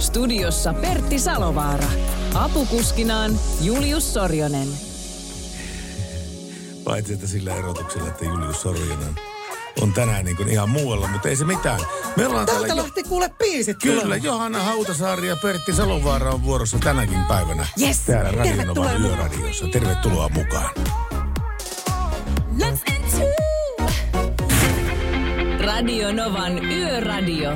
Studiossa Pertti Salovaara. Apukuskinaan Julius Sorjonen. Paitsi että sillä erotuksella, että Julius Sorjonen on tänään niin kuin ihan muualla, mutta ei se mitään. Me ollaan Täältä täällä... lähti kuule biisit Kyllä, tulemaan. Johanna Hautasaari ja Pertti Salovaara on vuorossa tänäkin päivänä. Yes, Täällä Radionovan yöradiossa. Tervetuloa mukaan. Radio Novan Yöradio.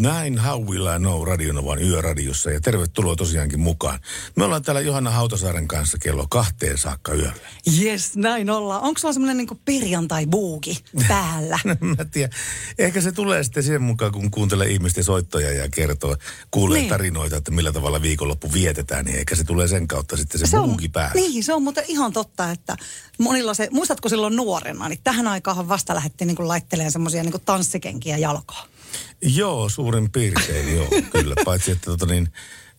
Näin How Will I Know Radionovan yöradiossa ja tervetuloa tosiaankin mukaan. Me ollaan täällä Johanna Hautasaaren kanssa kello kahteen saakka yöllä. Yes, näin ollaan. Onko sulla semmoinen niinku perjantai-buuki päällä? Mä tiedän. Ehkä se tulee sitten sen mukaan, kun kuuntelee ihmisten soittoja ja kertoo, kuulee Niin. tarinoita, että millä tavalla viikonloppu vietetään, niin ehkä se tulee sen kautta sitten se, se buuki päällä. niin, se on muuten ihan totta, että monilla se, muistatko silloin nuorena, niin tähän aikaan vasta lähdettiin niinku laittelemaan semmoisia niinku tanssikenkiä jalkaan. Joo, suurin piirtein joo, kyllä. Paitsi, että tota niin,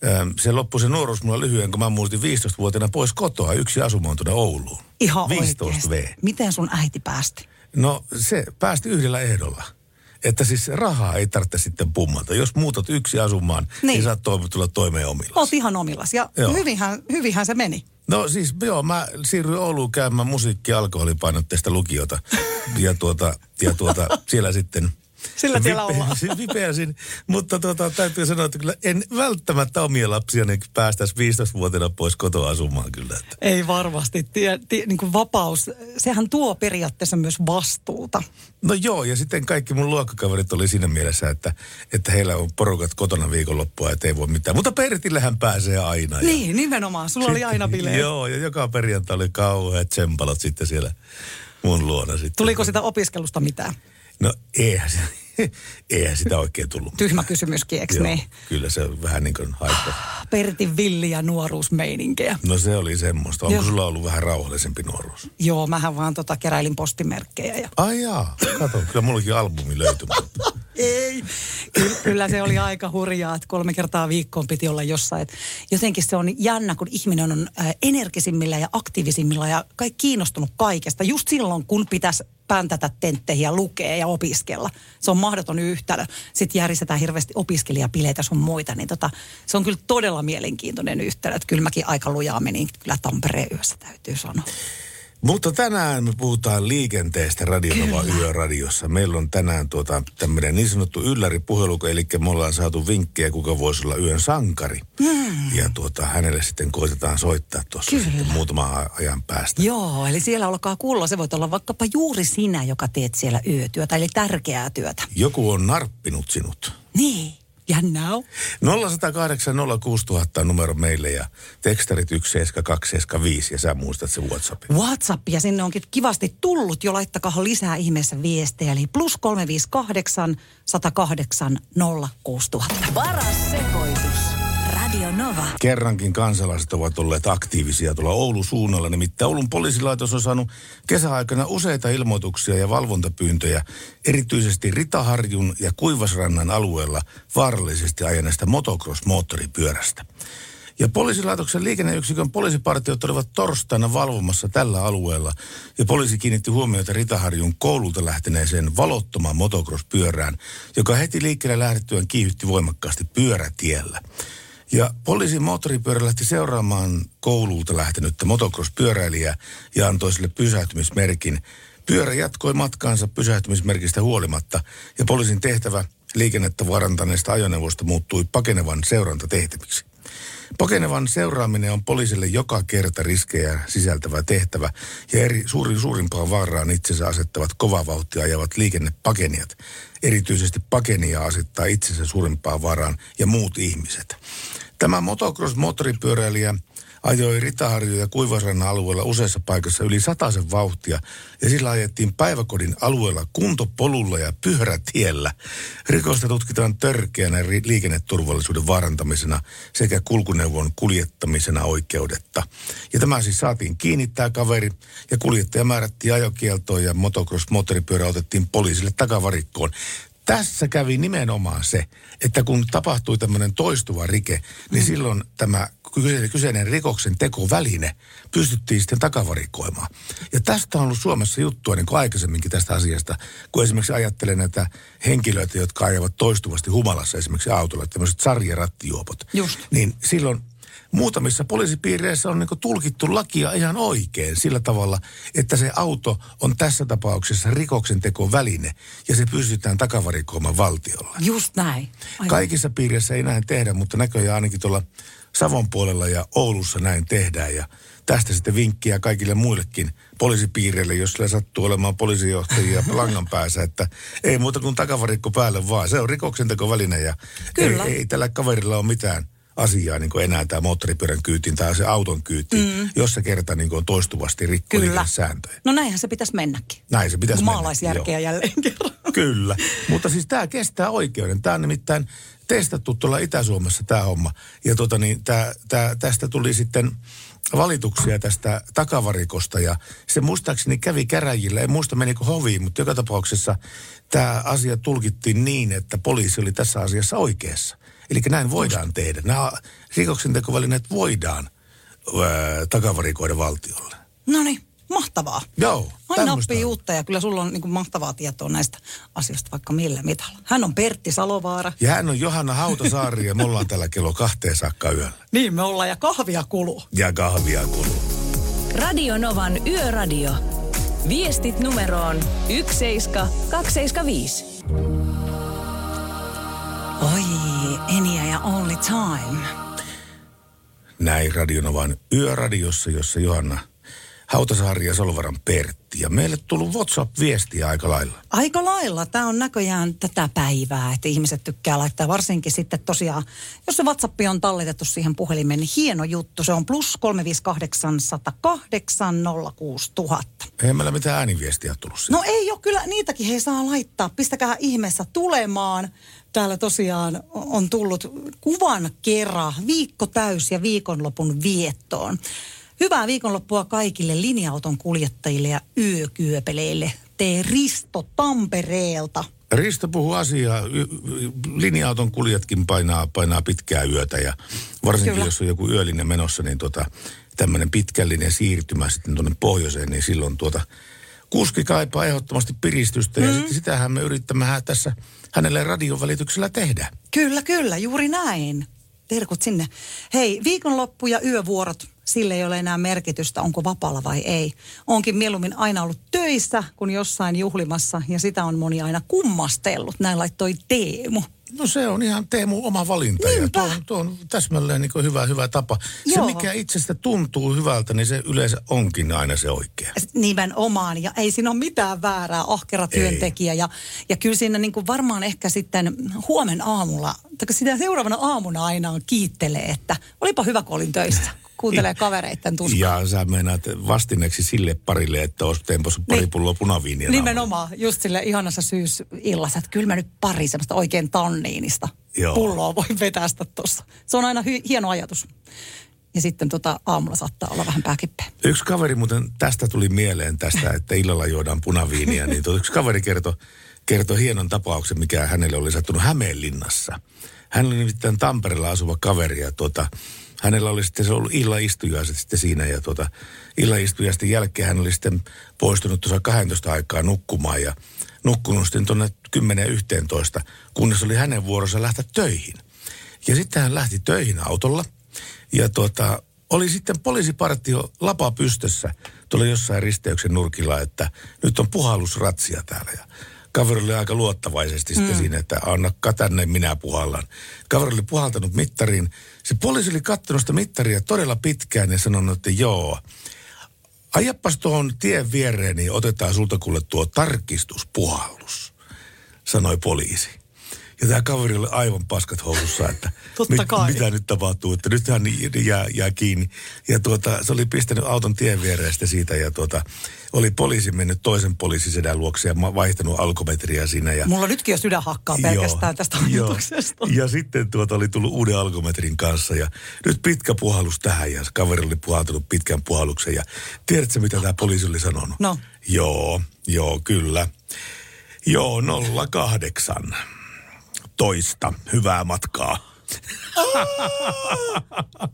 ähm, se loppui se nuoruus mulla lyhyen, kun mä muutin 15-vuotiaana pois kotoa yksi asumaan tuonne Ouluun. Ihan 15 V. oikeesti. Miten sun äiti päästi? No se päästi yhdellä ehdolla. Että siis rahaa ei tarvitse sitten pummata. Jos muutat yksi asumaan, niin, Niin. saat toimi, tulla toimeen omilla. Oot ihan omillas ja Joo. hyvinhän, hyvinhän se meni. No siis joo, mä siirryin Ouluun käymään musiikki- ja alkoholipainotteista lukiota. Ja tuota, ja tuota siellä sitten... Sillä tiellä ollaan. Vipeäsin, mutta tuota, täytyy sanoa, että kyllä en välttämättä omia lapsiani päästäisi 15-vuotiaana pois kotoa asumaan kyllä. Että. Ei varmasti. Tie, tie, niin kuin vapaus, sehän tuo periaatteessa myös vastuuta. No joo, ja sitten kaikki mun luokkakaverit oli siinä mielessä, että, että heillä on porukat kotona viikonloppua, että ei voi mitään. Mutta Pertillähän pääsee aina. ja- Niin, nimenomaan. Sulla oli aina bileet. Joo, ja joka perjantai oli kauheat tsempalot sitten siellä mun luona sitten. Tuliko sitä opiskelusta mitään? No eihän, se, eihän sitä oikein tullut. Tyhmä kysymyskin, eikö niin? Kyllä se on vähän niin kuin haittaa. Pertin villiä nuoruusmeininkejä. No se oli semmoista. Onko Joo. sulla ollut vähän rauhallisempi nuoruus? Joo, mähän vaan tota keräilin postimerkkejä. Ja... Ai jaa, kato, kyllä mullakin albumi löytyi. mutta- Ei. Ky- kyllä se oli aika hurjaa, että kolme kertaa viikkoon piti olla jossain. Et jotenkin se on jännä, kun ihminen on energisimmillä ja aktiivisimmilla ja kai kiinnostunut kaikesta. Just silloin, kun pitäisi päntätä tentteihin ja lukea ja opiskella. Se on mahdoton yhtälö. Sitten järjestetään hirveästi opiskelijapileitä sun muita, niin tota, se on kyllä todella mielenkiintoinen yhtälö. Että kyllä mäkin aika lujaa menin kyllä Tampereen yössä, täytyy sanoa. Mutta tänään me puhutaan liikenteestä Radionova Yöradiossa. Meillä on tänään tuota, tämmöinen niin sanottu ylläripuhelu, eli me ollaan saatu vinkkejä, kuka voisi olla yön sankari. Hmm. Ja tuota, hänelle sitten koitetaan soittaa tuossa sitten muutama ajan päästä. Joo, eli siellä olkaa kuulla. Se voit olla vaikkapa juuri sinä, joka teet siellä yötyötä, eli tärkeää työtä. Joku on narppinut sinut. Niin, jännää on. 0108 06000 on numero meille ja tekstarit 17275 ja sä muistat se WhatsAppin. WhatsApp ja sinne onkin kivasti tullut jo. Laittakaa lisää ihmeessä viestejä. Eli plus 358 108 06000. Paras sekoitus. Radio Nova. Kerrankin kansalaiset ovat olleet aktiivisia tuolla Oulun suunnalla. Nimittäin Oulun poliisilaitos on saanut kesäaikana useita ilmoituksia ja valvontapyyntöjä, erityisesti Ritaharjun ja Kuivasrannan alueella vaarallisesti ajaneesta motocross-moottoripyörästä. Ja poliisilaitoksen liikenneyksikön poliisipartiot olivat torstaina valvomassa tällä alueella. Ja poliisi kiinnitti huomiota Ritaharjun koululta lähteneeseen valottomaan motocross-pyörään, joka heti liikkeelle lähdettyään kiihytti voimakkaasti pyörätiellä. Ja poliisin moottoripyörä lähti seuraamaan koululta lähtenyttä motocross-pyöräilijää ja antoi sille pysähtymismerkin. Pyörä jatkoi matkaansa pysähtymismerkistä huolimatta ja poliisin tehtävä liikennettä vaarantaneesta ajoneuvosta muuttui pakenevan seurantatehtäviksi. Pakenevan seuraaminen on poliisille joka kerta riskejä sisältävä tehtävä ja eri, suurin, suurimpaan vaaraan itsensä asettavat kovaa vauhtia ajavat liikennepakenijat. Erityisesti pakenia asettaa itsensä suurimpaan vaaraan ja muut ihmiset. Tämä motocross-moottoripyöräilijä ajoi Ritaharju ja Kuivasrannan alueella useassa paikassa yli sataisen vauhtia ja sillä ajettiin päiväkodin alueella kuntopolulla ja pyörätiellä. Rikosta tutkitaan törkeänä liikenneturvallisuuden vaarantamisena sekä kulkuneuvon kuljettamisena oikeudetta. Ja tämä siis saatiin kiinni tämä kaveri ja kuljettaja määrättiin ajokieltoon ja motocross moottoripyörä otettiin poliisille takavarikkoon tässä kävi nimenomaan se, että kun tapahtui tämmöinen toistuva rike, niin mm. silloin tämä kyseinen, rikoksen tekoväline pystyttiin sitten takavarikoimaan. Ja tästä on ollut Suomessa juttua niin kuin aikaisemminkin tästä asiasta, kun esimerkiksi ajattelen näitä henkilöitä, jotka ajavat toistuvasti humalassa esimerkiksi autolla, tämmöiset sarjarattijuopot. Just. Niin silloin muutamissa poliisipiireissä on niin tulkittu lakia ihan oikein sillä tavalla, että se auto on tässä tapauksessa rikoksen väline ja se pystytään takavarikoimaan valtiolle. Just näin. Aivan. Kaikissa piireissä ei näin tehdä, mutta näköjään ainakin tuolla Savon puolella ja Oulussa näin tehdään ja tästä sitten vinkkiä kaikille muillekin poliisipiireille, jos sillä sattuu olemaan poliisijohtajia langan päässä, että ei muuta kuin takavarikko päälle vaan. Se on rikoksen väline ja Kyllä. ei, ei tällä kaverilla ole mitään asiaa niin enää tämä moottoripyörän kyytiin tai se auton kyytiin, mm. jos se kerta niin on toistuvasti rikko sääntöjä. No näinhän se pitäisi mennäkin. Näin se pitäisi mennä. Maalaisjärkeä jälleen kerran. Kyllä, mutta siis tämä kestää oikeuden. Tämä on nimittäin testattu tuolla Itä-Suomessa tämä homma. Ja tota niin, tää, tää, tästä tuli sitten valituksia tästä takavarikosta ja se muistaakseni kävi käräjillä, en muista menikö hoviin, mutta joka tapauksessa tämä asia tulkittiin niin, että poliisi oli tässä asiassa oikeassa. Eli näin voidaan tehdä. Nämä rikoksentekovälineet voidaan öö, takavarikoida valtiolle. No niin, mahtavaa. Joo. Aina oppii uutta ja kyllä sulla on niin kuin mahtavaa tietoa näistä asioista vaikka millä mitalla. Hän on Pertti Salovaara. Ja hän on Johanna Hautasaari ja me ollaan täällä kello kahteen saakka yöllä. Niin me ollaan ja kahvia kuluu. Ja kahvia kuluu. Radio Novan Yöradio. Viestit numeroon 17275. Oi, Enia ja Only Time. Näin Radionovan yöradiossa, jossa Johanna Hautasaari ja Solvaran Pertti. Ja meille tullut WhatsApp-viestiä aika lailla. Aika lailla. Tämä on näköjään tätä päivää, että ihmiset tykkää laittaa. Varsinkin sitten tosiaan, jos se WhatsApp on talletettu siihen puhelimeen, niin hieno juttu. Se on plus 358 108 06000. Ei meillä mitään ääniviestiä tullut siihen. No ei ole kyllä, niitäkin he saa laittaa. Pistäkää ihmeessä tulemaan täällä tosiaan on tullut kuvan kerran viikko täys ja viikonlopun viettoon. Hyvää viikonloppua kaikille linja-auton kuljettajille ja yökyöpeleille. Tee Risto Tampereelta. Risto puhuu asiaa. Linja-auton kuljetkin painaa, painaa pitkää yötä ja varsinkin Kyllä. jos on joku yöllinen menossa, niin tota, tämmöinen pitkällinen siirtymä sitten tuonne pohjoiseen, niin silloin tuota kuski kaipaa ehdottomasti piristystä mm. ja sitten sitähän me yrittämme tässä hänelle radion välityksellä tehdä. Kyllä, kyllä, juuri näin. Terkut sinne. Hei, viikonloppu ja yövuorot, sille ei ole enää merkitystä, onko vapaalla vai ei. Onkin mieluummin aina ollut töissä kuin jossain juhlimassa ja sitä on moni aina kummastellut. Näin laittoi Teemu. No se on ihan Teemu oma valinta Niinpä. ja tuo on, tuo on täsmälleen niin hyvä, hyvä tapa. Joo. Se mikä itsestä tuntuu hyvältä, niin se yleensä onkin aina se oikea. Nimenomaan ja ei siinä ole mitään väärää, ahkera työntekijä. Ja, ja kyllä siinä niin kuin varmaan ehkä sitten huomen aamulla, tai sitä seuraavana aamuna aina kiittelee, että olipa hyvä kun olin töissä kuuntelee kavereiden tuskaa. Ja sä meinaat vastineeksi sille parille, että olisi tempos pari niin. pulloa punaviinia. Nimenomaan, just sille ihanassa syysillassa, että kyllä mä nyt pari semmoista oikein tanniinista Joo. pulloa voin vetästä tuossa. Se on aina hy- hieno ajatus. Ja sitten tota, aamulla saattaa olla vähän pääkippeä. Yksi kaveri muuten, tästä tuli mieleen tästä, että illalla juodaan punaviiniä, niin yksi kaveri kertoi, kertoi hienon tapauksen, mikä hänelle oli sattunut Hämeenlinnassa. Hän oli nimittäin Tampereella asuva kaveri ja tuota, hänellä oli sitten se ollut illaistujaiset sitten siinä ja tuota, illaistujaisten jälkeen hän oli sitten poistunut tuossa 12 aikaa nukkumaan ja nukkunut sitten tuonne 10-11, kunnes oli hänen vuorossa lähteä töihin. Ja sitten hän lähti töihin autolla ja tuota, oli sitten poliisipartio lapa pystössä tuolla jossain risteyksen nurkilla, että nyt on puhallusratsia täällä. Ja kaveri oli aika luottavaisesti mm. sitten siinä, että anna tänne, minä puhallan. Kaveri oli puhaltanut mittariin. Se poliisi oli katsonut sitä mittaria todella pitkään ja sanonut, että joo, ajappas tuohon tien viereen, niin otetaan sulta kuule tuo tarkistuspuhallus, sanoi poliisi. Ja tämä kaveri oli aivan paskat housussa, että Totta kai. mitä nyt tapahtuu, että nyt hän jää, jää kiinni. Ja tuota, se oli pistänyt auton tien viereen sitten siitä ja tuota, oli poliisi mennyt toisen poliisisedän luokse ja vaihtanut alkometriä siinä. Ja, Mulla nytkin jo sydän hakkaa pelkästään tästä joo. ajatuksesta. Ja sitten tuota oli tullut uuden alkometrin kanssa ja nyt pitkä puhallus tähän ja kaveri oli puhaltanut pitkän puhalluksen ja tiedätkö mitä tämä poliisi oli sanonut? No. Joo, joo, kyllä. Joo, 08. Toista. Hyvää matkaa.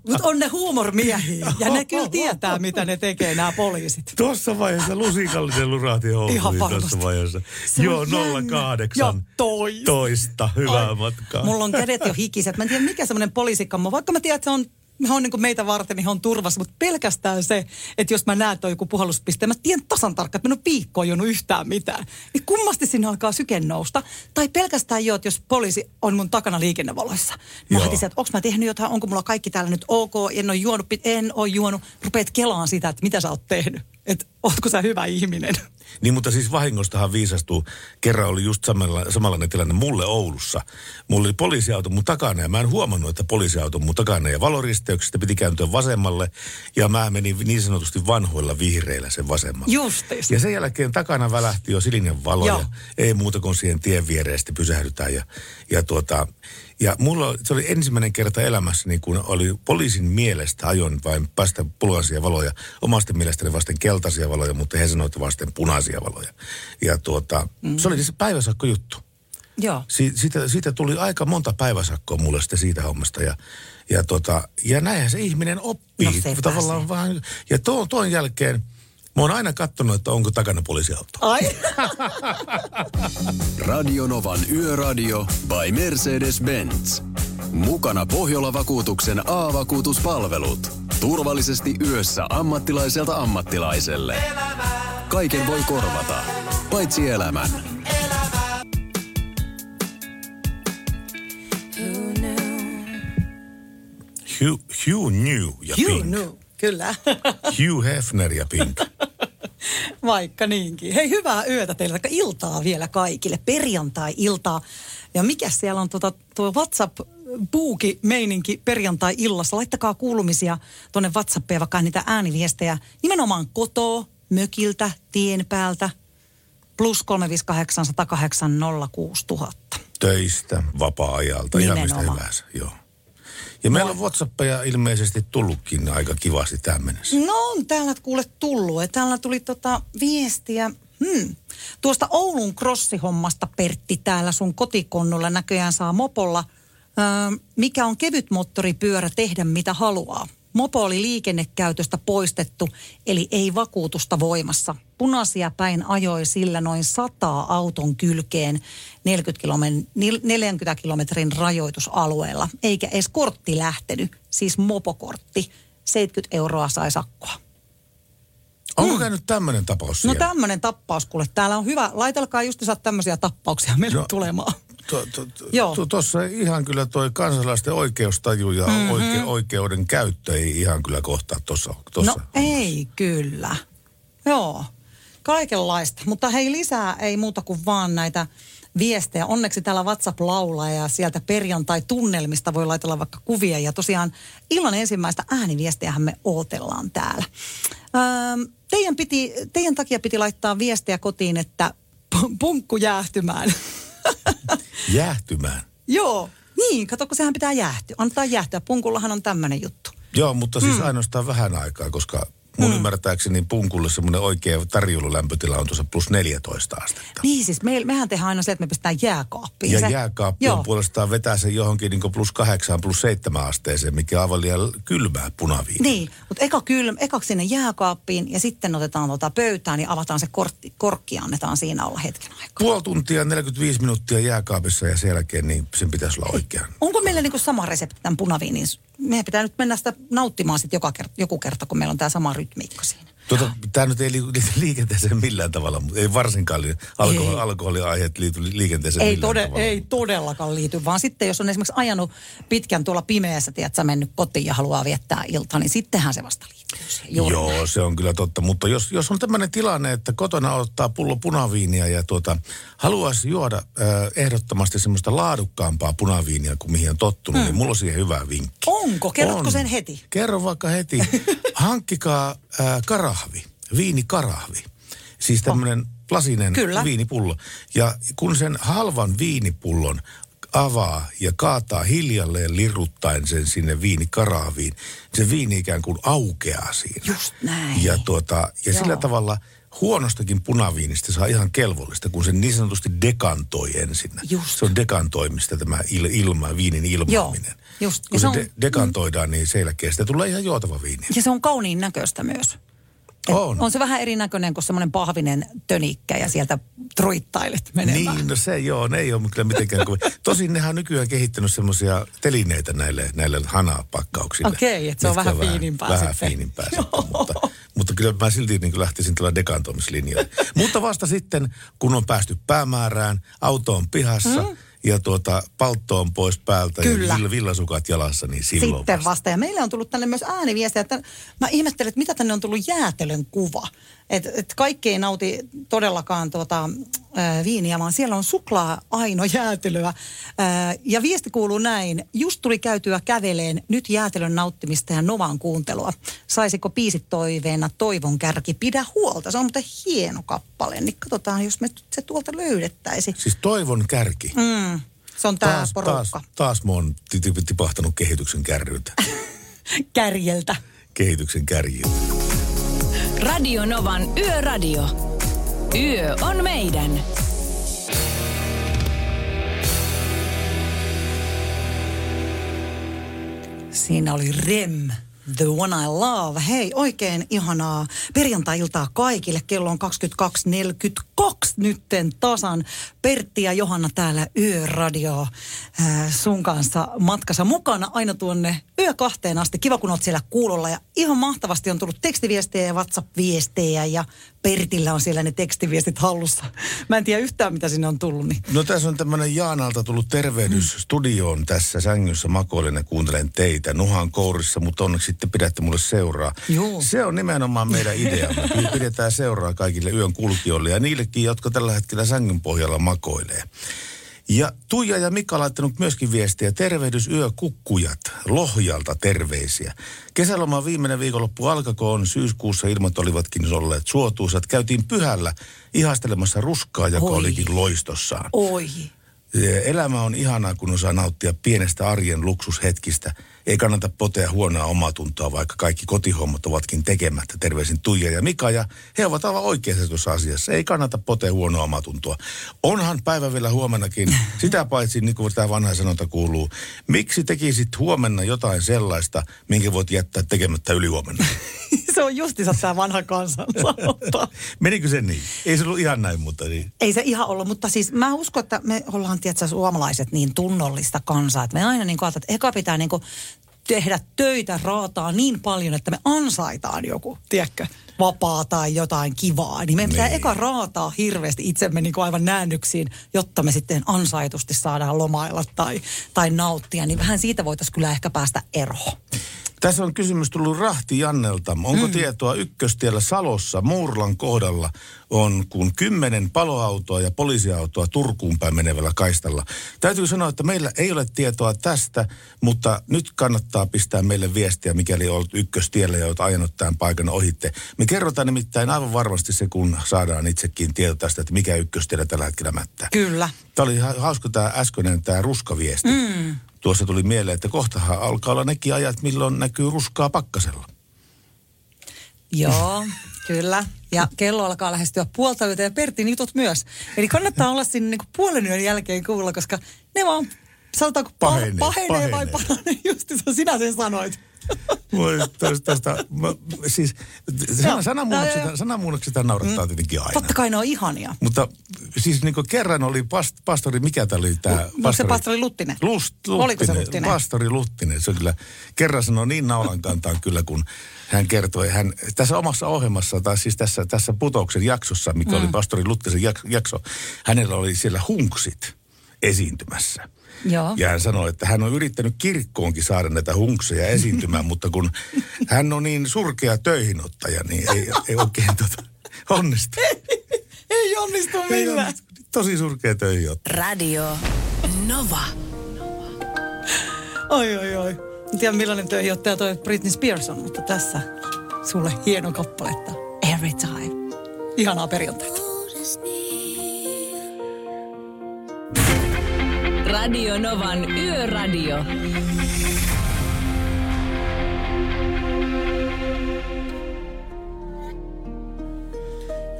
Mutta on ne huumormiehiä ja ne kyllä tietää, mitä ne tekee nämä poliisit. Tuossa vaiheessa lusikallinen lurahti housuihin Ihan tuossa vaiheessa. Se Joo, on jännä. 08. Ja toista. Toista. Hyvää Ai, matkaa. Mulla on kädet jo hikiset. Mä en tiedä, mikä semmoinen poliisikammo. Vaikka mä tiedän, että se on he on niin kuin meitä varten, niin he on turvassa, mutta pelkästään se, että jos mä näen, että on joku puhalluspiste, mä tiedän tasan tarkkaan, että mä en ole viikkoon juonut yhtään mitään. Niin kummasti sinne alkaa syke nousta. Tai pelkästään jo, että jos poliisi on mun takana liikennevaloissa. Mä heti että onko mä tehnyt jotain, onko mulla kaikki täällä nyt ok, en ole juonut, en ole juonut. Rupeat kelaan sitä, että mitä sä oot tehnyt. Että ootko sä hyvä ihminen. Niin, mutta siis vahingostahan viisastuu. Kerran oli just samalla, samanlainen tilanne mulle Oulussa. Mulla oli poliisiauto mun takana ja mä en huomannut, että poliisiauto mun takana. Ja valoristeyksestä piti kääntyä vasemmalle ja mä menin niin sanotusti vanhoilla vihreillä sen vasemmalle. Justiis. Ja sen jälkeen takana välähti jo sininen valo Joo. ja ei muuta kuin siihen tien viereen sitten pysähdytään. Ja, ja, tuota, ja mulla se oli ensimmäinen kerta elämässä, niin kun oli poliisin mielestä ajon vain päästä punaisia valoja. Omasta mielestäni vasten keltaisia valoja, mutta he sanoivat vasten punaisia valoja. Ja tuota, mm. se oli siis päiväsakko juttu. Joo. Si- siitä, siitä tuli aika monta päiväsakkoa mulle sitten siitä hommasta. Ja, ja, tota, ja näinhän se ihminen oppii. No Tavallaan se. vaan, ja tuon, tuon jälkeen mä oon aina katsonut, että onko takana poliisiauto. Ai. Radionovan Yöradio by Mercedes-Benz. Mukana Pohjola-vakuutuksen A-vakuutuspalvelut. Turvallisesti yössä ammattilaiselta ammattilaiselle. Kaiken voi korvata, paitsi elämän. Hugh, Hugh New ja You Pink. knew. Kyllä. Hugh Hefner ja Pink. Vaikka niinkin. Hei, hyvää yötä teille, vaikka iltaa vielä kaikille. Perjantai-iltaa. Ja mikä siellä on tuota, tuo WhatsApp buuki meininki perjantai-illassa. Laittakaa kuulumisia tuonne WhatsAppia, vaikka niitä ääniviestejä. Nimenomaan kotoa, mökiltä, tien päältä. Plus 358 108 06000. Töistä, vapaa-ajalta, ihan mistä hyvänsä. Joo. Ja meillä on WhatsAppeja ilmeisesti tullutkin aika kivasti tähän mennessä. No on täällä kuule tullut. Ja täällä tuli tota viestiä. Hmm. Tuosta Oulun krossihommasta Pertti täällä sun kotikonnulla näköjään saa mopolla. Öö, mikä on kevyt moottoripyörä tehdä mitä haluaa. Mopo oli liikennekäytöstä poistettu, eli ei vakuutusta voimassa. Punaisia päin ajoi sillä noin 100 auton kylkeen 40, kilometrin, 40 kilometrin rajoitusalueella, eikä edes kortti lähtenyt, siis mopokortti. 70 euroa sai sakkoa. Onko käynyt tämmöinen tapaus No siellä? tämmöinen tappaus, kuule. Täällä on hyvä. Laitelkaa just saat tämmöisiä tappauksia meille No. tulemaan. To- to- to- to- Tuossa ihan kyllä toi kansalaisten oikeustaju ja Mhm. mm-hmm. oike- oikeuden käyttö ei ihan kyllä kohtaa tuossa. No ei kyllä. Joo, kaikenlaista. Mutta hei lisää ei muuta kuin vaan näitä viestejä. Onneksi täällä WhatsApp laulaa ja sieltä perjantai-tunnelmista voi laitella vaikka kuvia. Ja tosiaan illan ensimmäistä ääniviestiähän me ootellaan täällä. Öö, teidän, piti, teidän takia piti laittaa viestiä kotiin, että pu- punkku jäähtymään. Jäähtymään. Joo, niin, kato, kun sehän pitää jäähtyä. Antaa jäähtyä. Punkullahan on tämmöinen juttu. Joo, mutta siis mm. ainoastaan vähän aikaa, koska mun mm. ymmärtääkseni punkulle semmoinen oikea tarjoululämpötila on tuossa plus 14 astetta. Niin siis, me, mehän tehdään aina se, että me pistetään jääkaappiin. Ja se, jääkaappi on puolestaan vetää sen johonkin niin plus kahdeksan, plus seitsemän asteeseen, mikä on aivan liian kylmää punaviiniä. Niin, mutta eka kylm, ekaksi sinne jääkaappiin ja sitten otetaan tota pöytään ja avataan se kortti, korkki ja annetaan siinä olla hetken aikaa. Puoli tuntia, 45 minuuttia jääkaapissa ja sen jälkeen niin sen pitäisi olla oikein. Onko meillä niinku sama resepti tämän punaviinin? Meidän pitää nyt mennä sitä nauttimaan sitten joka kerta, joku kerta, kun meillä on tämä sama rytmiikka siinä. Tuota, tämä nyt ei liity liikenteeseen millään tavalla, mutta ei varsinkaan li- alkohol, alkoholiaiheet liity liikenteeseen Ei, millään tode, tavalla. ei todellakaan liity, vaan sitten jos on esimerkiksi ajanut pitkän tuolla pimeässä, tiedät, mennyt kotiin ja haluaa viettää iltaa, niin sittenhän se vasta liittyy. Juuri. Joo, se on kyllä totta. Mutta jos, jos on tämmöinen tilanne, että kotona ottaa pullo punaviiniä ja tuota, haluaisi juoda äh, ehdottomasti semmoista laadukkaampaa punaviiniä kuin mihin on tottunut, mm. niin mulla on siihen hyvä vinkki. Onko? Kerrotko On. sen heti? Kerro vaikka heti. Hankkikaa äh, karahvi, viinikarahvi. Siis tämmöinen lasinen Kyllä. viinipullo. Ja kun sen halvan viinipullon avaa ja kaataa hiljalleen liruttaen sen sinne viinikarahviin, se viini ikään kuin aukeaa siinä. Just näin. Ja, tuota, ja sillä Joo. tavalla huonostakin punaviinistä saa ihan kelvollista, kun se niin sanotusti dekantoi ensin. Just. Se on dekantoimista tämä il, ilma, viinin ilmaaminen. Just. Kun se se, on- de, dekantoidaan, niin jälkeen sitä tulee ihan juotava viini. Ja se on kauniin näköistä myös. Et On. on se vähän erinäköinen kuin semmoinen pahvinen tönikkä ja sieltä truittailet menemään. Niin, no se joo, ne ei ole kyllä mitenkään kovin. Tosin nehän on nykyään kehittänyt semmoisia telineitä näille, näille hanapakkauksille. Okei, että se on vähän fiinimpää Vähän sitten. fiinimpää sitten, mutta, mutta kyllä mä silti niin lähtisin tällä dekantoimislinjalle. mutta vasta sitten, kun on päästy päämäärään, auto on pihassa mm. Ja tuota, paltto on pois päältä Kyllä. ja vill- villasukat jalassa, niin silloin Sitten vasta. vasta. Ja meille on tullut tänne myös ääniviestiä, että mä ihmettelen, että mitä tänne on tullut jäätelön kuva. Että et kaikki ei nauti todellakaan tuota, ää, viiniä, vaan siellä on suklaa aino jäätelöä. Ää, ja viesti kuuluu näin, just tuli käytyä käveleen nyt jäätelön nauttimista ja Novan kuuntelua. Saisiko biisit toiveena Toivon kärki pidä huolta? Se on muuten hieno kappale, niin katsotaan, jos me se tuolta löydettäisiin. Siis toivon kärki. Mm, se on tämä taas, porukka taas, taas mä oon ti- ti- tipahtanut kehityksen kärryltä. kärjeltä. kehityksen kärjiltä. Radio Novan Yöradio. Yö on meidän. Siinä oli Rem, The One I Love. Hei, oikein ihanaa perjantai-iltaa kaikille. Kello on 22.42 nytten tasan. Pertti ja Johanna täällä Yöradio äh, sun kanssa matkassa mukana aina tuonne yö kahteen asti. Kiva, kun oot siellä kuulolla. Ja ihan mahtavasti on tullut tekstiviestejä ja WhatsApp-viestejä ja Pertillä on siellä ne tekstiviestit hallussa. Mä en tiedä yhtään, mitä sinne on tullut. Niin. No tässä on tämmöinen Jaanalta tullut tervehdys studioon tässä sängyssä makoilen ja kuuntelen teitä. Nuhan kourissa, mutta onneksi sitten pidätte mulle seuraa. Joo. Se on nimenomaan meidän ideamme. Me pidetään seuraa kaikille yön kulkijoille ja niillekin, jotka tällä hetkellä sängyn pohjalla makoilee. Ja Tuija ja Mika laittanut myöskin viestiä. Tervehdys yökukkujat. Lohjalta terveisiä. Kesäloma viimeinen viikonloppu alkakoon. Syyskuussa ilmat olivatkin olleet suotuisat. Käytiin pyhällä ihastelemassa ruskaa, joka Oi. olikin loistossaan. Oi. Elämä on ihanaa, kun osaa nauttia pienestä arjen luksushetkistä. Ei kannata potea huonoa omatuntoa, vaikka kaikki kotihommat ovatkin tekemättä. Terveisin Tuija ja Mika, ja he ovat aivan oikeassa tuossa asiassa. Ei kannata potea huonoa omatuntoa. Onhan päivä vielä huomennakin. Sitä paitsi, niin kuin tämä vanha sanonta kuuluu, miksi tekisit huomenna jotain sellaista, minkä voit jättää tekemättä ylihuomenna? Se on justiinsa tämä vanha kansansanonta. Menikö se niin? Ei se ollut ihan näin, mutta niin. Ei se ihan ollut, mutta siis mä uskon, että me ollaan tietysti suomalaiset niin tunnollista kansaa, että me aina niin kuin että eka pitää niin kuin tehdä töitä, raataa niin paljon, että me ansaitaan joku, tiedätkö, vapaa tai jotain kivaa. Niin meidän pitää Niin. eka raataa hirveästi itsemme niin kuin aivan näännyksiin, jotta me sitten ansaitusti saadaan lomailla tai, tai nauttia. Niin vähän siitä voitaisiin kyllä ehkä päästä eroon. Tässä on kysymys tullut Rahti Jannelta. Onko mm. tietoa ykköstiellä Salossa, Muurlan kohdalla on kun kymmenen paloautoa ja poliisiautoa Turkuun päin menevällä kaistalla. Täytyy sanoa, että meillä ei ole tietoa tästä, mutta nyt kannattaa pistää meille viestiä, mikäli olet ykköstiellä ja olet ajanut tämän paikan ohitte. Me kerrotaan nimittäin aivan varmasti se, kun saadaan itsekin tieto tästä, että mikä ykköstiellä tällä hetkellä mättää. Kyllä. Tämä oli ha- hauska tämä äskeinen tämä ruskaviesti. Mm. Tuossa tuli mieleen, että kohtahan alkaa olla nekin ajat, milloin näkyy ruskaa pakkasella. Joo, kyllä. Ja kello alkaa lähestyä puolta yötä ja Pertti nitut myös. Eli kannattaa olla sinne niin puolen yön jälkeen kuulla, koska ne vaan, sanotaanko, pa- Pahenee, pahenee, pahenee vai paranee. Just se, sinä sen sanoit. Tästä, tästä mä, siis sana, joo. sanamuunnokset naurattaa tietenkin aina. Totta kai ne on ihania. Mutta siis niin kerran oli past, pastori, mikä tämä oli tämä? No se pastori Luttinen. Lust, Luttinen. Oliko se Luttinen? Pastori Luttinen. Se on kyllä, kerran sanoi niin naulan kantaan kyllä, kun hän kertoi, hän tässä omassa ohjelmassa, tai siis tässä, tässä putouksen jaksossa, mikä mm. oli pastori Luttisen jakso, hänellä oli siellä hunksit esiintymässä. Joo. Ja hän sanoi, että hän on yrittänyt kirkkoonkin saada näitä hunkseja esiintymään, mutta kun hän on niin surkea töihinottaja, niin ei, ei oikein tota, onnistu. ei onnistu millään. Ei Tosi surkea töihinottaja. Radio Nova. Oi, oi, oi. En tiedä millainen töihinottaja toi Britney Spears on, mutta tässä sulle hieno kappaletta. Every time. Ihanaa perjantaita. Radio Novan Yöradio.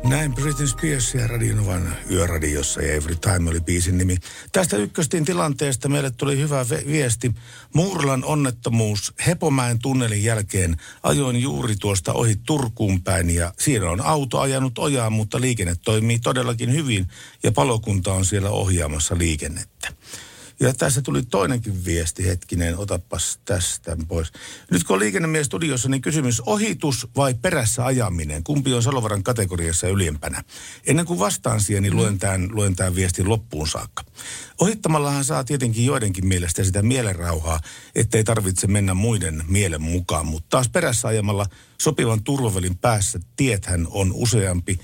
Näin Britney Spears ja Radionovan yöradiossa ja Every Time oli biisin nimi. Tästä ykköstin tilanteesta meille tuli hyvä viesti. Muurlan onnettomuus Hepomäen tunnelin jälkeen ajoin juuri tuosta ohi Turkuun päin ja siinä on auto ajanut ojaan, mutta liikenne toimii todellakin hyvin ja palokunta on siellä ohjaamassa liikennettä. Ja tässä tuli toinenkin viesti, hetkinen, otapas tästä pois. Nyt kun on liikennemies studiossa, niin kysymys ohitus vai perässä ajaminen? Kumpi on Salovaran kategoriassa yliempänä? Ennen kuin vastaan siihen, niin luen tämän, luen tämän viestin loppuun saakka. Ohittamallahan saa tietenkin joidenkin mielestä sitä mielenrauhaa, ettei tarvitse mennä muiden mielen mukaan, mutta taas perässä ajamalla sopivan turvavälin päässä tiethän on useampi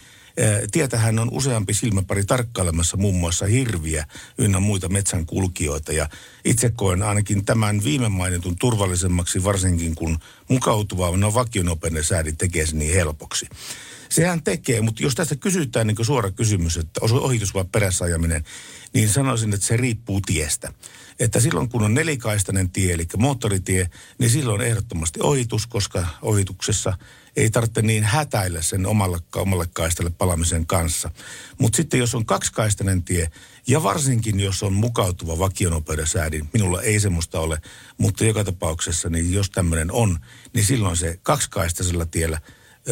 Tietähän on useampi silmäpari tarkkailemassa muun muassa hirviä ynnä muita metsän kulkijoita. Ja itse koen ainakin tämän viime mainitun turvallisemmaksi, varsinkin kun mukautuva no vakionopeinen säädin tekee sen niin helpoksi. Sehän tekee, mutta jos tästä kysytään niin suora kysymys, että ohitus vai perässä ajaminen, niin sanoisin, että se riippuu tiestä. Että silloin kun on nelikaistainen tie, eli moottoritie, niin silloin ehdottomasti ohitus, koska ohituksessa ei tarvitse niin hätäillä sen omalle, omalle kaistalle palamisen kanssa. Mutta sitten jos on kaksikaistainen tie, ja varsinkin jos on mukautuva vakionopeudensäädin, minulla ei semmoista ole, mutta joka tapauksessa, niin jos tämmöinen on, niin silloin se kaksikaistaisella tiellä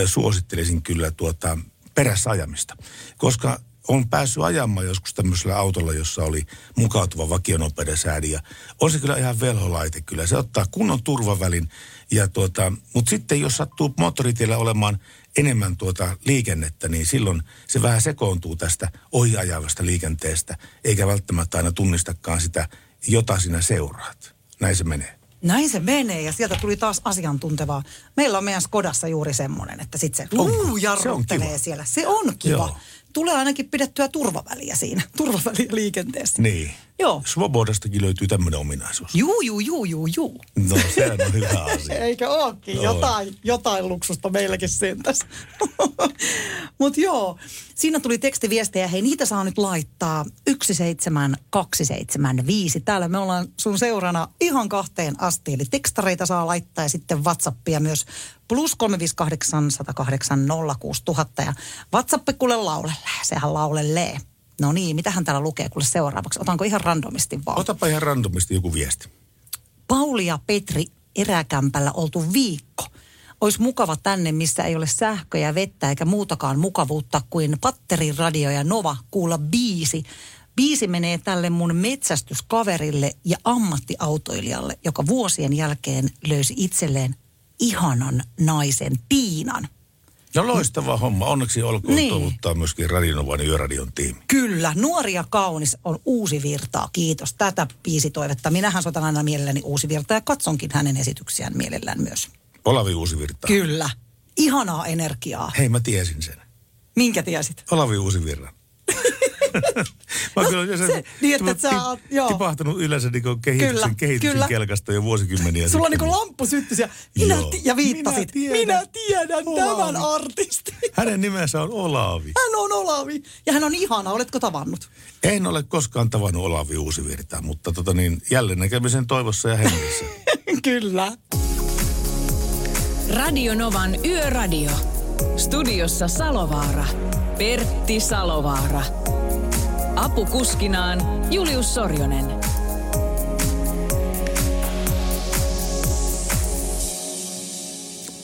suosittelisin kyllä tuota perässä ajamista. Koska on päässyt ajamaan joskus tämmöisellä autolla, jossa oli mukautuva vakionopeudensäädin. Ja on se kyllä ihan velholaite kyllä. Se ottaa kunnon turvavälin. Ja tuota, mutta sitten jos sattuu moottoritiellä olemaan enemmän tuota liikennettä, niin silloin se vähän sekoontuu tästä ohiajavasta liikenteestä, eikä välttämättä aina tunnistakaan sitä, jota sinä seuraat. Näin se menee. Näin se menee ja sieltä tuli taas asiantuntevaa. Meillä on meidän Skodassa juuri semmoinen, että sitten se, uu, jarruttelee se on siellä. Se on kiva. Joo tulee ainakin pidettyä turvaväliä siinä, turvaväliä liikenteessä. Niin. Joo. Svobodastakin löytyy tämmöinen ominaisuus. Juu, juu, juu, juu, juu. No se on hyvä asia. Eikö ookin? No. Jotain, jotain luksusta meilläkin sentäs. Mutta joo, siinä tuli tekstiviestejä. Hei, niitä saa nyt laittaa 17275. Täällä me ollaan sun seurana ihan kahteen asti. Eli tekstareita saa laittaa ja sitten Whatsappia myös plus 358 108 06000. Ja WhatsApp kuule laulelle. Sehän laulellee. No niin, mitähän täällä lukee kuule seuraavaksi? Otanko ihan randomisti vaan? Otapa ihan randomisti joku viesti. Pauli ja Petri eräkämpällä oltu viikko. Olisi mukava tänne, missä ei ole sähköä ja vettä eikä muutakaan mukavuutta kuin radio ja Nova kuulla biisi. Biisi menee tälle mun metsästyskaverille ja ammattiautoilijalle, joka vuosien jälkeen löysi itselleen ihanan naisen Tiinan. No loistava homma. Onneksi olkoon niin. toivottaa myöskin Radionovan Yöradion tiimi. Kyllä. Nuori ja kaunis on uusi virtaa. Kiitos tätä biisitoivetta. Minähän soitan aina mielelläni uusi virta ja katsonkin hänen esityksiään mielellään myös. Olavi uusi virta. Kyllä. Ihanaa energiaa. Hei, mä tiesin sen. Minkä tiesit? Olavi uusi virta. Mä no, kyllä se, niin, että sä oot, joo. tipahtanut yleensä niin kehityksen, kyllä, kehityksen kyllä. kelkasta jo vuosikymmeniä Sulla sitten. on niin lamppu syttyi ja, minä ti- ja viittasit. Minä tiedän, minä tiedän Olavi. tämän artistin. Hänen nimensä on Olavi. Hän on Olavi. Ja hän on ihana. Oletko tavannut? En ole koskaan tavannut Olavi Uusivirtaa, mutta tota niin, jälleen näkemisen toivossa ja hengessä. kyllä. Radio Novan Yöradio. Studiossa Salovaara. Pertti Salovaara. Apukuskinaan Julius Sorjonen.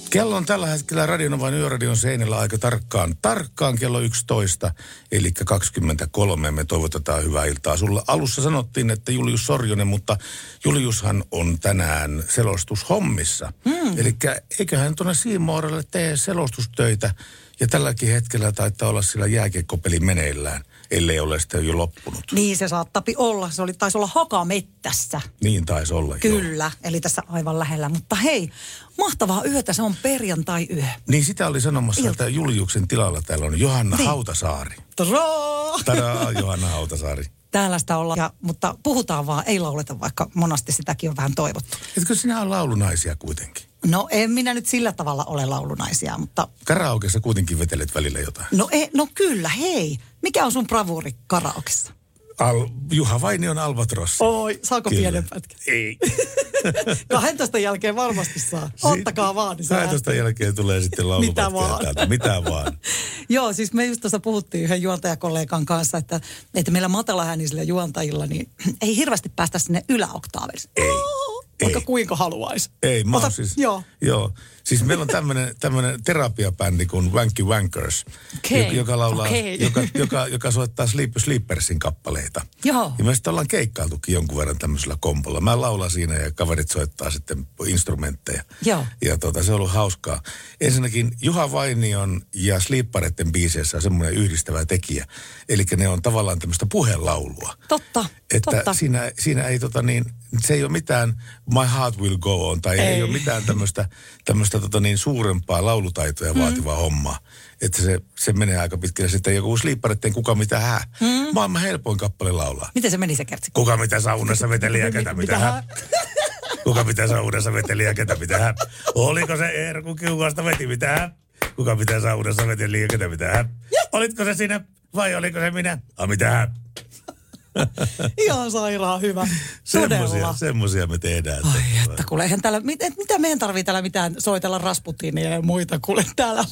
Kello on tällä hetkellä Radionovan yöradion seinällä aika tarkkaan, tarkkaan kello 11, eli 23. Me toivotetaan hyvää iltaa. Sulla alussa sanottiin, että Julius Sorjonen, mutta Juliushan on tänään selostushommissa. Hmm. Eli eiköhän tuonne Siimoorelle tee selostustöitä, ja tälläkin hetkellä taitaa olla sillä jääkiekkopeli meneillään ellei ole sitten jo loppunut. Niin se saattapi olla. Se oli, taisi olla hakamettässä. Niin taisi olla, Kyllä, joo. eli tässä aivan lähellä. Mutta hei, mahtavaa yötä, se on perjantai-yö. Niin sitä oli sanomassa, Ilta. että Juliuksen tilalla täällä on Johanna niin. Hautasaari. Tadaa, Johanna Hautasaari. Täällä sitä ollaan, ja, mutta puhutaan vaan, ei lauleta, vaikka monasti sitäkin on vähän toivottu. Etkö sinä on laulunaisia kuitenkin? No en minä nyt sillä tavalla ole laulunaisia, mutta... Karaokeessa kuitenkin vetelet välillä jotain. No, e, no kyllä, hei. Mikä on sun bravuri karaokeessa? Al, Juha on Albatros. Oi, saako Kyllä. pienen pätkän? Ei. 12 jälkeen varmasti saa. Ottakaa vaan. Niin 12 jälkeen tulee sitten laulupätkää Mitä vaan. Täältä. Mitä vaan. Joo, siis me just tuossa puhuttiin yhden juontajakollegan kanssa, että, että meillä matalaäänisillä juontajilla niin ei hirveästi päästä sinne yläoktaaville. Ei. Vaikka ei. kuinka haluaisi. Ei, mä Ota, siis, joo. joo. Siis meillä on tämmöinen, tämmöinen terapiabändi kuin Wanky Wankers, okay. joka, joka, laulaa, okay. joka, joka, joka soittaa Sleep Sleepersin kappaleita. Joo. Ja me sitten ollaan keikkailtukin jonkun verran tämmöisellä kompolla. Mä laulan siinä ja kaverit soittaa sitten instrumentteja. Joo. Ja tota, se on ollut hauskaa. Ensinnäkin Juha Vainion ja Sleepareiden biiseissä on semmoinen yhdistävä tekijä. Eli ne on tavallaan tämmöistä puhelaulua. Totta, Että totta. Siinä, siinä ei tota niin, se ei ole mitään My Heart Will Go On tai ei, ei ole mitään tämmöistä, tämmöistä tota niin, suurempaa laulutaitoja mm. vaativaa hommaa. Että se, se menee aika pitkälle. Sitten joku Sleepareiden Kuka mitä hää. Mm. Maailman helpoin kappale laulaa. Miten se meni se kertsi? Kuka mitä saunassa veteli ja ketä mitä hää. Kuka mitä saunassa veteli ja ketä mitä hää. Oliko se Eerku Kiukasta veti mitä hää? Kuka mitä saunassa veteli ja ketä mitä hää. Olitko se sinä vai oliko se minä? A mitä hää. Ihan sairaan hyvä. Semmosia, semmosia me tehdään. Ai että kuule, eihän täällä, mit, et, mitä meidän tarvii täällä mitään soitella Rasputinia ja muita kuule täällä.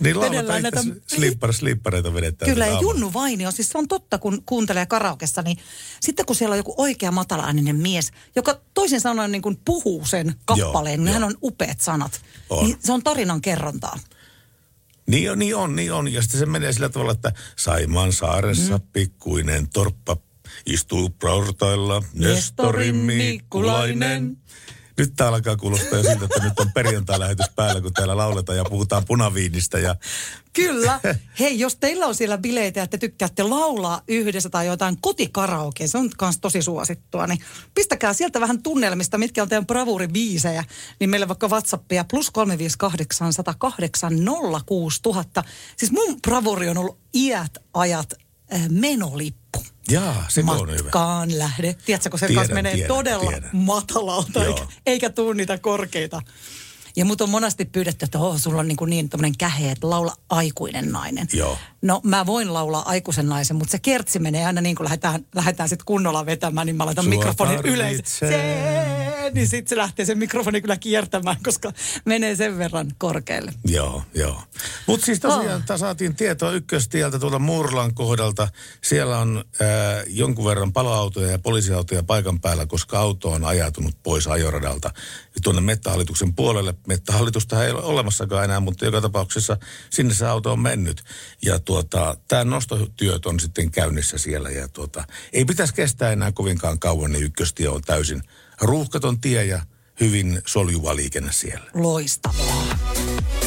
Niin lauletaan näitä... Slippar, slippareita vedetään. Kyllä, ja Junnu Vainio, siis se on totta, kun kuuntelee karaokessa, niin sitten kun siellä on joku oikea matalaääninen mies, joka toisin sanoen niin kuin puhuu sen kappaleen, joo, niin hän on upeat sanat. On. Niin se on tarinan kerrontaa. Niin on, niin on, niin on. Ja sitten se menee sillä tavalla, että Saimaan saaressa mm. pikkuinen torppa istuu portailla Nestorin Mikkulainen. Nyt tää alkaa kuulostaa jo siltä, että nyt on perjantai-lähetys päällä, kun täällä lauletaan ja puhutaan punaviinistä. Ja... Kyllä. Hei, jos teillä on siellä bileitä ja te tykkäätte laulaa yhdessä tai jotain kotikaraokea, se on myös tosi suosittua, niin pistäkää sieltä vähän tunnelmista, mitkä on teidän bravuribiisejä, niin meille vaikka WhatsAppia plus 358 108 06000. Siis mun bravuri on ollut iät ajat menolippu. Jaa, se on hyvä. Matkaan lähde. Tiedätkö, kun se tiedän, kanssa menee tiedän, todella tiedän. matalalta, eikä, eikä tuu niitä korkeita. Ja mut on monesti pyydetty, että oh, sulla on niin, niin tämmöinen kähe, että laula aikuinen nainen. Joo. No mä voin laulaa aikuisen naisen, mutta se kertsi menee aina niin kuin lähdetään, lähdetään sitten kunnolla vetämään, niin mä laitan Sua mikrofonin yleensä. Niin sitten se lähtee se mikrofoni kyllä kiertämään, koska menee sen verran korkealle. Joo, joo. Mutta siis tosiaan oh. saatiin tietoa ykköstieltä tuolta Murlan kohdalta. Siellä on äh, jonkun verran paloautoja ja poliisiautoja paikan päällä, koska auto on ajatunut pois ajoradalta tuonne mettähallituksen puolelle. Mettähallitusta ei ole olemassakaan enää, mutta joka tapauksessa sinne se auto on mennyt. Ja tuota, tämä nostotyöt on sitten käynnissä siellä ja tuota, ei pitäisi kestää enää kovinkaan kauan, niin ykköstie on täysin ruuhkaton tie ja hyvin soljuva liikenne siellä. Loistavaa.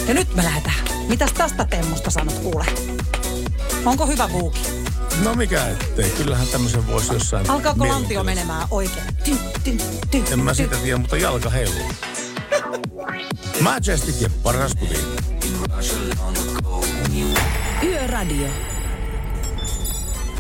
Ja nyt me lähdetään. Mitäs tästä Temmosta sanot kuule? Onko hyvä buuki? No mikä ettei, kyllähän tämmöisen voisi jossain... Alkaako lantio menemään oikein? Ty, ty, ty, en mä sitä tiedä, mutta jalka heiluu. Majestic ja paras. Yöradio.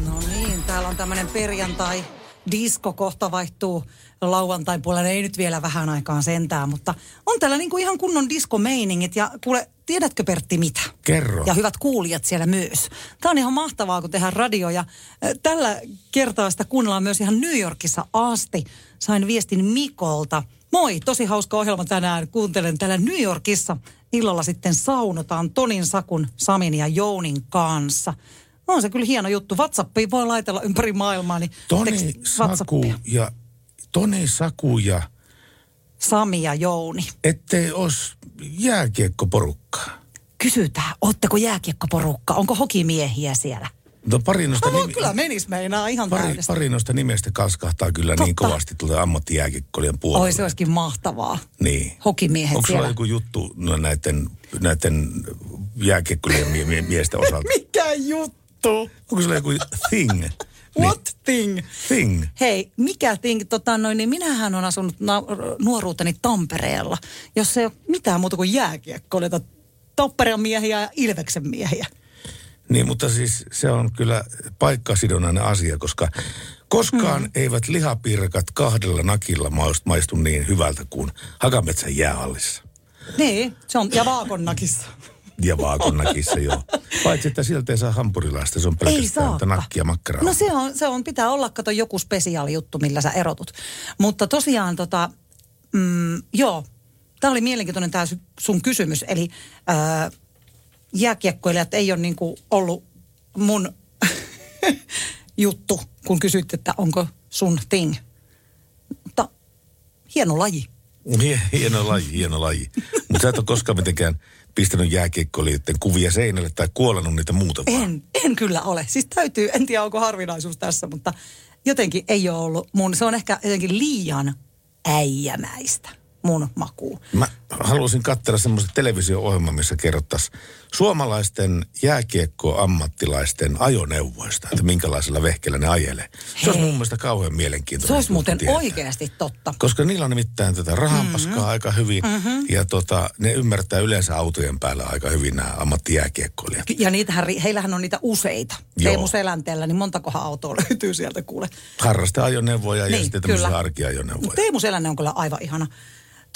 No niin, täällä on tämmöinen perjantai. Disko kohta vaihtuu lauantain puolella. Ei nyt vielä vähän aikaan sentään, mutta on täällä niinku ihan kunnon diskomeiningit. Ja kuule, tiedätkö Pertti mitä? Kerro. Ja hyvät kuulijat siellä myös. Tämä on ihan mahtavaa, kun tehdään radio. Ja tällä kertaa sitä kuunnellaan myös ihan New Yorkissa asti. Sain viestin Mikolta. Moi, tosi hauska ohjelma tänään. Kuuntelen täällä New Yorkissa illalla sitten saunotaan Tonin, Sakun, Samin ja Jounin kanssa. On se kyllä hieno juttu. WhatsAppiin voi laitella ympäri maailmaa. Niin Toni Saku ja, Toni Saku ja Sami ja Jouni. Ettei os jääkiekkoporukkaa. Kysytään, ootteko jääkiekkoporukka? Onko hokimiehiä siellä? No pari noista, No, nimi- kyllä menis meinaa ihan pari, täydestä. pari noista nimestä kalskahtaa kyllä niin Totta. kovasti tuolta ammattijääkiekkoilijan puolella. Oi, se olisikin mahtavaa. Niin. Hokimiehet Onko sulla siellä. joku juttu no, näiden, näiden mie- mie- miesten osalta? Mikä juttu? Onko sulla joku thing? What thing? Niin, thing. Hei, mikä thing? Tota, noin, niin minähän on asunut na- nuoruuteni Tampereella, jossa ei ole mitään muuta kuin jääkiekkoilijoita. Tampereen miehiä ja Ilveksen miehiä. Niin, mutta siis se on kyllä paikkasidonnainen asia, koska koskaan mm. eivät lihapiirakat kahdella nakilla maist- maistu niin hyvältä kuin Hakametsän jäähallissa. Niin, se on, ja Vaakonnakissa. Ja Vaakonnakissa, joo. Paitsi, että sieltä ei saa hampurilaista, se on pelkästään nakkia makkaraa. No se on, se on, pitää olla, kato joku spesiaali juttu, millä sä erotut. Mutta tosiaan tota, mm, joo, tämä oli mielenkiintoinen tämä sun kysymys. Eli ää, jääkiekkoilijat ei ole niinku ollut mun juttu, kun kysyt, että onko sun thing. Mutta hieno laji. Hie- Hieno laji, hieno laji. Mutta sä et ole koskaan mitenkään pistänyt jääkiekkoilijoiden kuvia seinälle tai kuolannut niitä muuta vaan. En, en kyllä ole. Siis täytyy, en tiedä onko harvinaisuus tässä, mutta jotenkin ei ole ollut mun, se on ehkä jotenkin liian äijämäistä mun makuun. Mä haluaisin katsella semmoisen televisio-ohjelman, missä kerrottaisiin suomalaisten jääkiekkoammattilaisten ajoneuvoista, että minkälaisella vehkellä ne ajelee. Se olisi Hei. mun mielestä kauhean mielenkiintoista. Se olisi muuten tietää. oikeasti totta. Koska niillä on nimittäin tätä rahanpaskaa Mm-hmm. aika hyvin mm-hmm. ja tota, ne ymmärtää yleensä autojen päällä aika hyvin nämä ammattijääkiekkoilijat. Ja niitähän, heillähän on niitä useita. Joo. Teemu Selänteellä, niin montakohan autoa löytyy sieltä kuule. Harrasteajoneuvoja ja Niin, sitten kyllä. tämmöisiä arkiajoneuvoja. Teemu Selänne on kyllä aivan ihana.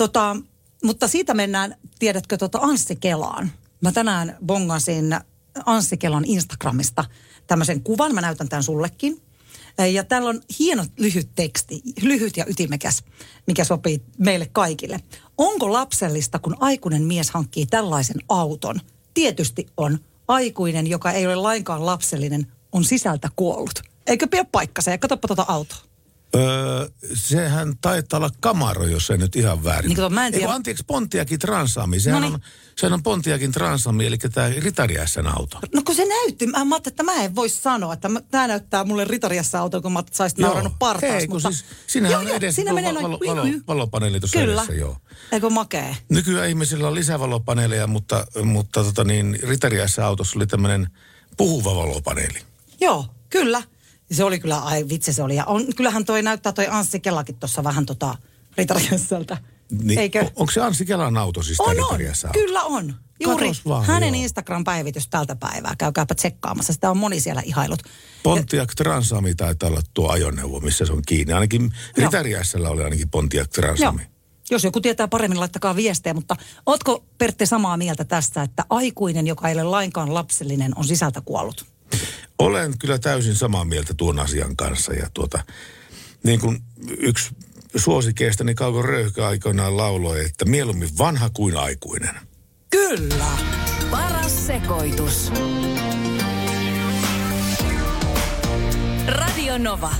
Tota, mutta siitä mennään, tiedätkö, tota Anssi Kelaan. Mä tänään bongasin Anssi Kelan Instagramista tämmöisen kuvan. Mä näytän tämän sullekin. Ja täällä on hieno lyhyt teksti, lyhyt ja ytimekäs, mikä sopii meille kaikille. Onko lapsellista, kun aikuinen mies hankkii tällaisen auton? Tietysti on. Aikuinen, joka ei ole lainkaan lapsellinen, on sisältä kuollut. Eikö pidä paikkansa? Ja katsoppa tuota autoa. Öö, sehän taitaa olla Camaro, jos ei nyt ihan väärin. Niin kato, mä en tiedä. Eiku, anteeksi, Pontiakin Transami. Sehän, Noniin. on, sehän on Pontiakin Transami, eli tämä Ritariässän auto. No kun se näytti, mä, mä ajattelin, että mä en voi sanoa, että tämä näyttää mulle ritariassa auto, kun mä saisit naurannut partaas. Ei, kun mutta... siis, siinähän on edessä siinä tuo menee valo, noin... valo, valo, valopaneeli tuossa Kyllä. edessä, joo. Eikö makee? Nykyään ihmisillä on lisävalopaneeleja, mutta, mutta tota niin, Ritariässä autossa oli tämmöinen puhuva valopaneeli. Joo, kyllä. Se oli kyllä, ai vitsi se oli. Ja on, kyllähän toi näyttää toi Anssi Kelakin tuossa vähän tota ritariassältä. Niin, Eikö? on- Onko se Ansi Kelan auto siis On, on. Kyllä on. Juuri Katos vaan, hänen joo. Instagram-päivitys tältä päivää. Käykääpä tsekkaamassa. Sitä on moni siellä ihailut. Pontiac Transami taitaa olla tuo ajoneuvo, missä se on kiinni. Ainakin Ritariässällä oli ainakin Pontiac Joo. Transami. Jos joku tietää paremmin, laittakaa viestejä, mutta ootko Pertti samaa mieltä tästä, että aikuinen, joka ei ole lainkaan lapsellinen, on sisältä kuollut? Olen kyllä täysin samaa mieltä tuon asian kanssa. Ja tuota, niin kuin yksi suosikeistani Kauko Röyhkä aikoinaan lauloi, että mieluummin vanha kuin aikuinen. Kyllä. Paras sekoitus. Radio Nova.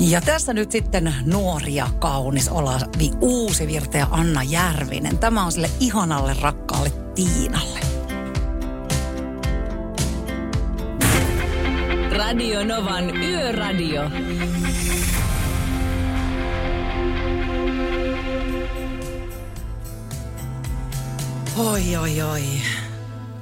Ja tässä nyt sitten nuori ja kaunis Olavi Uusivirta ja Anna Järvinen. Tämä on sille ihanalle rakkaalle Tiinalle. Radio Novan Yöradio. Oi, oi, oi.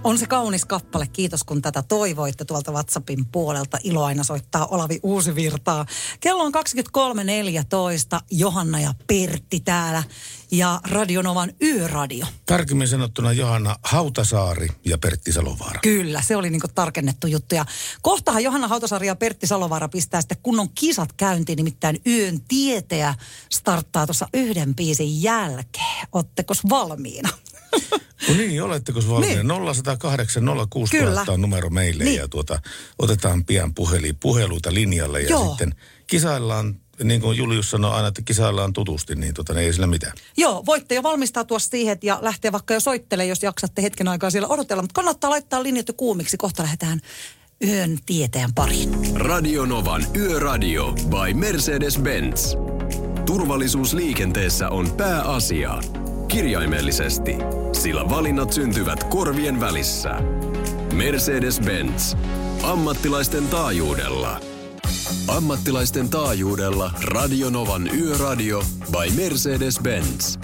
On se kaunis kappale. Kiitos, kun tätä toivoitte tuolta WhatsAppin puolelta. Ilo aina soittaa Olavi Uusivirtaa. Kello on 23.14. Johanna ja Pertti täällä. Ja Radionovan Yöradio. Tarkemmin sanottuna Johanna Hautasaari ja Pertti Salovaara. Kyllä, se oli niinku tarkennettu juttu. Ja kohtahan Johanna Hautasaari ja Pertti Salovaara pistää sitten kunnon kisat käyntiin, nimittäin yön tieteä starttaa tuossa yhden biisin jälkeen. Ootteko valmiina? No niin, oletteko valmiina? Niin. Niin. 0108 06 Kyllä. on numero meille Niin. ja tuota, otetaan pian puheli, puheluita linjalle ja Joo. sitten kisaillaan, niin kuin Julius sanoi aina, että kisaillaan tutusti, niin tota, ei sillä mitään. Joo, voitte jo valmistautua siihen ja lähteä vaikka jo soittelemaan, jos jaksatte hetken aikaa siellä odotella. Mutta kannattaa laittaa linjat jo kuumiksi. Kohta lähdetään yön tieteen pariin. Radio Novan Yöradio by Mercedes-Benz. Turvallisuus liikenteessä on pääasia. Kirjaimellisesti, sillä valinnat syntyvät korvien välissä. Mercedes-Benz. Ammattilaisten taajuudella. Ammattilaisten taajuudella Radionovan Yöradio by Mercedes-Benz.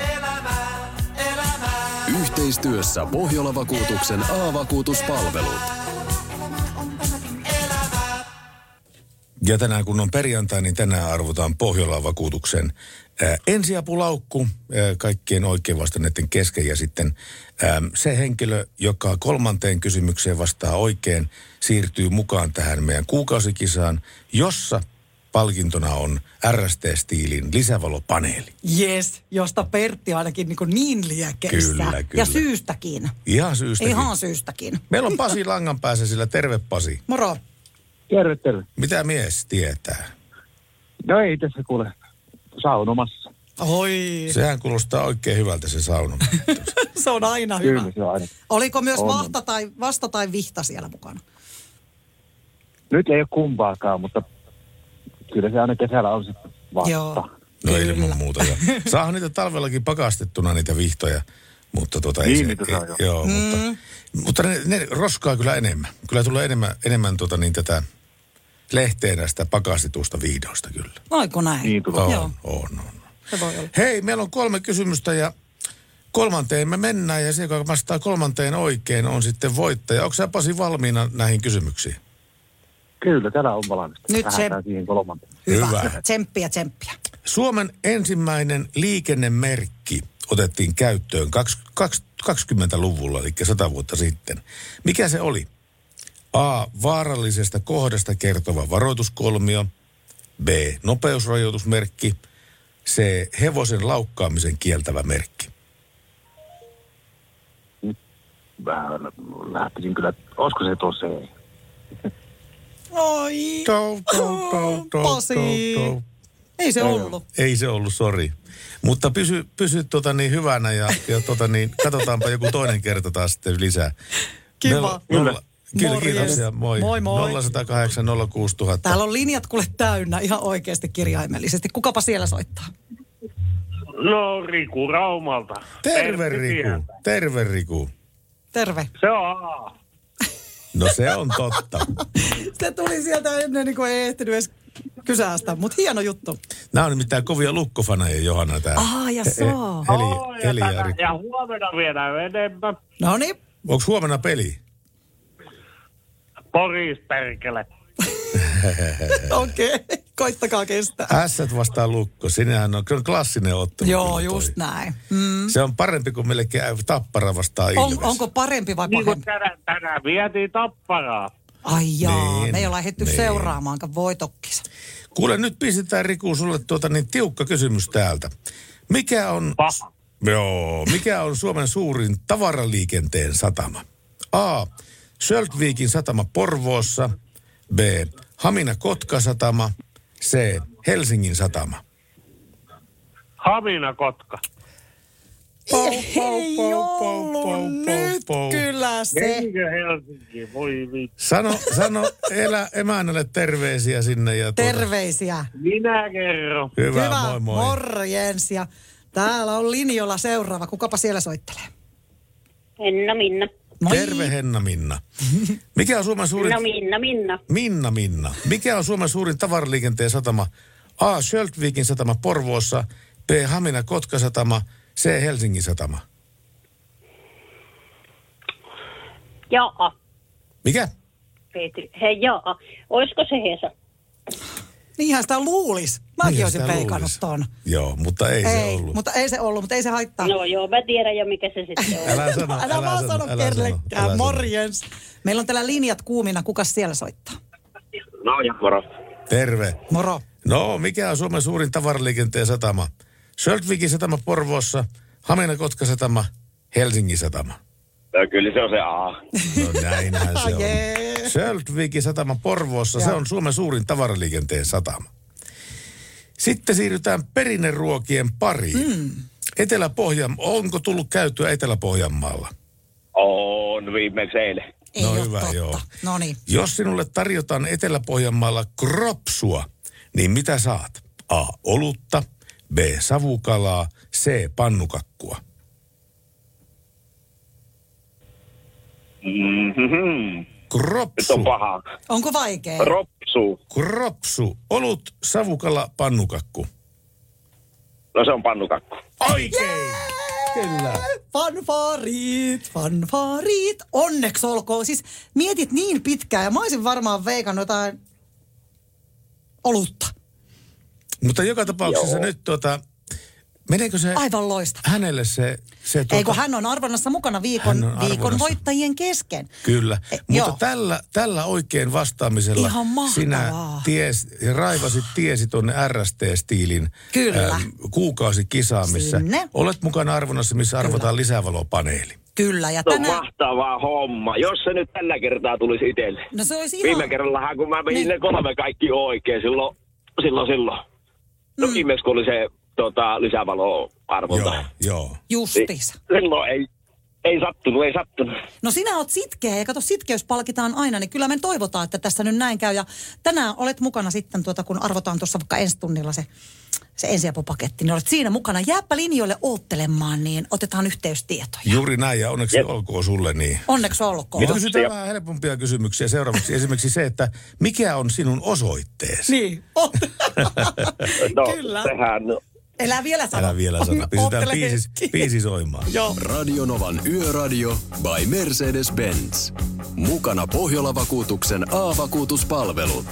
Yhteistyössä Pohjola-vakuutuksen A-vakuutuspalvelut. Ja tänään kun on perjantai, niin tänään arvotaan Pohjolan vakuutuksen ää, ensiapulaukku ää, kaikkien oikein vastanneiden kesken. Ja sitten ää, se henkilö, joka kolmanteen kysymykseen vastaa oikein, siirtyy mukaan tähän meidän kuukausikisaan, jossa palkintona on RST-stiilin lisävalopaneeli. Yes, josta Pertti ainakin niin, niin liekeissä. Kyllä, kyllä. Ja syystäkin. Ihan syystäkin. Ihan syystäkin. Meillä on Pasi langan päässä sillä. Terve Pasi. Moro. Terve, terve. Mitä mies tietää? No ei tässä kuule saunomassa. Oi, Sehän kuulostaa oikein hyvältä se sauna. se on aina hyvä. Kyllä se on aina. Oliko myös On. vasta tai, vasta tai vihta siellä mukana? Nyt ei ole kumpaakaan, mutta kyllä se aina kesällä on sitten vasta. Joo. No Kyllä. ilman muuta. Ja saahan niitä talvellakin pakastettuna niitä vihtoja, mutta tota ei Niin, se, niitä saa, ei, joo. joo, Mm. mutta, mutta ne, ne, roskaa kyllä enemmän. Kyllä tulee enemmän, enemmän tota niin tätä lehteä näistä pakastetusta viidoista kyllä. Oliko näin? Niin tulee. On, Joo, on, on. se voi olla. Hei, meillä on kolme kysymystä ja kolmanteen me mennään ja se, joka vastaa kolmanteen oikein, on sitten voittaja. Onko sä Pasi valmiina näihin kysymyksiin? Kyllä, täällä on valmista. Nyt se- Lähdetään siihen kolmanteen. Hyvä. Hyvä. Tsemppiä, tsemppiä. Suomen ensimmäinen liikennemerkki otettiin käyttöön kaks- kaks- 20-luvulla, eli 100 vuotta sitten. Mikä se oli? A. Vaarallisesta kohdasta kertova varoituskolmio. B. Nopeusrajoitusmerkki. C. Hevosen laukkaamisen kieltävä merkki. Vähän lähtisin kyllä, olisiko se tuossa ei? Oi, tou, tou, tou, Pasi. tou, tou. ei se ollut. Ei se ollut, sori. Mutta pysy, pysy tota niin hyvänä ja, ja tota niin, katsotaanpa joku toinen kerta taas sitten lisää. Kiva. Nolla- Kyllä, Morjes. kiitoksia. Moi. Moi, moi. 0108 06000. Täällä on linjat kuule täynnä ihan oikeasti kirjaimellisesti. Kukapa siellä soittaa? No Riku Raumalta. Terve Riku. sieltä. Terve Riku. Terve. Se on A. No se on totta. Se tuli sieltä ennen niin kuin ei ehtinyt edes kysästä, mutta hieno juttu. Nämä on nimittäin kovia lukkofaneja, Johanna. Tää. Ah, ja so. Oh, Eli, ja, ja huomenna vielä enemmän. No niin, Onko huomenna peli? Poris perkele. okei. Okay. Koittakaa kestää. Ässät vastaan lukko. Sinähän on kyllä klassinen ottelu. Joo, kyllä toi. just näin. Mm. Se on parempi kuin melkein tappara vastaan On, Ilves. onko parempi vai Niin kuin pahempi? tänään, tänään vietiin tapparaa. Ai jaa, Niin, me ei olla lähdetty niin. seuraamaankaan voitokkis. Kuule, nyt pistetään Riku sulle tuota niin tiukka kysymys täältä. Mikä on, Paha. joo, mikä on Suomen suurin tavaraliikenteen satama? A. Söltviikin satama Porvoossa. B. Hamina-Kotka-satama. C. Helsingin satama. Hamina Kotka. Nyt kyllä se. Menikö Helsinki? Voi vittu. Sano, sano elä, emännälle terveisiä sinne. Ja tuota, Terveisiä. Minä kerron. Hyvä, Hyvä, moi moi. morjens. Ja täällä on linjoilla seuraava. Kukapa siellä soittelee? Henna Minna. Moi. Terve Henna Minna. Mikä on Suomen suurin... No Minna, Minna. Minna Minna. Mikä on Suomen suurin tavaraliikenteen satama? A. Schöltvikin satama Porvoossa. B. Hamina Kotka satama. C. Helsingin satama. Jaa. Mikä? Petri. Hei, jaa. Olisiko se Hesa? Niinhän sitä luulis. Mäkin Niin olisin luulisi. ton. Joo, mutta ei, se Ei, ollut. mutta ei se ollut, mutta ei se haittaa. No joo, mä tiedän jo mikä se sitten on. Älä sano, älä, älä vaan sano, sano älä sano, älä kellekään. sano. Morjens. Meillä on täällä linjat kuumina. Kukas siellä soittaa? No ja moro. Terve. Moro. No, mikä on Suomen suurin tavaraliikenteen satama? Schöltvikin satama Porvoossa. Hamina Kotka satama. Helsingin satama. No, kyllä se on se A. No näinhän se on. Söltvikin satama Porvoossa, se Joo. on Suomen suurin tavaraliikenteen satama. Sitten siirrytään perinneruokien pariin. Mm. Etelä-Pohjan, onko tullut käytyä Etelä-Pohjanmaalla? On viimeksi eilen. Ei No ole hyvä, totta. joo. No niin. Jos sinulle tarjotaan Etelä-Pohjanmaalla kropsua, niin mitä saat? A. Olutta, B. Savukalaa, C. Pannukakkua. Mm-hmm. Nyt Kropsu, on paha. Onko vaikea? Ropsu. kropsu, olut, savukala, pannukakku. No se on pannukakku. Oikein! Kyllä. Fanfaarit, fanfaarit. Onneksi olkoon. Siis mietit niin pitkään ja mä olisin varmaan veikannut jotain olutta. Mutta joka tapauksessa Joo. nyt tuota, meneekö se Aivan loistava. hänelle se... se tuota, Ei kun hän on arvonnassa mukana viikon, on viikon arvonnassa. voittajien kesken. Kyllä, E, mutta joo. tällä, tällä oikein vastaamisella Ihan sinä ties, raivasit tiesi tuonne RST-stiilin Kyllä. kuukausikisaan, missä Sinne. olet mukana arvonnassa, missä arvotaan lisävalopaneeli. Kyllä, ja No tänään... mahtava homma. Jos se nyt tällä kertaa tulisi itselle. No se olisi Viime ihan... kerrallahan, kun mä vein Niin. ne kolme kaikki oikein, silloin, silloin, silloin. No Mm. viimeksi, kun oli se tota, lisävalo-arvonta. Joo, joo. Justiinsa. Silloin ei, ei sattunut, ei sattunut. No sinä oot sitkeä ja kato sitkeys palkitaan aina, niin kyllä me toivotaan, että tässä nyt näin käy. Ja tänään olet mukana sitten, tuota, kun arvotaan tuossa vaikka ensi tunnilla se, se ensiapupaketti, niin olet siinä mukana. Jääpä linjoille oottelemaan, niin otetaan yhteystietoja. Juuri näin ja onneksi Jep. olkoon sulle niin. Onneksi olkoon. Mutta kysytään vähän helpompia kysymyksiä seuraavaksi. Esimerkiksi se, että mikä on sinun osoitteesi? Niin, No, Kyllä. sehän, Elää vielä sano. Älä vielä sano. Pistetään biisi, biisi soimaan. Joo. Radionovan Yöradio by Mercedes-Benz. Mukana Pohjola-vakuutuksen A-vakuutuspalvelut.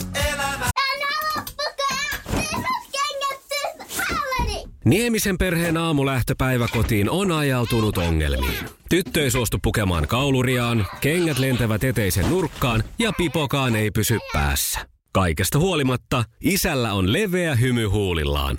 Niemisen perheen aamulähtöpäivä kotiin on ajautunut ongelmiin. Tyttö ei suostu pukemaan kauluriaan, kengät lentävät eteisen nurkkaan ja pipokaan ei pysy päässä. Kaikesta huolimatta, isällä on leveä hymy huulillaan.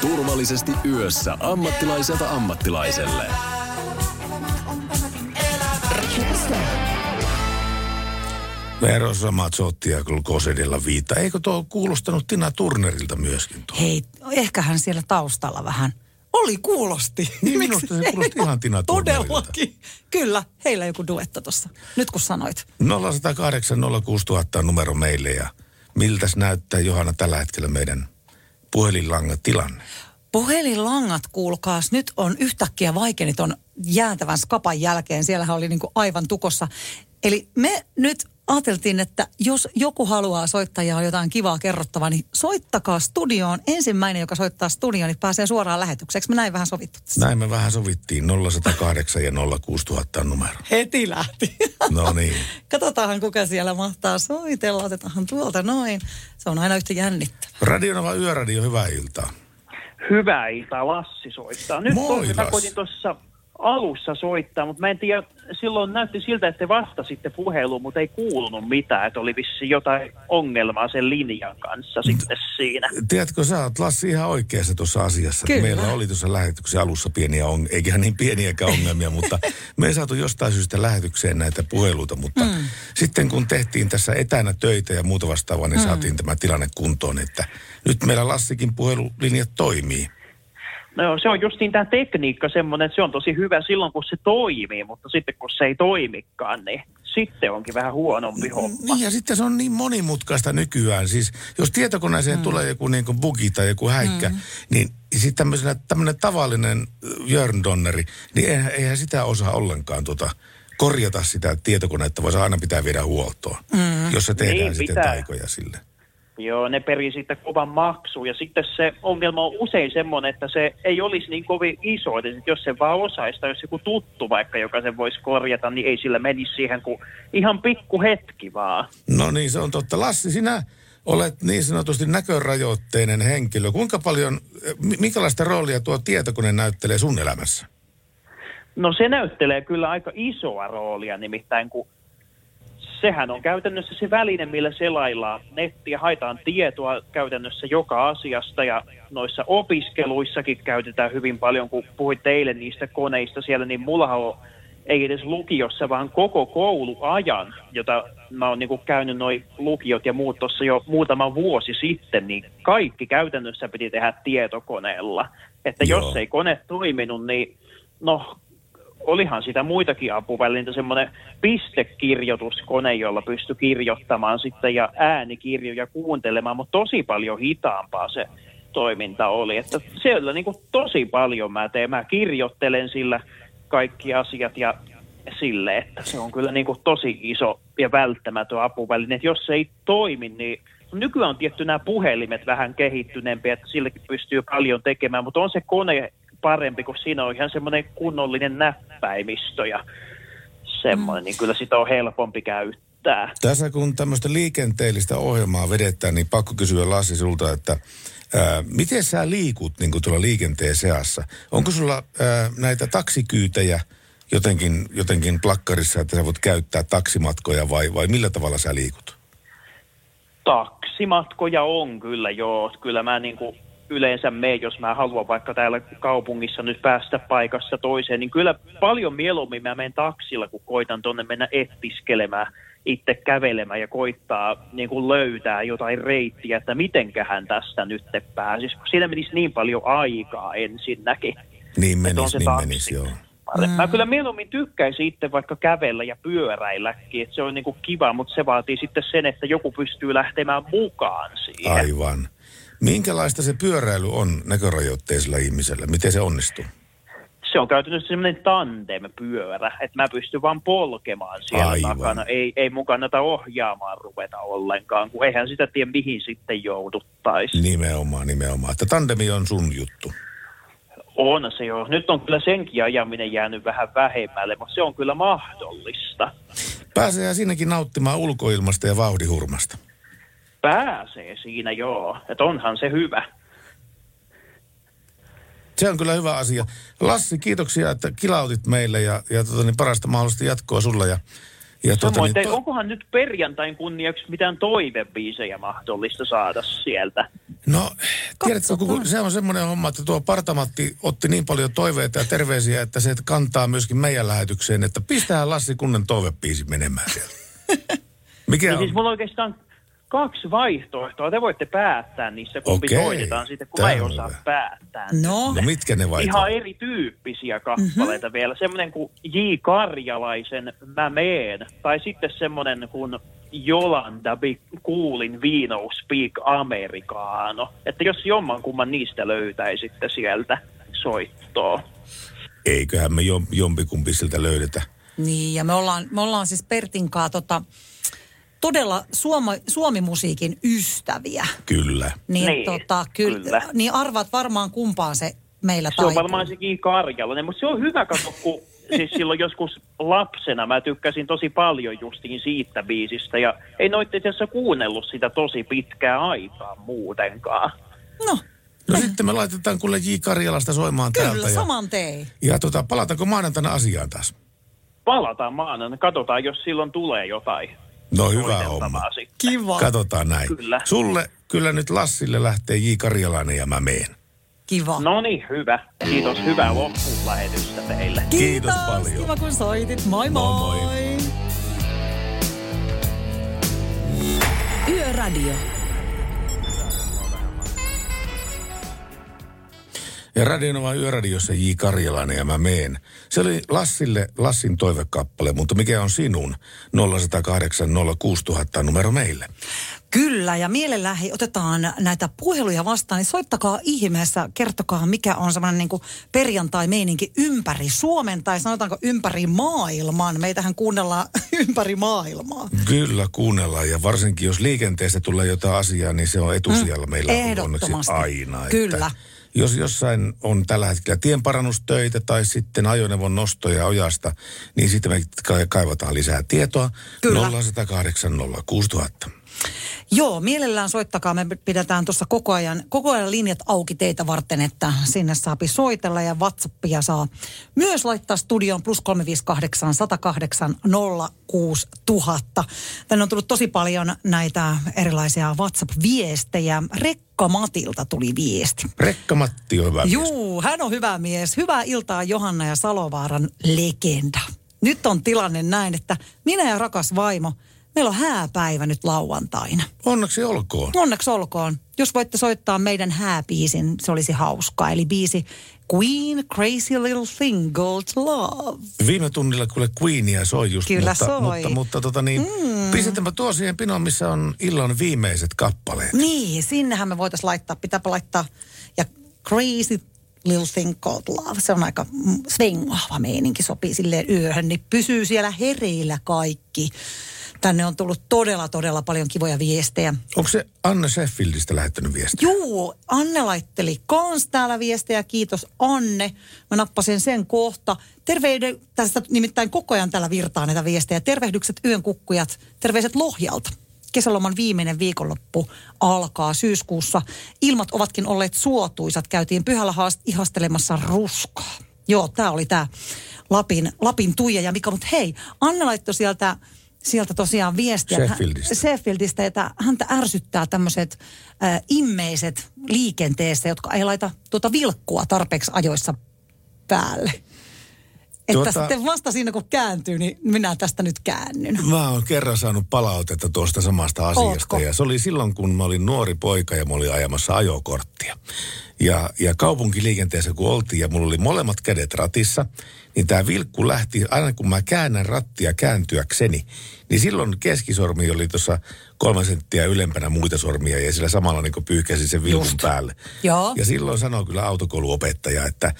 Turvallisesti yössä ammattilaiselta ammattilaiselle. Verossa Mazzottia glukosedilla viita. Eikö tuo kuulostanut Tina Turnerilta myöskin tuo? Hei, ehkähän siellä taustalla vähän. Oli kuulosti. Niin, Miksi minusta se ei? kuulosti ihan Tina Turnerilta. Todellakin. Kyllä, heillä joku duetto tuossa. Nyt kun sanoit. 0108 06000 on numero meille ja miltäs näyttää Johanna tällä hetkellä meidän puhelinlangan tilanne? Puhelinlangat, kuulkaas, nyt on yhtäkkiä vaikeni ton jäätävän skapan jälkeen. Siellähän oli niinku aivan tukossa. Eli me nyt ajateltiin, että jos joku haluaa soittaa ja on jotain kivaa kerrottavaa, niin soittakaa studioon. Ensimmäinen, joka soittaa studioon, niin pääsee suoraan lähetykseen. Eikö me näin vähän sovittu tässä? Näin me vähän sovittiin 0108 ja 06000 on numero. Heti lähti. No niin. Katsotaan, kuka siellä mahtaa soitella. Otetaan tuolta noin. Se on aina yhtä jännittävää. Radionova Yöradio, hyvää iltaa. Hyvää iltaa, Lassi soittaa. Nyt Moi, Lassi. koitin tuossa alussa soittaa, mutta mä en tiedä, silloin näytti siltä, että te vastasitte puheluun, mutta ei kuulunut mitään, että oli vissi jotain ongelmaa sen linjan kanssa sitten siinä. Tiedätkö, sä oot Lassi ihan oikeassa tuossa asiassa. Kyllä. Meillä oli tuossa lähetyksen alussa pieniä ongelmia, eikä niin pieniäkään ongelmia, mutta me ei saatu jostain syystä lähetykseen näitä puheluita. Mutta mm. sitten kun tehtiin tässä etänä töitä ja muuta vastaavaa, niin mm. saatiin tämä tilanne kuntoon, että nyt meillä Lassikin puhelulinjat toimii. No se on justiin tämä tekniikka semmoinen, että se on tosi hyvä silloin, kun se toimii, mutta sitten kun se ei toimikaan, niin sitten onkin vähän huonompi homma. Niin ja sitten se on niin monimutkaista nykyään. Siis jos tietokoneeseen mm. tulee joku niin kuin bugi tai joku häikkä, mm. niin sitten tämmöinen tavallinen Jörn Donneri, niin eihän, eihän sitä osaa ollenkaan tota, korjata sitä tietokonetta, vaan se aina pitää viedä huoltoon, mm. jos se tehdään Niin sitten pitää. taikoja sille. Joo, ne perii sitten kovan maksu. Ja sitten se ongelma on usein semmoinen, että se ei olisi niin kovin iso. Että jos se vaan osaisi, tai jos joku tuttu vaikka, joka sen voisi korjata, niin ei sillä menisi siihen kuin ihan pikku hetki vaan. No niin, se on totta. Lassi, sinä olet niin sanotusti näkörajoitteinen henkilö. Kuinka paljon, mi- minkälaista roolia tuo tietokone näyttelee sun elämässä? No se näyttelee kyllä aika isoa roolia, nimittäin kun sehän on käytännössä se väline, millä selaillaan nettiä, haetaan tietoa käytännössä joka asiasta ja noissa opiskeluissakin käytetään hyvin paljon, kun puhuit teille niistä koneista siellä, niin mullahan on ei edes lukiossa, vaan koko kouluajan, jota mä oon niin käynyt noin lukiot ja muut tuossa jo muutama vuosi sitten, niin kaikki käytännössä piti tehdä tietokoneella. Että Joo. jos ei kone toiminut, niin no olihan sitä muitakin apuvälineitä, semmoinen pistekirjoituskone, jolla pystyi kirjoittamaan sitten ja äänikirjoja kuuntelemaan, mutta tosi paljon hitaampaa se toiminta oli. Että siellä niin kuin tosi paljon mä teen. Mä kirjoittelen sillä kaikki asiat ja sille, että se on kyllä niin kuin tosi iso ja välttämätön apuväline. Että jos se ei toimi, niin nykyään on tietty nämä puhelimet vähän kehittyneempiä, että silläkin pystyy paljon tekemään, mutta on se kone parempi, kun siinä on ihan semmoinen kunnollinen näppäimistö ja semmoinen, niin kyllä sitä on helpompi käyttää. Tässä kun tämmöistä liikenteellistä ohjelmaa vedetään, niin pakko kysyä Lassi sulta, että ää, miten sä liikut niin kuin tuolla liikenteen seassa? Onko sulla ää, näitä taksikyytejä jotenkin, jotenkin plakkarissa, että sä voit käyttää taksimatkoja vai, vai millä tavalla sä liikut? Taksimatkoja on kyllä joo. Kyllä mä niin kuin yleensä menen, jos mä haluan vaikka täällä kaupungissa nyt päästä paikassa toiseen, niin kyllä paljon mieluummin mä menen taksilla, kun koitan tonne mennä ettiskelemään, itse kävelemään ja koittaa niin kuin löytää jotain reittiä, että mitenköhän tästä nyt pääsisi, kun siinä menisi niin paljon aikaa ensinnäkin. Niin on menis, se niin taksi. menis, joo. Mm. Mä kyllä mieluummin tykkäisin itse vaikka kävellä ja pyöräilläkin, että se on niinku kiva, mutta se vaatii sitten sen, että joku pystyy lähtemään mukaan siihen. Aivan. Minkälaista se pyöräily on näkörajoitteisella ihmisellä? Miten se onnistuu? Se on käytännössä semmoinen tandem-pyörä, että mä pystyn vaan polkemaan siellä Aivan. takana. Ei, ei mun kannata ohjaamaan ruveta ollenkaan, kun eihän sitä tiedä mihin sitten jouduttaisiin. Nimenomaan, nimenomaan. Että tandemi on sun juttu. On se jo. Nyt on kyllä senkin ajaminen jäänyt vähän vähemmälle, mutta se on kyllä mahdollista. Pääsee siinäkin nauttimaan ulkoilmasta ja vauhdihurmasta. Pääsee siinä joo, että onhan se hyvä. Se on kyllä hyvä asia. Lassi, kiitoksia, että kilautit meille ja, ja tota, niin parasta mahdollista jatkoa sulla. Ja, ja tota, Samoin, niin, te, onkohan nyt perjantain kunniaksi mitään toivebiisejä mahdollista saada sieltä? No, tiedätkö, kun se on semmoinen homma, että tuo Partamatti otti niin paljon toiveita ja terveisiä, että se kantaa myöskin meidän lähetykseen, että pistää Lassi kunnen toivebiisi menemään sieltä. Mikä No on? siis mulla oikeastaan kaksi vaihtoehtoa. Te voitte päättää niissä, kumpi Okei, soitetaan sitten, kun mä ei on osaa hyvä. päättää. No, No mitkä ne Ihan vaihtoehdot? erityyppisiä kappaleita mm-hmm. vielä. Semmoinen kuin J. Karjalaisen Mä meen. Tai sitten semmoinen kuin Jolanda Kuulin Vino Speak Americano. Että jos jomman kumman niistä löytäisitte sieltä soittoa. Eiköhän me jom, jompikumpi siltä löydetä. niin ja me ollaan, me ollaan siis Pertinkaa tota, todella suoma, suomimusiikin ystäviä. Kyllä. Niin, Niin, tota, kyllä, kyllä. niin arvaat varmaan kumpaan se meillä Se on varmaan se J. Karjalainen, mutta se on hyvä katso, kun siis silloin joskus lapsena mä tykkäsin tosi paljon justiin siitä biisistä ja ei noit itse asiassa kuunnellut sitä tosi pitkää aikaa muutenkaan. No, No sitten me laitetaan kuule J. Karjalasta soimaan kyllä, täältä. Ja, saman tein. ja tota, palataanko maanantaina asiaan taas? Palataan maanantaina, katsotaan jos silloin tulee jotain. No hyvä homma. sitten. Kiva. Katsotaan näin. Kyllä. Sulle kyllä nyt Lassille lähtee J. Karjalainen ja mä meen. Kiva. No niin, hyvä. Kiitos, hyvää loppulähetystä teille. Kiitos paljon. Kiva kun soitit. Moi moi. Moi, moi. Yöradio. Ja Radionova Yöradiossa J. Karjalainen ja mä meen. Se oli Lassille Lassin toivekappale, mutta mikä on sinun? 0108 06000 numero meille. Kyllä, ja mielellään hei, otetaan näitä puheluja vastaan, niin soittakaa ihmeessä, kertokaa mikä on semmoinen niin kuin perjantai-meininki ympäri Suomen, tai sanotaanko ympäri maailman. Meitähän kuunnellaan ympäri maailmaa. Kyllä kuunnellaan ja varsinkin jos liikenteessä tulee jotain asiaa, niin se on etusijalla Mm, meillä on onneksi aina. Kyllä. Että jos jossain on tällä hetkellä tienparannustöitä tai sitten ajoneuvon nostoja ojasta, niin sitten me ka- kaivataan lisää tietoa. Kyllä. 0108 06000. Joo, mielellään soittakaa. Me pidetään tuossa koko ajan, koko ajan linjat auki teitä varten, että sinne saapi soitella ja WhatsAppia saa myös laittaa studioon plus 358 108 06000. Tänne on tullut tosi paljon näitä erilaisia WhatsApp-viestejä. Rekka Matilta tuli viesti. Rekka Matti on hyvä mies. Juu, hän on hyvä mies. Hyvää iltaa Johanna ja Salovaaran legenda. Nyt on tilanne näin, että minä ja rakas vaimo, meillä on hääpäivä nyt lauantaina. Onneksi olkoon. Onneksi olkoon. Jos voitte soittaa meidän hääbiisin, se olisi hauskaa. Eli biisi Queen Crazy Little Thing Called Love. Viime tunnilla kuule Queenia soi just, Kyllä mutta, soi. mutta, mutta tota niin, mm. pistetäänpä tuo siihen pinoon, missä on illan viimeiset kappaleet. Niin, sinnehän me voitaisiin laittaa. Pitääpä laittaa. Ja Crazy Little Thing Called Love. Se on aika mm, svengaava meininki, sopii silleen yöhön. Niin pysyy siellä hereillä kaikki. Tänne on tullut todella, todella paljon kivoja viestejä. Onko se Anne Sheffieldistä lähettänyt viestiä? Juu, Anne laitteli kans täällä viestejä. Kiitos Anne. Mä nappasin sen kohta. Terveyden, tästä nimittäin koko ajan täällä virtaa näitä viestejä. Tervehdykset yön kukkujat. Terveiset Lohjalta. Kesäloman viimeinen viikonloppu alkaa syyskuussa. Ilmat ovatkin olleet suotuisat. Käytiin pyhällä haast- ihastelemassa ruskaa. Joo, tämä oli tämä Lapin, Lapin Tuija ja Mika. Mutta hei, Anne laittoi sieltä, sieltä tosiaan viestiä. että hän- Sheffieldistä. Sheffieldistä, että häntä ärsyttää tämmöiset äh, immeiset liikenteessä, jotka ei laita tuota vilkkua tarpeeksi ajoissa päälle. Että Tuota- sitten vasta siinä kun kääntyy, niin minä tästä nyt käännyn. Mä oon kerran saanut palautetta tuosta samasta asiasta. Ootko? Ja se oli silloin, kun mä olin nuori poika ja mä olin ajamassa ajokorttia. Ja, ja kaupunkiliikenteessä kun oltiin ja mulla oli molemmat kädet ratissa, niin tämä vilkku lähti, aina kun mä käännän rattia kääntyäkseni, niin silloin keskisormi oli tuossa kolme senttiä ylempänä muita sormia ja sillä samalla niin pyyhkäsi sen vilkun Just. päälle. Joo. Ja silloin sanoi kyllä autokouluopettaja, että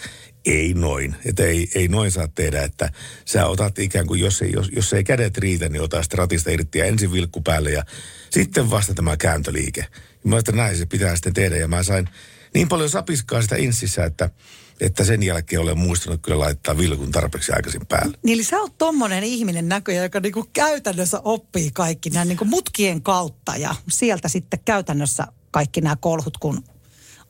ei noin, että ei, ei noin saa tehdä, että sä otat ikään kuin, jos ei, jos, jos ei kädet riitä, niin ota ratista irti ja ensin vilkku päälle ja sitten vasta tämä kääntöliike. Ja mä että näin se pitää sitten tehdä ja mä sain niin paljon sapiskaa sitä insissä, että, että sen jälkeen olen muistanut kyllä laittaa vilkun tarpeeksi aikaisin päälle. Niin eli sä oot tommonen ihminen näköjään, joka niinku käytännössä oppii kaikki nämä niinku mutkien kautta ja sieltä sitten käytännössä kaikki nämä kolhut, kun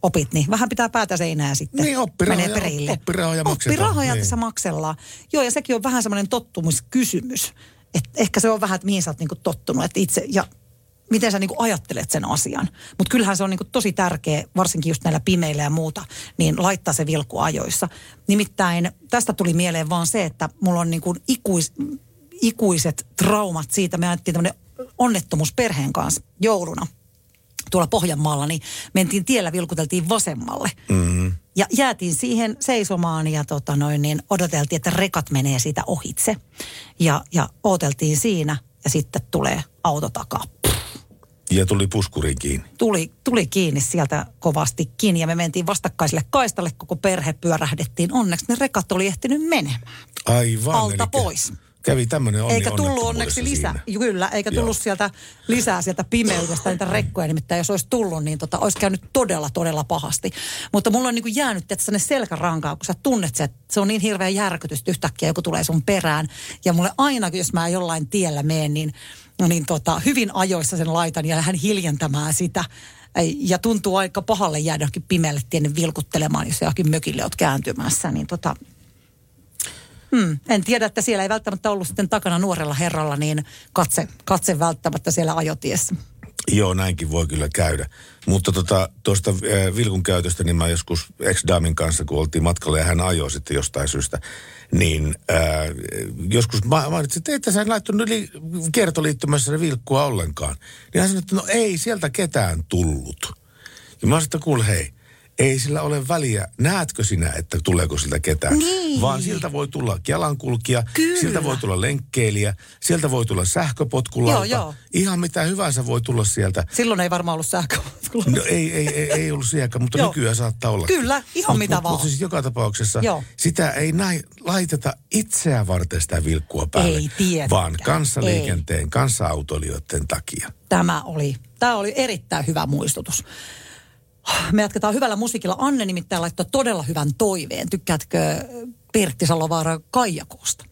opit, niin vähän pitää päätä seinää sitten. Niin, oppirahoja- menee perille. oppirahoja maksetaan, Oppirahoja niin. tässä maksellaan. Joo, ja sekin on vähän semmoinen tottumuskysymys. Et ehkä se on vähän, että mihin sä oot niinku tottunut, että itse, ja miten sä niinku ajattelet sen asian. Mutta kyllähän se on niinku tosi tärkeä, varsinkin just näillä pimeillä ja muuta, niin laittaa se vilkku ajoissa. Nimittäin tästä tuli mieleen vaan se, että mulla on niinku ikuis, ikuiset traumat siitä. Me ajettiin tämmöinen onnettomuus perheen kanssa jouluna tuolla Pohjanmaalla, niin mentiin tiellä, vilkuteltiin vasemmalle. Mm. Ja jäätiin siihen seisomaan ja tota noin, niin odoteltiin, että rekat menee siitä ohitse. Ja, ja ooteltiin siinä ja sitten tulee auto takaa. Ja tuli puskuriin kiinni. Tuli, tuli kiinni sieltä kovastikin ja me mentiin vastakkaiselle kaistalle, koko perhe pyörähdettiin. Onneksi ne rekat oli ehtinyt menemään. Aivan. Alta elikkä pois. Kävi tämmöinen onni Eikä tullut onneksi lisää. Kyllä, eikä Joo. tullut sieltä lisää sieltä pimeydestä niitä rekkoja. Nimittäin jos olisi tullut, niin tota, olisi käynyt todella, todella pahasti. Mutta mulla on niin kuin jäänyt että sinne selkärankaa, kun sä tunnet se, että se on niin hirveä järkytys, että yhtäkkiä joku tulee sun perään. Ja mulle aina, jos mä jollain tiellä menen, niin, niin tota, hyvin ajoissa sen laitan ja lähden hiljentämään sitä. Ja tuntuu aika pahalle jäädä johonkin pimeälle tienne vilkuttelemaan, jos johonkin mökille oot kääntymässä. Niin tota, Hmm. En tiedä, että siellä ei välttämättä ollut sitten takana nuorella herralla, niin katse, katse välttämättä siellä ajotiessä. Joo, näinkin voi kyllä käydä. Mutta tota, tuosta äh, vilkun käytöstä, niin mä joskus ex-daamin kanssa, kun oltiin matkalla ja hän ajoi sitten jostain syystä, niin äh, joskus ma- mainitsin, että et sä laittanut yli kiertoliittymässä vilkkua ollenkaan. Niin hän sanoi, että no ei sieltä ketään tullut. Ja mä sanoin, että kuule hei, ei sillä ole väliä, näetkö sinä, että tuleeko siltä ketään. Niin. Vaan siltä voi tulla jalankulkija, Kyllä. siltä voi tulla lenkkeilijä, sieltä voi tulla sähköpotkulauta. Joo, joo. Ihan mitä hyvänsä voi tulla sieltä. Silloin ei varmaan ollut sähkö. No ei, ei, ei, ei ollut sielläkään, mutta Joo. nykyään saattaa olla. Kyllä, ihan mitä vaan. Mutta siis joka tapauksessa Joo. sitä ei näin laiteta itseään varten sitä vilkkua päälle. Ei tietenkään. Vaan kanssaliikenteen, kanssa-autoilijoiden takia. Tämä oli, tämä oli erittäin hyvä muistutus. Me jatketaan hyvällä musiikilla. Anne nimittäin laittoi todella hyvän toiveen. Tykkäätkö Pertti Salovaara Kaijakosta?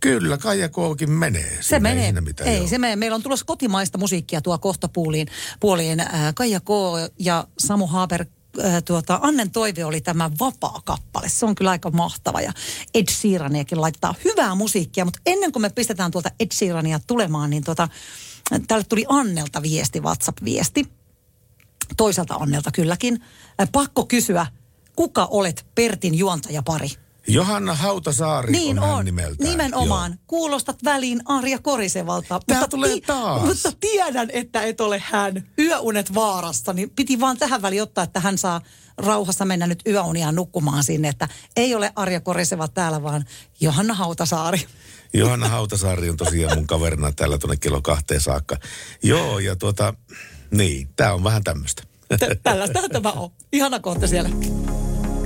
Kyllä, Kaija Kookin menee. Se menee. Ei, siinä mitään, ei se menee. Meillä on tulossa kotimaista musiikkia tuo kohtapuoliin. Puoliin. Äh, Kaija K. ja Samu Haaber äh, tuota, Annen toive oli tämä vapaa kappale. Se on kyllä aika mahtava ja Ed Sheeraniakin laittaa hyvää musiikkia, mutta ennen kuin me pistetään tuolta Ed Sheerania tulemaan, niin tuota, tälle tuli Annelta viesti, WhatsApp-viesti. Toiselta Annelta kylläkin. Äh, pakko kysyä, kuka olet Pertin juontajapari? Johanna Hautasaari Niin on, on, hän nimeltään. nimenomaan. Joo. Kuulostat väliin Arja Korisevalta. Tää tulee taas. Mutta tiedän, että et ole hän. Yöunet vaarassa, niin piti vaan tähän väliin ottaa, että hän saa rauhassa mennä nyt yöunia nukkumaan sinne, että ei ole Arja Koriseva täällä, vaan Johanna Hautasaari. Johanna Hautasaari on tosiaan mun kaverina täällä tuonne kello kahteen saakka. Joo, ja tuota, niin, tää on vähän tämmöistä. Tä- Tällaistähän tämä on. Ihana kohta siellä.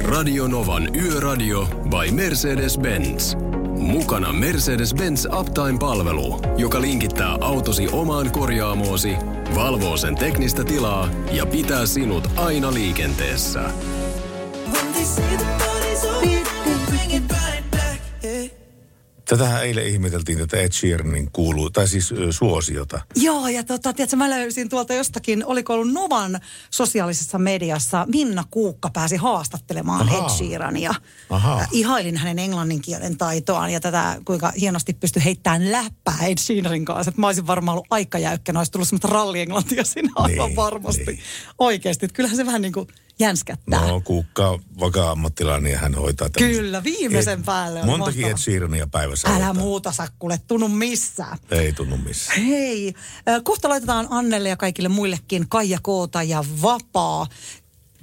Radio Novan Yöradio by Mercedes-Benz. Mukana Mercedes-Benz Uptime-palvelu, joka linkittää autosi omaan korjaamoosi, valvoo sen teknistä tilaa ja pitää sinut aina liikenteessä. Tätähän eilen ihmeteltiin tätä Ed Sheeranin kuuluu, tai siis ö, suosiota. Joo, ja tota, tiedätkö, mä löysin tuolta jostakin, oliko ollut Novan sosiaalisessa mediassa, Minna Kuukka pääsi haastattelemaan Ahaa. Ed Sheerania. Ahaa. Äh, Ihailin hänen englannin kielen taitoaan ja tätä, kuinka hienosti pystyi heittämään läppää Ed Sheeranin kanssa. Että mä olisin varmaan ollut aika jäykkänä, olisi tullut semmoista rallienglantia siinä aivan Niin, varmasti. niin. Oikeasti, että kyllähän se vähän niin kuin jänskättää. No, Kuukka on vakaa ammattilainen ja hän hoitaa tämmöistä. Kyllä, viimeisen Ed- päälle on Montakin mahtava. Ed Sheerania päivässä Älä hoitaa. muuta Sakkule, tunnu missään. Ei tunnu missään. Hei, kohta laitetaan Annelle ja kaikille muillekin Kaija Koota ja Vapaa.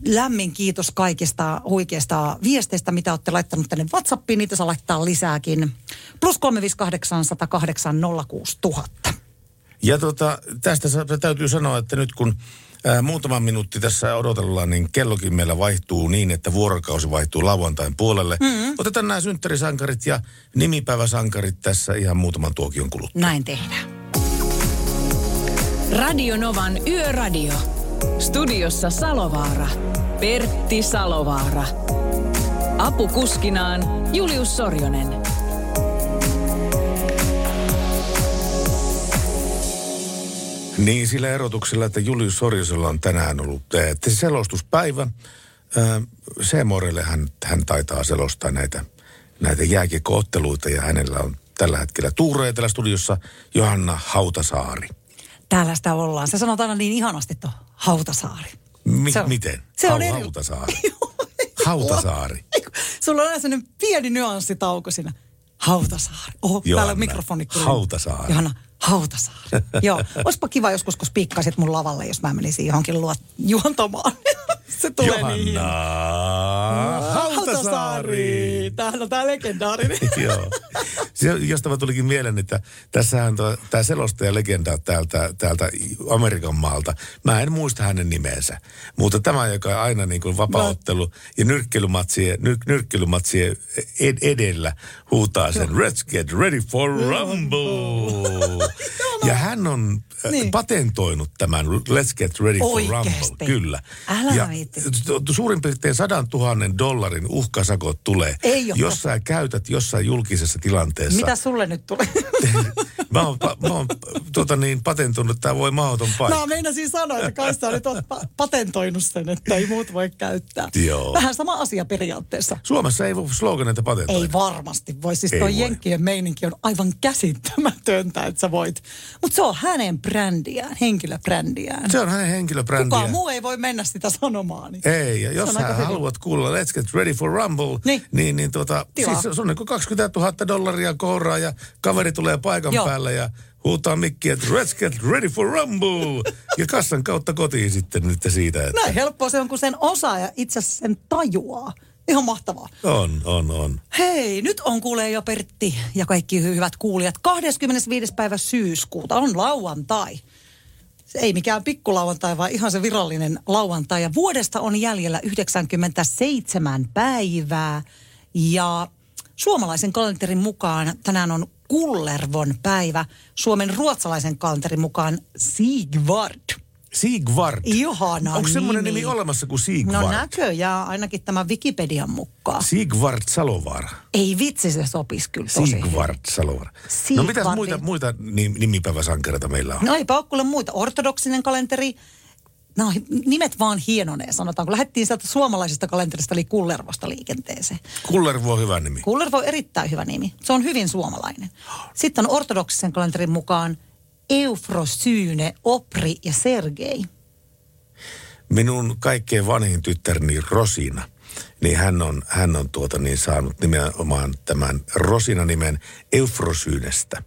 Lämmin kiitos kaikista huikeista viesteistä, mitä olette laittanut tänne WhatsAppiin. Niitä saa laittaa lisääkin. Plus 358 108 06000. Ja tota, tästä täytyy sanoa, että nyt kun ää, muutama minuutti tässä odotellaan, niin kellokin meillä vaihtuu niin, että vuorokausi vaihtuu lauantain puolelle. Mm-hmm. Otetaan nämä synttärisankarit ja nimipäiväsankarit tässä ihan muutaman tuokion kuluttua. Näin tehdään. Radio Novan Yöradio. Studiossa Salovaara. Pertti Salovaara. Apukuskinaan Julius Sorjonen. Niin sillä erotuksella, että Julius Sorjosella on tänään ollut eh, se selostuspäivä. Äh, Seemorelle hän, hän taitaa selostaa näitä, näitä jääkiekkootteluita ja hänellä on tällä hetkellä Tuure Etelä-studiossa Johanna Hautasaari. Täällä sitä ollaan. Se sanotaan aina niin ihanasti tuo Hautasaari. Mi- Se on- miten? se on Hau- eri- Hautasaari. Hautasaari. Sulla on aina sellainen pieni nyanssitauko siinä. Hautasaari. Oho, täällä Johanna on mikrofoni. Hautasaari. Johanna Hautasaari. Joo. Olisipa kiva joskus, kun spiikkaisit mun lavalle, jos mä menisin johonkin luot juontamaan. Se tulee niin. Johanna Hautasaari. Tämähän on tää legendaarinen. Joo. Se, josta mä tulikin mieleen, että tässähän tämä selostaja legenda täältä, täältä Amerikan maalta. Mä en muista hänen nimensä. Mutta tämä, joka aina niin kuin vapauttelu ja nyrkkeilymatsien, nyr, nyrkkeilymatsien ed, edellä huutaa sen Let's get ready for rumble. ja hän on Niin. niin. patentoinut tämän Let's get ready for Oikeesti? rumble. Kyllä. Älä ja viitti. suurin piirtein sadan tuhannen dollarin uhkasakot tulee, Ei jos sä käytät jossain julkisessa tilanteessa. Mitä sulle nyt tulee? Mä oon, mä oon tota niin, patentunut, tää voi mahdoton paikka. Mä meinasin sanoa, että kai sä nyt pa- patentoinut sen, että ei muut voi käyttää. Joo. Vähän sama asia periaatteessa. Suomessa ei voi sloganeita patentoida. Ei varmasti voi. Siis toi voi. Jenkkien meininki on aivan käsittämätöntä, että sä voit. Mutta se on hänen brändiään, henkilöbrändiään. Se on hänen henkilöbrändiä. Kukaan muu ei voi mennä sitä sanomaan. Niin. Ei, ja jos sä haluat kuulla Let's Get Ready for Rumble, Niin. niin, niin tota, Tilaa. siis se on niin kuin 20 000 dollaria kouraa ja kaveri tulee paikan Joo. päälle ja huutaa mikkiä, että Let's Get Ready for Rumble! ja kassan kautta kotiin sitten nyt siitä, että Näin helppoa se on, kun sen osaa ja itse asiassa sen tajuaa. Ihan mahtavaa. on, on, on. Hei, nyt on kuulee jo Pertti ja kaikki hy- hyvät kuulijat. 25. päivä syyskuuta on lauantai. Se ei mikään pikkulauantai, vaan ihan se virallinen lauantai. Ja vuodesta on jäljellä 97 päivää. Ja suomalaisen kalenterin mukaan tänään on Kullervon päivä. Suomen ruotsalaisen kalenterin mukaan Sigvard. Siegvard. Ihana Onko semmoinen nimi. nimi olemassa kuin Siegvard? No näköjään ainakin tämä Wikipedian mukaan. Siegvard Salovaara. Ei vitsi, se sopisi kyllä tosi hyvin. Siegvard Salovaara. No mitäs Siegvardin- muita, muita nim- nimipäiväsankareita meillä on? No eipä ole muita. Ortodoksinen kalenteri. No nimet vaan hienonee, sanotaan. Kun lähdettiin sieltä suomalaisesta kalenterista, eli Kullervosta liikenteeseen. Kullervo on hyvä nimi. Kullervo on erittäin hyvä nimi. Se on hyvin suomalainen. Sitten on ortodoksisen kalenterin mukaan Eufrosyne, Opri ja Sergei. Minun kaikkein vanhin tyttärni Rosina, niin hän on, hän on tuota niin saanut nimenomaan tämän Rosina-nimen Eufrosyynestä.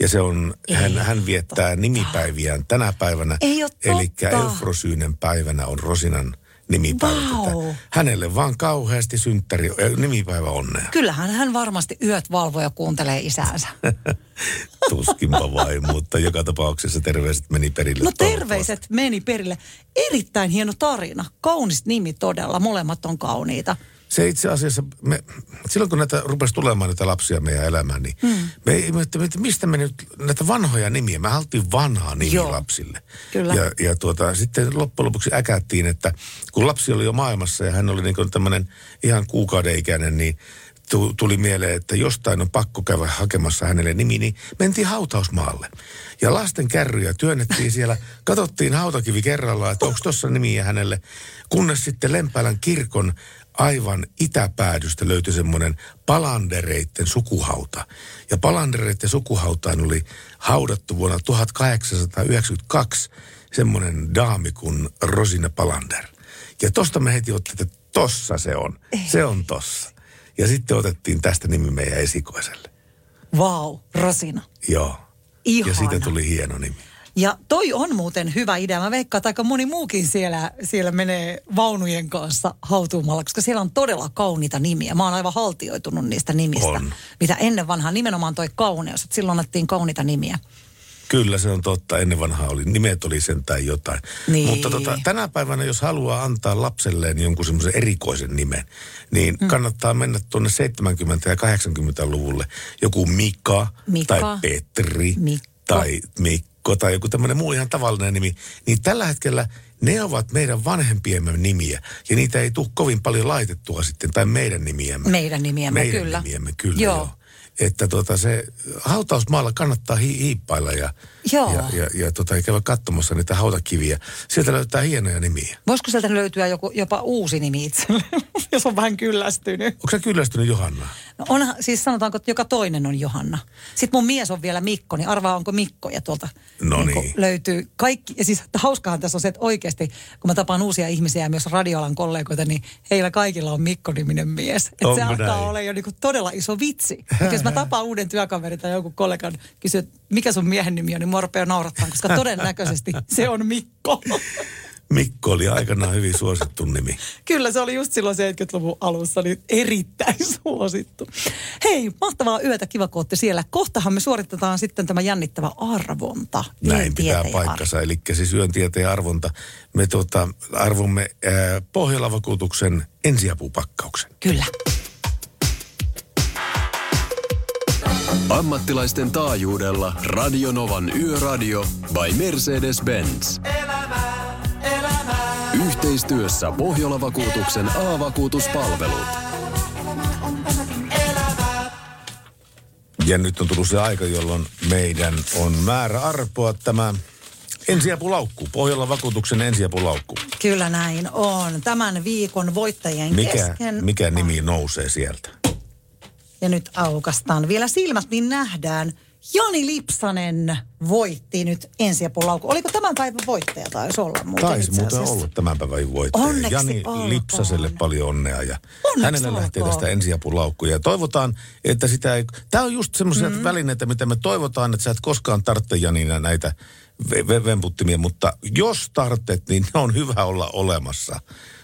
Ja se on, hän, hän viettää nimipäiviään tänä päivänä. Ei Eli. Eufrosyynen päivänä on Rosinan nimipäivä. Tätä. Hänelle vaan kauheasti synttäri, nimipäivä onnea. Kyllähän hän varmasti yöt valvoo ja kuuntelee isäänsä. Tuskinpa vain, mutta joka tapauksessa terveiset meni perille. No terveiset meni perille. Erittäin hieno tarina. Kaunis nimi todella. Molemmat on kauniita. Se itse asiassa, me, silloin kun näitä rupesi tulemaan näitä lapsia meidän elämään, niin mm. me ihmettä, että mistä me nyt näitä vanhoja nimiä, me haluttiin vanhaa nimiä Joo. lapsille. Kyllä. Ja, ja tuota, sitten loppujen lopuksi äkättiin, että kun lapsi oli jo maailmassa ja hän oli niin tämmöinen ihan kuukauden ikäinen, niin tu- tuli mieleen, että jostain on pakko käydä hakemassa hänelle nimi, niin mentiin hautausmaalle. Ja lasten kärryjä työnnettiin siellä, katsottiin hautakivi kerrallaan, että onko tuossa nimiä hänelle, kunnes sitten Lempäälän kirkon aivan itäpäädystä löytyi semmoinen palandereitten sukuhauta. Ja palandereitten sukuhautaan oli haudattu vuonna 1892 semmoinen daami kuin Rosina Palander. Ja tosta me heti otettiin, että tossa se on. Se on tossa. Ja sitten otettiin tästä nimi meidän esikoiselle. Vau, Rosina. Joo. Ihana. Ja siitä tuli hieno nimi. Ja toi on muuten hyvä idea. Mä veikkaan, että aika moni muukin siellä, siellä menee vaunujen kanssa hautuumalla, koska siellä on todella kauniita nimiä. Mä oon aivan haltioitunut niistä nimistä, On. mitä ennen vanhaa nimenomaan toi kauneus. Että silloin annettiin kauniita nimiä. Kyllä se on totta. Ennen vanhaa oli, nimet oli sentään jotain. Niin. Mutta tota, tänä päivänä, jos haluaa antaa lapselleen jonkun semmoisen erikoisen nimen, niin mm. kannattaa mennä tuonne 70- ja 80-luvulle. Joku Mika, Mika. tai Petri Mikko. tai Mikko tai joku tämmöinen muu ihan tavallinen nimi. Niin tällä hetkellä ne ovat meidän vanhempiemme nimiä. Ja niitä ei tule kovin paljon laitettua sitten, tai meidän nimiämme. Meidän nimiämme, meidän kyllä. nimiämme, kyllä. Joo. Joo. Että tota se hautausmaalla kannattaa hi- hiippailla ja, Joo. ja, ja, ja tota, käydä katsomassa niitä hautakiviä. Sieltä löytää hienoja nimiä. Voisiko sieltä löytyä joku, jopa uusi nimi itselle, jos on vähän kyllästynyt? Onko sä kyllästynyt Johanna? No onhan, siis sanotaanko, että joka toinen on Johanna. Sitten mun mies on vielä Mikko, niin arvaa onko Mikko ja tuolta No niinku niin. löytyy kaikki. Ja siis hauskahan tässä on se, että oikeasti kun mä tapaan uusia ihmisiä ja myös radioalan kollegoita, niin heillä kaikilla on Mikko-niminen mies. Että se alkaa olla jo niinku todella iso vitsi. Jos mä tapaan uuden työkaverin tai joku kollegan kysyy, että mikä sun miehen nimi on, niin mua rupeaa naurattaa, koska todennäköisesti se on Mikko. Mikko oli aikanaan hyvin suosittu nimi. Kyllä se oli just silloin 70-luvun alussa, niin erittäin suosittu. Hei, mahtavaa yötä, kiva kun siellä. Kohtahan me suoritetaan sitten tämä jännittävä arvonta. Näin pitää paikkansa. Eli siis yön tieteen arvonta. Me tota, arvomme ää, Pohjola-vakuutuksen ensiapupakkauksen. Kyllä. Ammattilaisten taajuudella Radionovan Yöradio by Mercedes-Benz. Yhteistyössä Pohjola-vakuutuksen A-vakuutuspalvelut. Ja nyt on tullut se aika, jolloin meidän on määrä arpoa tämä ensiapulaukku. Pohjola vakuutuksen ensiapulaukku. Kyllä näin on. Tämän viikon voittajien Mikä, kesken. mikä nimi nousee sieltä? Ja nyt aukastaan vielä silmät, niin nähdään. Jani Lipsanen voitti nyt ensiapulaukku. Oliko tämän päivän voittaja taisi olla muuten Taisi muuten olla tämän päivän voittaja. Onneksi Jani olkoon. Lipsaselle paljon onnea ja Onneksi hänelle lähtee olkoon. tästä ensiapulaukku. Ja toivotaan, että sitä ei... Tämä on just semmoisia mm. välineitä, mitä me toivotaan, että sä et koskaan tarvitse Janina näitä ve- ve- vemputtimia, mutta jos tarvitset, niin ne on hyvä olla olemassa.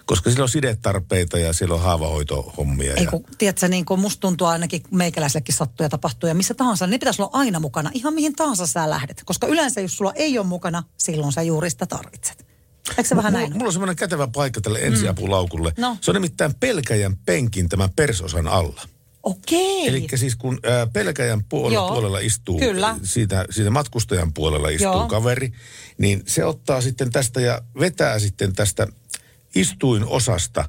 Koska siellä on sidetarpeita ja siellä on haavahoitohommia. Ei ja... kun, tiedätkö, niin kuin musta tuntuu ainakin, meikäläisellekin sattuu ja tapahtuu ja missä tahansa, niin ne pitäisi olla aina mukana, ihan mihin tahansa sä lähdet. Koska yleensä, jos sulla ei ole mukana, silloin sä juuri sitä tarvitset. Eikö se vähän mulla, näin? mulla on semmoinen kätevä paikka tälle ensiapulaukulle. No. Se on nimittäin pelkäjän penkin tämän persosan alla. Okei. Eli siis kun pelkäjän puolella, Joo, puolella istuu, kyllä. Siitä, siitä matkustajan puolella istuu Joo. kaveri, niin se ottaa sitten tästä ja vetää sitten tästä istuin osasta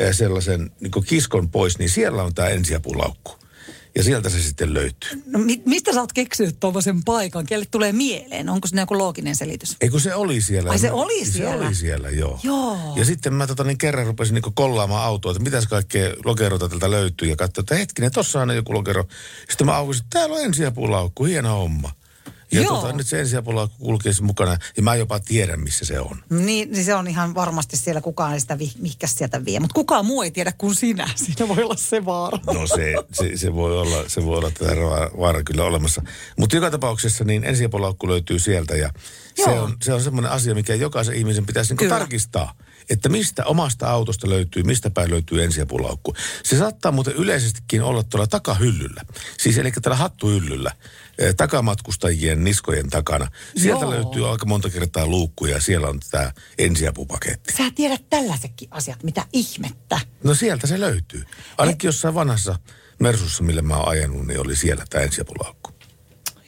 ää, sellaisen niin kiskon pois, niin siellä on tämä ensiapulaukku. Ja sieltä se sitten löytyy. No, mi- mistä sä oot keksinyt tuommoisen paikan? Kelle tulee mieleen? Onko siinä joku looginen selitys? Eikö se oli siellä? Ai se oli siellä? Se oli siellä, joo. Joo. Ja sitten mä tota, niin kerran rupesin niin kollaamaan autoa, että mitäs kaikkea lokeroita tältä löytyy. Ja katsoin, että hetkinen, tossahan on joku lokero. Sitten mä aukasin, että täällä on ensiapulaukku, hieno homma. Ja Joo. tota, nyt se ensiapulaukku kulkee sen mukana. Ja mä jopa tiedän, missä se on. Niin, niin se on ihan varmasti siellä, kukaan ei sitä vi- mihkäs sieltä vie. Mutta kukaan muu ei tiedä kuin sinä. Siinä voi olla se vaara. No se, se, se voi olla, se voi olla tätä va- vaara kyllä olemassa. Mutta joka tapauksessa niin ensiapulaukku löytyy sieltä ja se on, se on semmoinen asia, mikä jokaisen ihmisen pitäisi niinku tarkistaa. Että mistä omasta autosta löytyy, mistä päin löytyy ensiapulaukku. Se saattaa muuten yleisestikin olla tuolla takahyllyllä. Siis eli tällä hattuhyllyllä, eh, takamatkustajien niskojen takana. Sieltä Joo. löytyy aika monta kertaa luukkuja ja siellä on tämä ensiapupaketti. Sä tiedät tällaisetkin asiat, mitä ihmettä. No sieltä se löytyy. Ainakin jossain vanhassa Mersussa, millä mä oon ajanut, niin oli siellä tämä ensiapulaukku.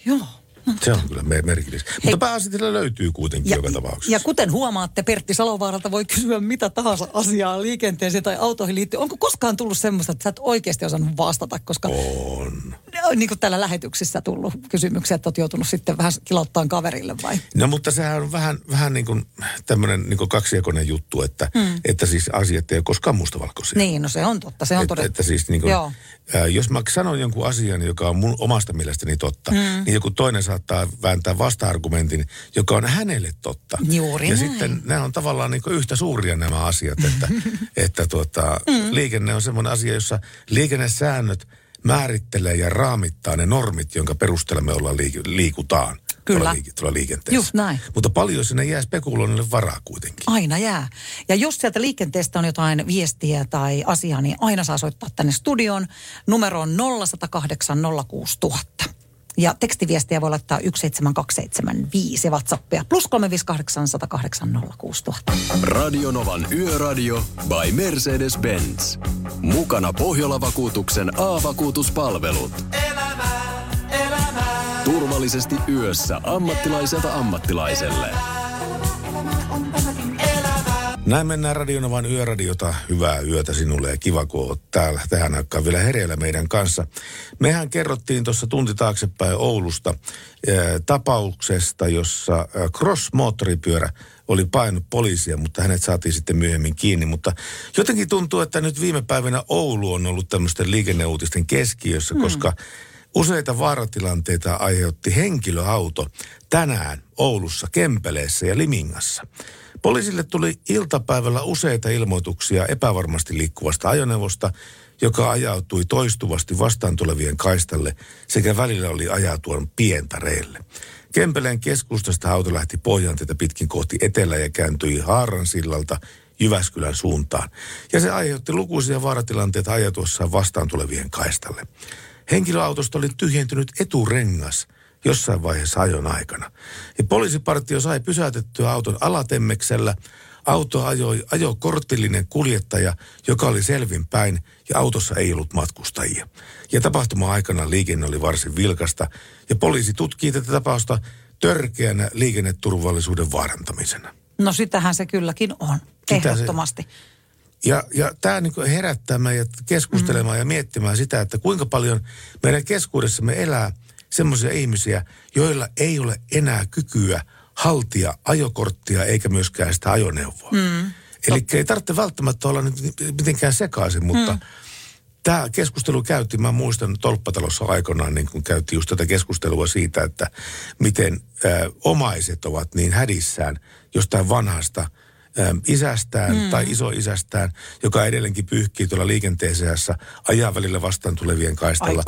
Joo. Se on kyllä mer- merkillistä. Mutta pääasiassa löytyy kuitenkin joka tapauksessa. ja kuten huomaatte, Pertti Salovaaralta voi kysyä mitä tahansa asiaa liikenteeseen tai autoihin liittyen. Onko koskaan tullut semmoista, että sä et oikeasti osannut vastata, koska On. niin kuin täällä lähetyksissä tullut kysymyksiä, että oot joutunut sitten vähän kilauttaa kaverille vai? No mutta sehän on vähän, vähän niin kuin tämmöinen niin kuin kaksijakoinen juttu, että, mm. että siis asiat ei ole koskaan mustavalkoisia. Niin, no se on totta, se on että, todettu. että siis niin kuin, Joo. ää, jos mä sanon jonkun asian, joka on mun omasta mielestäni totta, mm. niin joku toinen saattaa vääntää vasta-argumentin, joka on hänelle totta. Juuri ja näin. sitten nämä on tavallaan niin yhtä suuria nämä asiat, että, että tuota, mm. liikenne on semmoinen asia, jossa liikennesäännöt määrittelee ja raamittaa ne normit, jonka perusteella me ollaan liik- liikutaan Kyllä. tuolla, liike- tuolla liikenteessä. Just näin. Mutta paljon sinne jää spekuloinnille varaa kuitenkin. Aina jää. Ja jos sieltä liikenteestä on jotain viestiä tai asiaa, niin aina saa soittaa tänne studioon. Numero on 0108 06000. Ja tekstiviestiä voi laittaa 17275 WhatsAppia. Plus 358 108 06000. Radionovan Yöradio by Mercedes-Benz. Mukana Pohjola-vakuutuksen A-vakuutuspalvelut. Turvallisesti yössä ammattilaiselta ammattilaiselle. Näin mennään Radionovan yöradiota. Hyvää yötä sinulle ja kiva, kun oot täällä tähän aikaan vielä hereillä meidän kanssa. Mehän kerrottiin tuossa tunti taaksepäin Oulusta äh, tapauksesta, jossa äh, cross-moottoripyörä oli painut poliisia, mutta hänet saatiin sitten myöhemmin kiinni. Mutta jotenkin tuntuu, että nyt viime päivinä Oulu on ollut tämmöisten liikenneuutisten keskiössä, mm. koska useita vaaratilanteita aiheutti henkilöauto tänään Oulussa, Kempeleessä ja Limingassa. Poliisille tuli iltapäivällä useita ilmoituksia epävarmasti liikkuvasta ajoneuvosta, joka ajautui toistuvasti vastaan tulevien kaistalle sekä välillä oli ajatuon pientareille. Kempeleen keskustasta auto lähti Pohjanteita pitkin kohti etelä ja kääntyi Haaran sillalta Jyväskylän suuntaan. Ja se aiheutti lukuisia vaaratilanteita ajatuessaan vastaan tulevien kaistalle. Henkilöautosta oli tyhjentynyt eturengas jossain vaiheessa ajon aikana. Ja poliisipartio sai pysäytettyä auton alatemmeksellä. Auto ajoi, ajoi korttillinen kuljettaja, joka oli selvinpäin ja autossa ei ollut matkustajia. Ja tapahtuma-aikana liikenne oli varsin vilkasta ja poliisi tutkii tätä tapausta törkeänä liikenneturvallisuuden vaarantamisena. No sitähän se kylläkin on, Sitä se- ehdottomasti. Ja, ja tämä niin herättää meidät keskustelemaan mm. ja miettimään sitä, että kuinka paljon meidän keskuudessamme elää semmoisia ihmisiä, joilla ei ole enää kykyä haltia ajokorttia eikä myöskään sitä ajoneuvoa. Mm. Eli ei tarvitse välttämättä olla nyt mitenkään sekaisin, mutta mm. tämä keskustelu käytiin, mä muistan Tolppatalossa aikoinaan, niin kun käytiin just tätä keskustelua siitä, että miten ö, omaiset ovat niin hädissään jostain vanhasta isästään mm. tai isoisästään, joka edelleenkin pyyhkii tuolla liikenteen seassa, ajaa välillä vastaan tulevien kaistalla.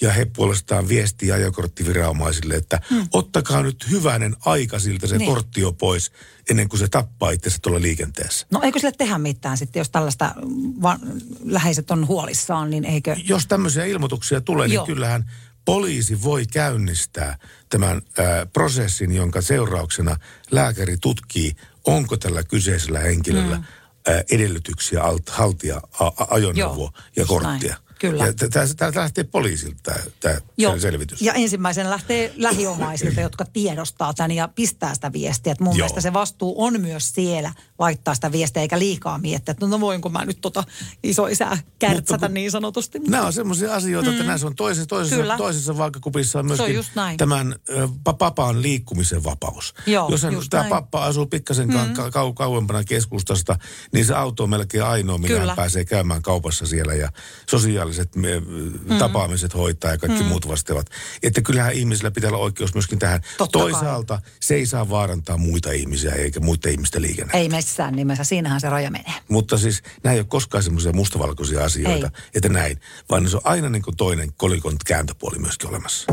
Ja he puolestaan viestii ajokorttiviranomaisille, että mm. ottakaa nyt hyvänen aika siltä se Niin. niin. korttio pois, ennen kuin se tappaa itsensä tuolla liikenteessä. No eikö sille tehdä mitään sitten, jos tällaista va- läheiset on huolissaan, niin eikö... Jos tämmöisiä ilmoituksia tulee, niin Joo. kyllähän poliisi voi käynnistää tämän ää, prosessin, jonka seurauksena lääkäri tutkii, onko tällä kyseisellä henkilöllä mm. edellytyksiä alt, haltia a, a, ajoneuvoa Joo, ja korttia. näin. Kyllä. Ja tämä lähtee poliisilta tämä selvitys. Ja ensimmäisen lähtee lähiomaisilta, jotka tiedostaa tämän ja pistää sitä viestiä. Että mun Joo. mielestä se vastuu on myös siellä laittaa sitä viestiä, eikä liikaa miettiä, että no voinko mä nyt tota isoisää kärtsätä kun- niin sanotusti. Nämä on semmoisia asioita, että näissä on toisessa, toisessa, Kyllä. toisessa vaakakupissa on on myöskin näin. tämän pa- papaan liikkumisen vapaus. Joo, Jos hän, tämä näin. pappa asuu pikkasen mm. ka- kau- kauempana keskustasta, niin se auto on melkein ainoa, millä Kyllä. hän pääsee käymään kaupassa siellä ja sosiaaliset me, mm. tapaamiset hoitaa ja kaikki mm. muut vastaavat. Että kyllähän ihmisillä pitää olla oikeus myöskin tähän. Totta kai. Toisaalta se ei saa vaarantaa muita ihmisiä eikä muiden ihmisten liikennettä. Ei missään nimessä, siinähän se raja menee. Mutta siis nämä ei ole koskaan semmoisia mustavalkoisia asioita, Ei. että näin, vaan se on aina niin kuin toinen kolikon kääntöpuoli myöskin olemassa.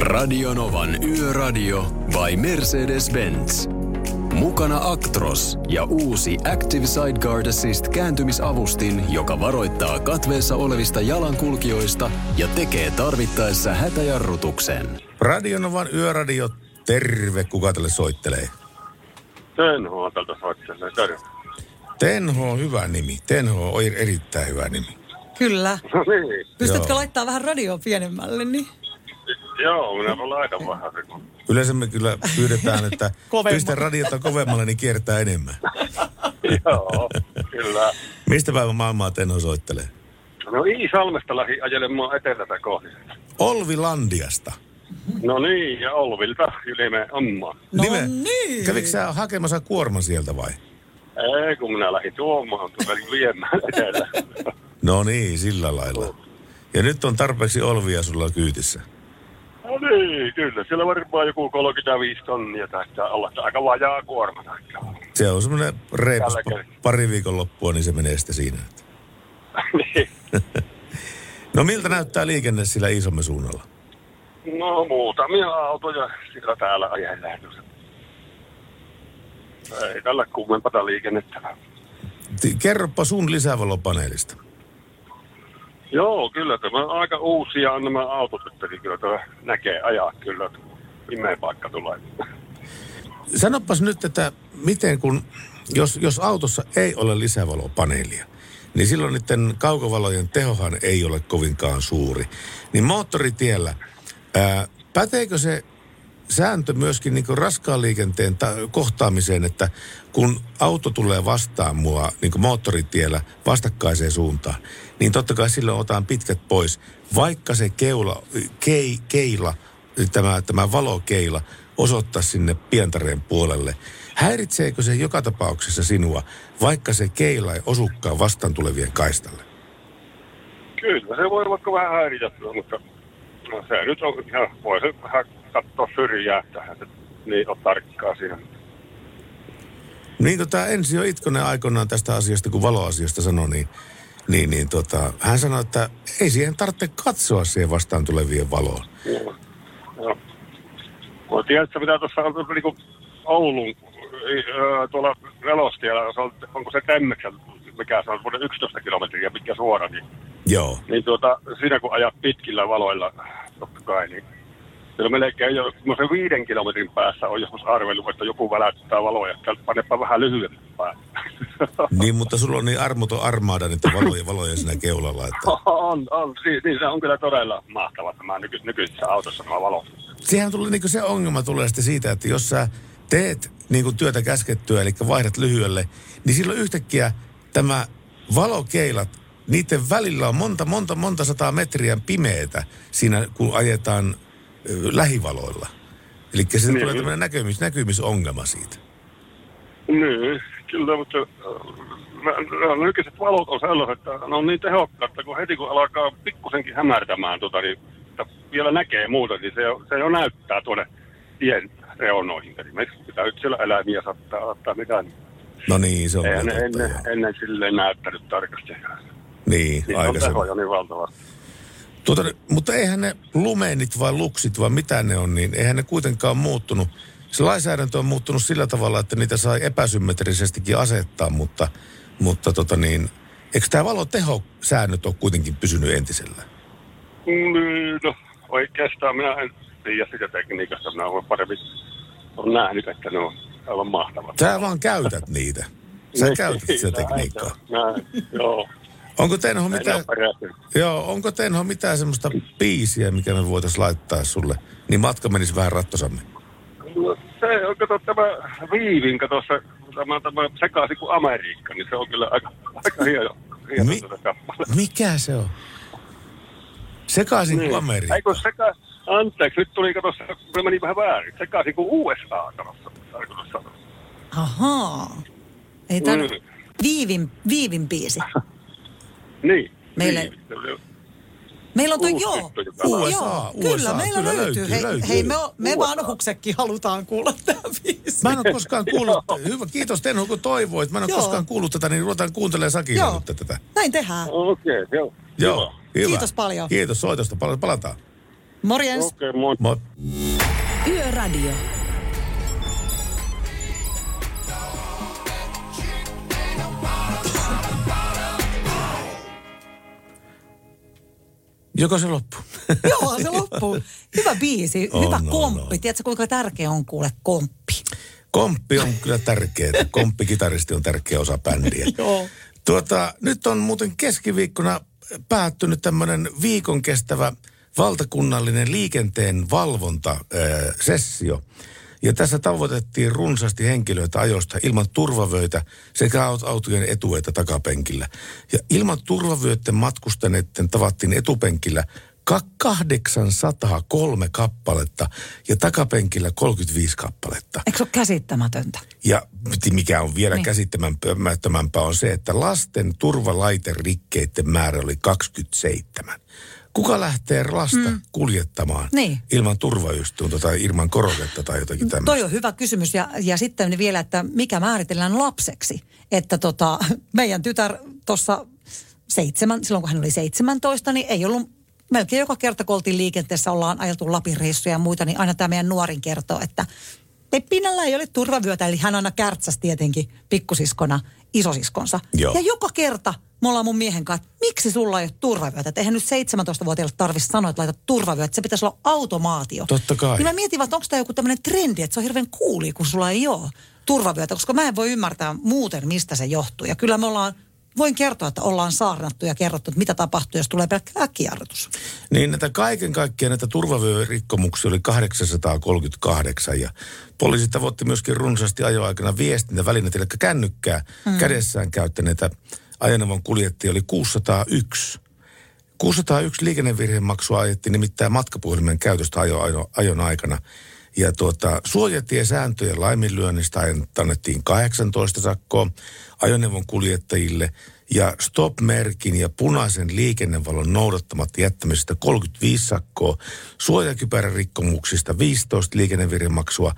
Radionovan Yöradio by Mercedes-Benz. Mukana Actros ja uusi Active Sideguard Assist kääntymisavustin, joka varoittaa katveessa olevista jalankulkijoista ja tekee tarvittaessa hätäjarrutuksen. Radionovan yöradio, terve, kuka tälle soittelee? Tenho tältä soittelee. Terve. Tenho on hyvä nimi. Tenho on erittäin hyvä nimi. Kyllä. No niin. Pystytkö Joo. laittaa vähän radioa pienemmälle, niin? Joo, minä laitan vähän sen. Yleensä me kyllä pyydetään, että pistä radiota kovemmalle, niin kiertää enemmän. Joo, kyllä. Mistä päivän maailmaa Tenho soittelee? No Iisalmesta lähi ajelemaan etelätä kohti. Olvilandiasta. No niin, ja Olvilta Ylime Amma. No Nime- niin. Kävikö sä hakemassa kuorman sieltä vai? Ei, kun minä lähdin tuomaan, tulin viemään etelä. No niin, sillä lailla. Ja nyt on tarpeeksi olvia sulla kyytissä. No niin, kyllä. Siellä varmaan joku 35 tonnia taitaa olla aika vajaa kuorma taitaa. Se on semmoinen reipas pari viikon loppua, niin se menee sitten siinä. niin. No miltä näyttää liikenne sillä Iisomme suunnalla? No muutamia autoja siellä täällä ajellaan. Ei tällä kummempata liikennettä. Kerropa sun lisävalopaneelista. Joo, kyllä tämä on aika uusia on nämä autot, että kyllä tämä näkee ajaa kyllä, pimeä paikka tulee. Sanopas nyt, että miten kun, jos, jos autossa ei ole lisävalopaneelia, niin silloin niiden kaukovalojen tehohan ei ole kovinkaan suuri. Niin moottoritiellä, ää, päteekö se sääntö myöskin niin raskaan liikenteen ta- kohtaamiseen, että kun auto tulee vastaan mua niin moottoritiellä vastakkaiseen suuntaan, niin totta kai silloin otan pitkät pois, vaikka se keula, kei, keila, tämä, tämä valokeila osoittaa sinne pientareen puolelle. Häiritseekö se joka tapauksessa sinua, vaikka se keila ei osukaan vastaan tulevien kaistalle? Kyllä, se voi vaikka vähän häiritä, mutta no, se nyt on ihan, voi se vähän katsoa syrjää tähän, niin on tarkkaa siinä. Niin tämä Ensio Itkonen aikoinaan tästä asiasta, kun valoasiasta sanoi, niin, niin, niin tota, hän sanoi, että ei siihen tarvitse katsoa siihen vastaan tulevien valoon. Joo. Joo. Mä tiedätkö, mitä tuossa on niin kuin Oulun tuolla Velostiellä, se on, onko se Temmeksän, mikä se on, semmoinen 11 kilometriä pitkä suora, niin, Joo. niin tuota, siinä kun ajat pitkillä valoilla, totta kai, niin Kyllä melkein jo semmoisen viiden kilometrin päässä on joskus arvellut, että joku väläyttää valoja, että panepa vähän lyhyemmin päälle. Niin, mutta sulla on niin armoton armaada niitä valoja, valoja siinä keulalla, että... on, on. Niin, niin se on kyllä todella mahtava tämä nyky, nykyisessä autossa nämä valot. Siihen tulee niin se ongelma tulee sitten siitä, että jos sä teet niin kuin työtä käskettyä, eli vaihdat lyhyelle, niin silloin yhtäkkiä tämä valokeilat, niiden välillä on monta, monta, monta sataa metriä pimeätä siinä, kun ajetaan lähivaloilla. Eli siitä Niin. tulee tämmöinen näkymis, näkymisongelma siitä. Niin, kyllä, mutta äh, nämä nykyiset valot on sellaiset, että ne on niin tehokkaat, että kun heti kun alkaa pikkusenkin hämärtämään, tota, niin, että vielä näkee muuta, niin se se jo näyttää tuonne tien reunoihin. Esimerkiksi pitää nyt siellä eläimiä saattaa ottaa mitä, niin No niin, se on eihän ne ennen, ennen silleen näyttänyt tarkasti. Niin, Niin on aikaisemmin. tehoja niin valtavasti. Tuota, mutta eihän ne lumeenit vai luksit vai mitä ne on, niin eihän ne kuitenkaan muuttunut. Se lainsäädäntö on muuttunut sillä tavalla, että niitä sai epäsymmetrisestikin asettaa, mutta, mutta tota niin, eikö tämä valotehosäännöt ole kuitenkin pysynyt entisellä? No oikeastaan minä en tiedä sitä tekniikasta. Minä olen paremmin on nähnyt, että ne on aivan mahtavat. Sä vaan käytät niitä. Sä Niin, käytät sitä tekniikkaa. Näin, joo. Onko Tenho En mitään, joo, onko Tenho mitään semmoista biisiä, mikä me voitaisiin laittaa sulle? Niin matka menisi vähän rattosammin. No, se on, kato tämä Viivin, kato se, tämä, tämä sekaisin kuin Amerikka, niin se on kyllä aika, aika hieno, hieno Mi- kappale. Mikä se on? Sekaisin kuin Niin. Amerikka. Eikö seka... Anteeksi, nyt tuli, kato, se meni vähän väärin. Sekaisin kuin USA, kato, tarkoitus sanoa. Ahaa. Ei tämän... Mm. Viivin, Viivin biisi. Niin. Meille- oli- Meillä on toi, Uusi joo. USA, joo, USA, kyllä, meillä kyllä löytyy. löytyy, hei, löytyy. hei, me, o- me vanhuksetkin halutaan kuulla tämä biisi. Mä en ole koskaan kuullut, hyvä, kiitos Tenho kun toivoit. Mä en ole Joo. koskaan kuullut tätä, niin ruvetaan kuuntelemaan Sakin Joo. nyt tätä. Näin tehdään. Okei, okay, joo. Joo, hyvä. Kiitos paljon. Kiitos soitosta, Pal- palataan. Morjens. Okei, okay, moi. Moi. Yöradio. Joko se loppu? Joo, se loppuu. Hyvä biisi, On, hyvä on, komppi. on. Tiedätkö, kuinka tärkeä on kuule komppi? Komppi on kyllä tärkeä. Komppi kitaristi on tärkeä osa bändiä. Joo. Tuota, nyt on muuten keskiviikkona päättynyt tämmöinen viikon kestävä valtakunnallinen liikenteen valvontasessio. Ja tässä tavoitettiin runsaasti henkilöitä ajosta ilman turvavöitä sekä aut- autojen etu- että takapenkillä. Ja ilman turvavyöiden matkustaneiden tavattiin etupenkillä ka- 803 kappaletta ja takapenkillä 35 kappaletta. Eikö se ole käsittämätöntä? Ja mikä on vielä Niin. käsittämättömämpää on se, että lasten turvalaiteriikkeiden määrä oli 27. Kuka lähtee lasta mm. kuljettamaan Niin. ilman turvaystuunta tai ilman koroketta tai jotakin tämmöistä? Toi on hyvä kysymys ja, ja sitten vielä, että mikä määritellään lapseksi. Että tota, meidän tytär tuossa seitsemän, silloin kun hän oli 17, niin ei ollut melkein joka kerta, kun oltiin liikenteessä, ollaan ajeltu Lapin reissuja ja muita, niin aina tämä meidän nuorin kertoo, että Pinnalla ei ole turvavyötä, eli hän aina kärtsäsi tietenkin pikkusiskona isosiskonsa. Joo. Ja joka kerta me ollaan mun miehen kanssa, että miksi sulla ei ole turvavyötä? Et eihän nyt 17-vuotiaalle tarvitsisi sanoa, että laita turvavyötä. Se pitäisi olla automaatio. Totta kai. Niin mä mietin, että onko tämä joku tämmöinen trendi, että se on hirveän kuuli, kun sulla ei ole turvavyötä. Koska mä en voi ymmärtää muuten, mistä se johtuu. Ja kyllä me ollaan, voin kertoa, että ollaan saarnattu ja kerrottu, että mitä tapahtuu, jos tulee pelkkä äkkijarrutus. Niin näitä kaiken kaikkiaan näitä turvavyörikkomuksia oli 838 ja poliisi tavoitti myöskin runsaasti ajoaikana viestintävälineitä, eli kännykkää mm. kädessään käyttäneitä ajoneuvon kuljettajia oli 601. 601 liikennevirhemaksua ajettiin nimittäin matkapuhelimen käytöstä ajo, ajo, ajon aikana. Ja tuota, suojatiesääntöjen laiminlyönnistä annettiin 18 sakkoa ajoneuvon kuljettajille ja stop-merkin ja punaisen liikennevalon noudattamatta jättämisestä 35 sakkoa, suojakypärän rikkomuksista 15 liikennevirhemaksua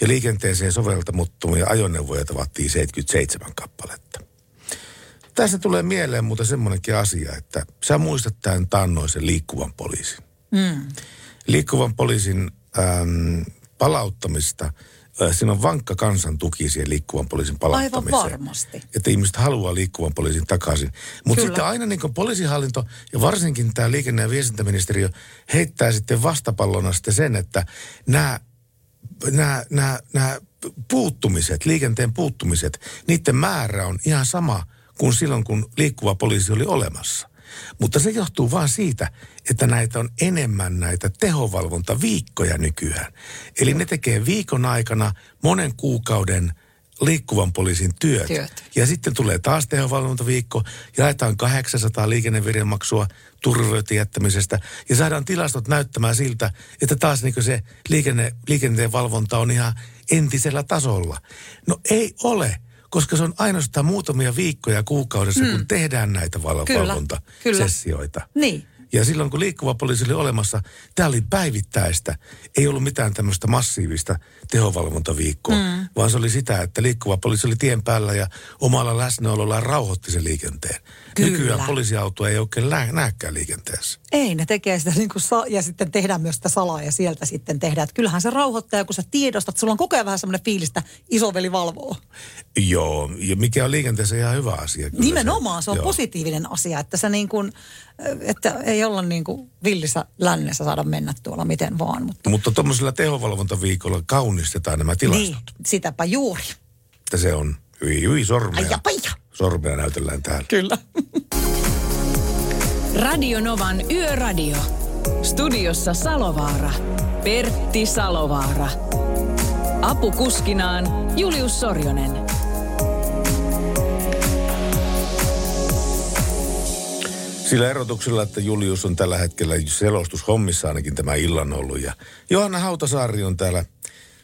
ja liikenteeseen soveltamattomia ajoneuvoja tavattiin 77 kappaletta. Tässä tulee mieleen muuten semmoinenkin asia, että sä muistat tämän taannoisen liikkuvan poliisin. Mm. Liikkuvan poliisin äm, palauttamista, siinä on vankka kansan tuki siihen liikkuvan poliisin Aivan palauttamiseen. varmasti. Että ihmiset haluaa liikkuvan poliisin takaisin. Mutta sitten aina niin kuin poliisihallinto ja varsinkin tämä liikenne- ja viestintäministeriö heittää sitten vastapallona sitten sen, että nämä nämä, nämä, nämä puuttumiset, liikenteen puuttumiset, niiden määrä on ihan sama kuin silloin, kun liikkuva poliisi oli olemassa. Mutta se johtuu vaan siitä, että näitä on enemmän näitä tehovalvontaviikkoja nykyään. Eli ne tekee viikon aikana monen kuukauden liikkuvan poliisin työt. Työt. Ja sitten tulee taas tehovalvontaviikko, jaetaan 800 liikennevirhemaksua turvavöiden jättämisestä ja saadaan tilastot näyttämään siltä, että taas niin se liikenne, liikenteen valvonta on ihan entisellä tasolla. No ei ole, koska se on ainoastaan muutamia viikkoja kuukaudessa, mm. kun tehdään näitä val- Kyllä, valvontasessioita. Niin. Ja silloin kun liikkuva poliisi oli olemassa, tämä oli päivittäistä. Ei ollut mitään tämmöistä massiivista tehovalvontaviikkoa, mm. vaan se oli sitä, että liikkuva poliisi oli tien päällä ja omalla läsnäolollaan rauhoitti sen liikenteen. Kyllä. Nykyään poliisiautoa ei oikein lää, näkään liikenteessä. Ei, ne tekee sitä niin kuin sa- ja sitten tehdään myös sitä salaa ja sieltä sitten tehdään. Että kyllähän se rauhoittaa, kun sä tiedostat, sulla on koko ajan vähän semmoinen fiilis, että isoveli valvoo. Joo, ja mikä on liikenteessä ihan hyvä asia. Kyllä Nimenomaan se on joo. positiivinen asia, että sä niin kuin, että ei olla niin kuin villissä lännessä saada mennä tuolla miten vaan. Mutta Mutta tuommoisella tehovalvontaviikolla kaunistetaan nämä tilastot. niin, sitäpä juuri. Että se on hyvin, hyvin sormea. Ai ja paija. Sormea näytellään täällä. Kyllä. Radio Novan Yöradio. Studiossa Salovaara. Pertti Salovaara. Apukuskinaan Julius Sorjonen. Sillä erotuksella, että Julius on tällä hetkellä selostushommissa ainakin tämä illan ollut. Ja Johanna Hautasaari on täällä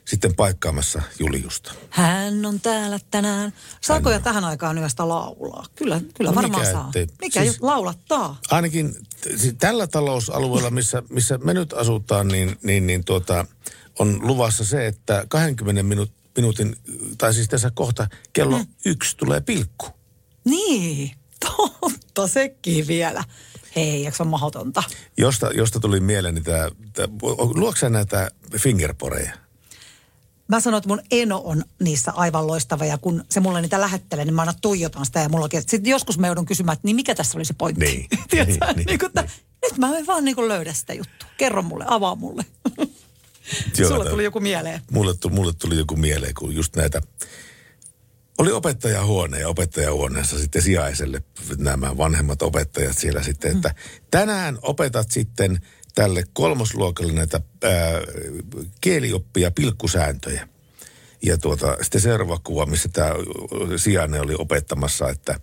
sitten paikkaamassa Juliusta. Hän on täällä tänään. Saako jo tähän aikaan yöstä laulaa? Kyllä, kyllä No varmaan mikä saa. ettei. Mikä Siis- laulattaa? Ainakin siis tällä talousalueella, missä, missä me nyt asutaan, niin, niin, niin tuota, on luvassa se, että 20 minuut, minuutin, tai siis tässä kohta kello mm. yksi tulee pilkku. Niin, totta sekin vielä. Hei, eikö se ole mahdotonta? Josta, josta tuli mieleeni tämä, luokse näitä fingerporeja? Mä sanoin, että mun eno on niissä aivan loistava ja kun se mulle niitä lähettelee, niin mä aina tuijotan sitä ja mulla Sitten joskus me joudun kysymään, että niin mikä tässä oli se pointti? Niin, Tiedätkö? niin, niin, niin, että Nyt mä en vaan niin löydä sitä juttua. Kerro mulle, avaa mulle. Joo, Sulla tuli joku mieleen. Mulle, tu- mulle tuli joku mieleen, kun just näitä... Oli opettajahuone ja opettajahuoneessa sitten sijaiselle nämä vanhemmat opettajat siellä sitten, että tänään opetat sitten tälle kolmosluokalle näitä ää, kielioppia pilkkusääntöjä. Ja tuota, sitten seuraava kuva, missä tämä sijainen oli opettamassa, että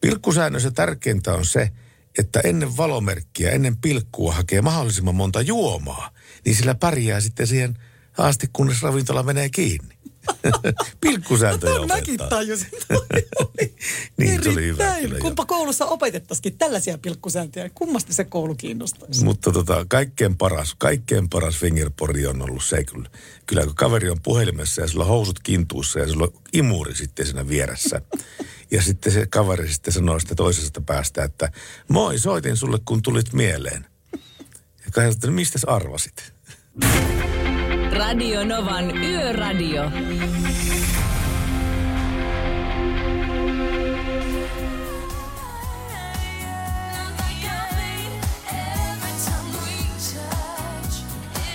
pilkkusäännössä tärkeintä on se, että ennen valomerkkiä, ennen pilkkua hakee mahdollisimman monta juomaa, niin sillä pärjää sitten siihen asti, kunnes ravintola menee kiinni. Pilkkusääntöjä Ton mäkin tajusin. Niin, se oli hyvä kyllä. Kumpa koulussa opetettaisikin tällaisia pilkkusääntöjä. Kummasti se koulu kiinnostaisi? Mutta tota, kaikkein paras, kaikkein paras fingerpori on ollut se kyllä. Kyllä kun kaveri on puhelimessa ja sulla on housut kintuussa ja sulla on imuri sitten siinä vieressä. Ja sitten se kaveri sitten sanoo sitä toisesta päästä, että moi, soitin sulle kun tulit mieleen. Ja kai että no, mistä arvasit? Radio Novan Yöradio.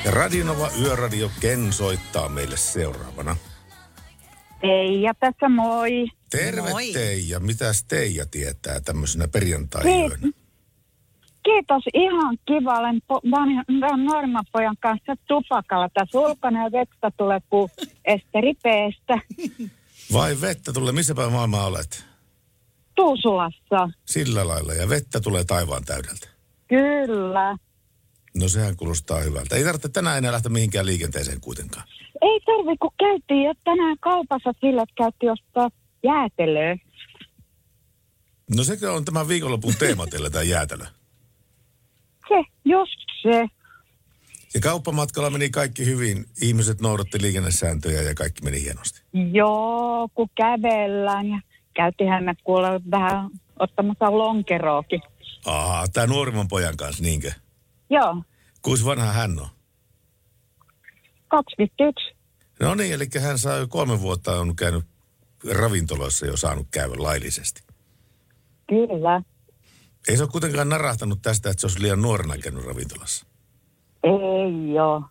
Ja Radionova Yöradio Ken soittaa meille seuraavana. Teija tässä moi. Terve Moi. Teija. Mitäs Teija tietää tämmöisenä perjantai-yönä? Kiitos, ihan kiva. Olen po- pojan kanssa tupakalla. Tässä ulkona ja vettä tulee kuin Esteri Peestä. Vai vettä tulee, missä päin maailmaa olet? Tuusulassa. Sillä lailla. Ja vettä tulee taivaan täydeltä. Kyllä. No sehän kuulostaa hyvältä. Ei tarvitse tänään enää lähteä mihinkään liikenteeseen kuitenkaan. Ei tarvi, kun käytiin jo tänään kaupassa sillä, että käytiin ostaa jäätelöä. No sekö on tämä viikonlopun teema teillä, tämä jäätelö? Se, just se. Ja kauppamatkalla meni kaikki hyvin. Ihmiset noudatti liikennesääntöjä ja kaikki meni hienosti. Joo, kun kävellään ja käytiinhän me kuulla vähän ottamassa lonkeroakin. Aa, tämä nuorimman pojan kanssa, niinkö? Joo, Kuinka vanha hän on? 21. No niin, eli hän saa jo kolme vuotta on käynyt ravintoloissa jo saanut käydä laillisesti. Kyllä. Ei se ole kuitenkaan narahtanut tästä, että se olisi liian nuorena käynyt ravintolassa. Ei joo.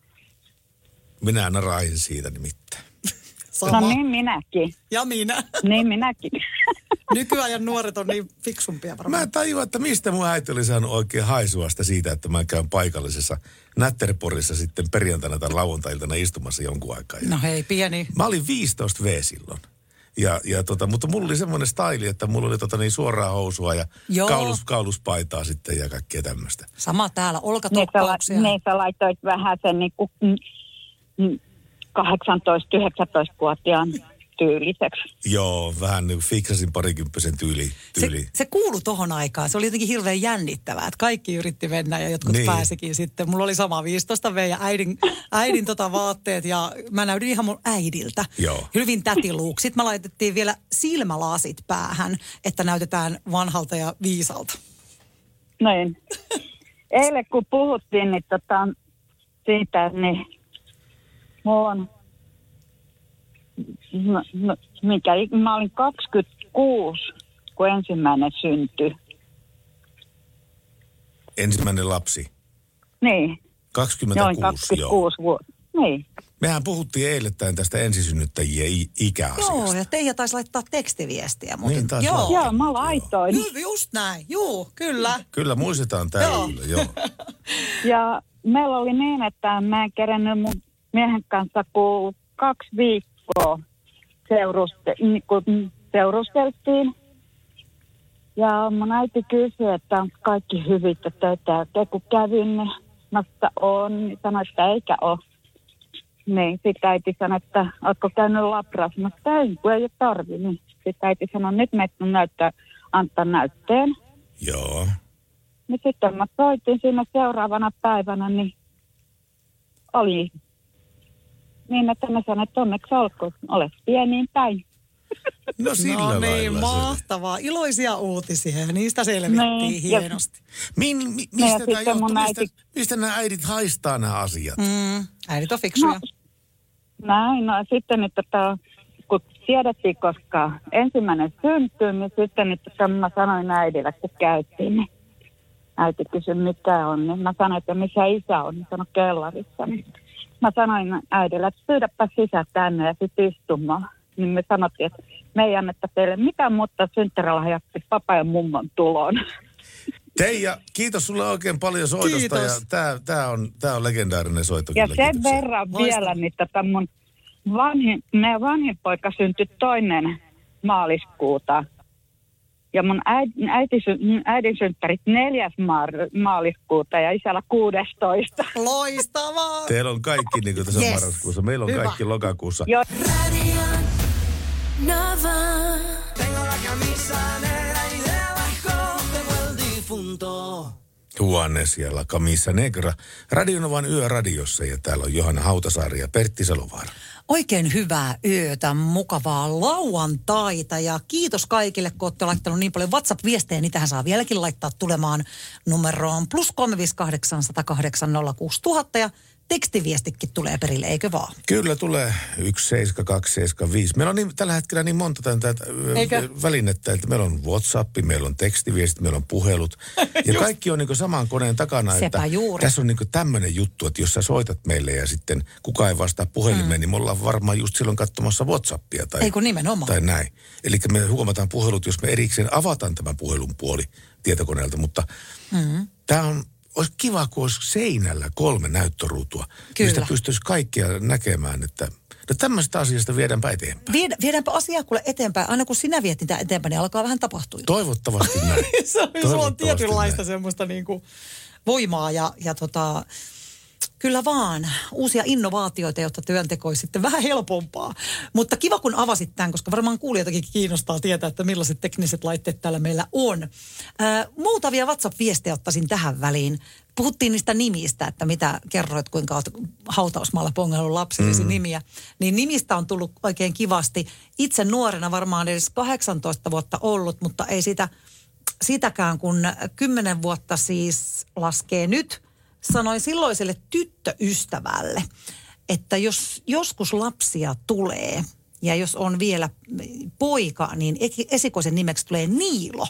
Minä narahin siitä nimittäin. No niin minäkin. Ja minä. Niin minäkin. Nykyajan nuoret on niin fiksumpia varmaan. Mä en tajua, että mistä mun äiti oli saanut oikein haisua sitä siitä, että mä käyn paikallisessa Nätterporissa sitten perjantaina tai lauantailtana istumassa jonkun aikaa. No hei, pieni. Mä olin 15 V silloin. Ja, ja tota, mutta mulla oli semmoinen staili, että mulla oli tota niin suoraa housua ja Joo. kaulus, kauluspaitaa sitten ja kaikkea tämmöistä. Sama täällä, Niin olkatoppauksia. la- niin sä laitoit vähän sen niin kuin mm, mm, 18-19-vuotiaan tyyliseksi. Joo, vähän niin kuin fiksasin parikymppisen tyyli. tyyli. Se, se kuului tohon aikaan. Se oli jotenkin hirveän jännittävää, että kaikki yritti mennä ja jotkut Niin. pääsikin sitten. Mulla oli sama 15 V ja äidin, äidin tota vaatteet ja mä näytin ihan mun äidiltä. Joo. Hyvin tätiluuk. Sitten me laitettiin vielä silmälasit päähän, että näytetään vanhalta ja viisalta. Niin. Eilen kun puhuttiin niin tota, siitä, niin mulla on, no, no, mikä, mä olin 26, kun ensimmäinen syntyi. Ensimmäinen lapsi. Niin, 26, noin joo. 26 vuotta. Niin. Mehän puhuttiin eilettäin tästä ensisynnyttäjien ikäasiasta. Joo, ja Teija taisi laittaa tekstiviestiä. Mutta Niin taisi joo. laittaa. Joo, mä laitoin. Ju- Just näin, juu, kyllä. Kyllä muistetaan tämä. Joo. Kyllä, joo. Ja meillä oli niin, että mä en kerennyt mun miehen kanssa kuin kaksi viikkoa seuruste, niin seurusteltiin. Ja mun äiti kysyi, että on kaikki hyvin, että töitä kun kävin, niin että on, niin sanoi, että eikä ole. Niin, sitten äiti sanoi, että ootko käynyt labrassa? Mä ei, kun ei ole tarvi. Niin sitten äiti sanoi, nyt meitä näyttää, antaa näytteen. Joo. Niin sitten mä soitin sinne seuraavana päivänä, niin oli niin, että mä sanoin, että onneksi olkoon, olet pieniin päin. No sillä no niin, se. mahtavaa. Iloisia uutisia ja niistä selvittiin Niin, hienosti. Min, mi, No mistä, ja tämä johtuu? mun Mistä, äiti- mistä nämä äidit haistaa nämä asiat? Mm, äidit on fiksuja. No, näin, no sitten nyt tota, kun tiedettiin, koska ensimmäinen syntyi, niin sitten nyt tota, mä sanoin äidille, kun käytiin, niin äiti kysyi, mitä on, niin mä sanoin, että missä isä on, niin sanoi kellarissa. Niin mä sanoin äidille, että pyydäpä sisä tänne ja sitten istumaan. Niin me sanottiin, että me ei annetta teille mitään muuta synttärälahjaksi papa ja mummon tuloon. Teija, kiitos sulle oikein paljon soitosta. Kiitos. Ja tämä, tämä, on, tämä on legendaarinen soitto. Ja kyllä, sen kiitoksia. verran vielä, niin tota mun vanhin, meidän vanhin poika syntyi toinen maaliskuuta. Ja mun äiti, äidin synttärit neljäs maar- maaliskuuta ja isällä 16. Loistavaa. Teillä on kaikki niin kuin tässä Yes. marraskuussa. Meillä on Hyvä. kaikki lokakuussa. Jo, Juanes ja La Camisa Negra. Radionovan yöradiossa ja täällä on Johanna Hautasaari ja Pertti Salovaara. Oikein hyvää yötä, mukavaa lauantaita ja kiitos kaikille, kun olette laittanut niin paljon WhatsApp-viestejä. Niitähän saa vieläkin laittaa tulemaan numeroon plus 358 108 06000 ja tekstiviestikin tulee perille, eikö vaan? Kyllä tulee 17275. Meillä on niin, tällä hetkellä niin monta tätä Eikö? välinettä, että meillä on WhatsApp, meillä on tekstiviestit, meillä on puhelut. Ja kaikki on niin saman koneen takana. Sepä että juuri. Tässä on niin tämmöinen juttu, että jos sä soitat meille ja sitten kukaan ei vastaa puhelimeen, mm. niin me ollaan varmaan just silloin katsomassa WhatsAppia. Tai, Ei kun nimenomaan. Tai näin. Eli me huomataan puhelut, jos me erikseen avataan tämä puhelun puoli tietokoneelta, mutta mm. tämä on olisi kiva, kun olisi seinällä kolme näyttöruutua, Kyllä. mistä pystyisi kaikkia näkemään, että no tämmöistä asiasta viedäänpä eteenpäin. Viedä, viedäänpä asiaa kuule eteenpäin. Aina kun sinä viet niitä eteenpäin, niin alkaa vähän tapahtua. Toivottavasti näin. se on, sulla on tietynlaista näin. semmoista niin kuin voimaa ja, ja tota, kyllä vaan uusia innovaatioita, jotta työnteko olisi sitten vähän helpompaa. Mutta kiva kun avasit tämän, koska varmaan kuulijoitakin kiinnostaa tietää, että millaiset tekniset laitteet täällä meillä on. Ää, muutamia WhatsApp-viestejä ottaisin tähän väliin. Puhuttiin niistä nimistä, että mitä kerroit, kuinka olet hautausmaalla pongaillut lapsillesi mm. nimiä. Niin nimistä on tullut oikein kivasti. Itse nuorena varmaan edes 18 vuotta ollut, mutta ei sitä sitäkään, kun kymmenen vuotta siis laskee nyt, sanoin silloiselle tyttöystävälle, että jos joskus lapsia tulee ja jos on vielä poika, niin esikoisen nimeksi tulee Niilo.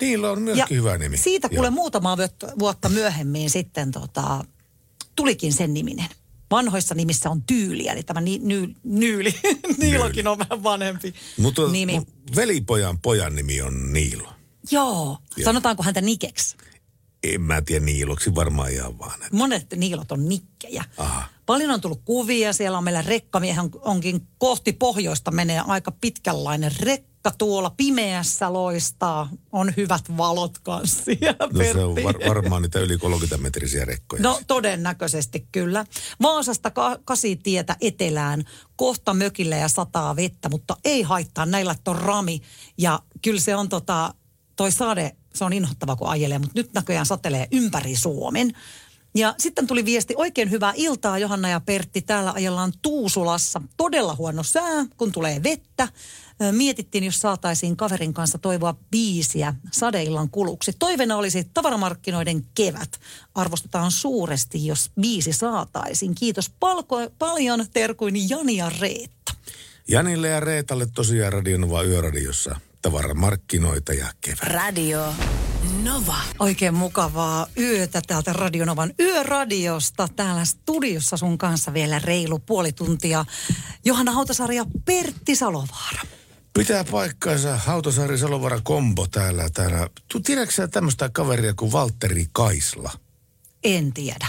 Niillä on myöskin hyvä nimi. Siitä kuule vuotta- vuotta myöhemmin sitten tota, tulikin sen niminen. Vanhoissa nimissä on tyyli, eli tämä ni, ny, Nyyli. Niilokin on vähän vanhempi Mutta nimi. mun velipojan pojan nimi on Niilo. Joo, Joo. sanotaanko häntä Nikeksi? En mä tiedä Niiloksi, varmaan ihan vaan. että- Monet niilot on nikkejä. Aha. Paljon on tullut kuvia, siellä on meillä rekkamiehen onkin kohti pohjoista menee aika pitkänlainen rekka tuolla pimeässä loistaa. On hyvät valot kanssa siellä, No se on var, varmaan niitä yli 30 metrisiä rekkoja. No todennäköisesti kyllä. Vaasasta ka- kasitietä etelään, kohta mökille ja sataa vettä, mutta ei haittaa, näillä on rami. Ja kyllä se on tota, toi sade, se on inhottava kun ajelee, mutta nyt näköjään satelee ympäri Suomen. Ja sitten tuli viesti, oikein hyvää iltaa Johanna ja Pertti. Täällä ajellaan Tuusulassa. Todella huono sää, kun tulee vettä. Mietittiin, jos saataisiin kaverin kanssa toivoa biisiä sadeillan kuluksi. Toiveena olisi tavaramarkkinoiden kevät. Arvostetaan suuresti, jos biisi saataisiin. Kiitos palko, paljon terkuin Jani ja Reetta. Janille ja Reetalle tosiaan Radionova Yöradiossa tavaramarkkinoita ja kevät. Radio Nova. Oikein mukavaa yötä täältä Radionovan yöradiosta. Täällä studiossa sun kanssa vielä reilu puoli tuntia. Johanna Hautasaari ja Pertti Salovaara. Pitää paikkaansa Hautasaari Salovara kombo täällä. täällä. Tu- Tiedätkö sä tämmöistä kaveria kuin Valtteri Kaisla? En tiedä.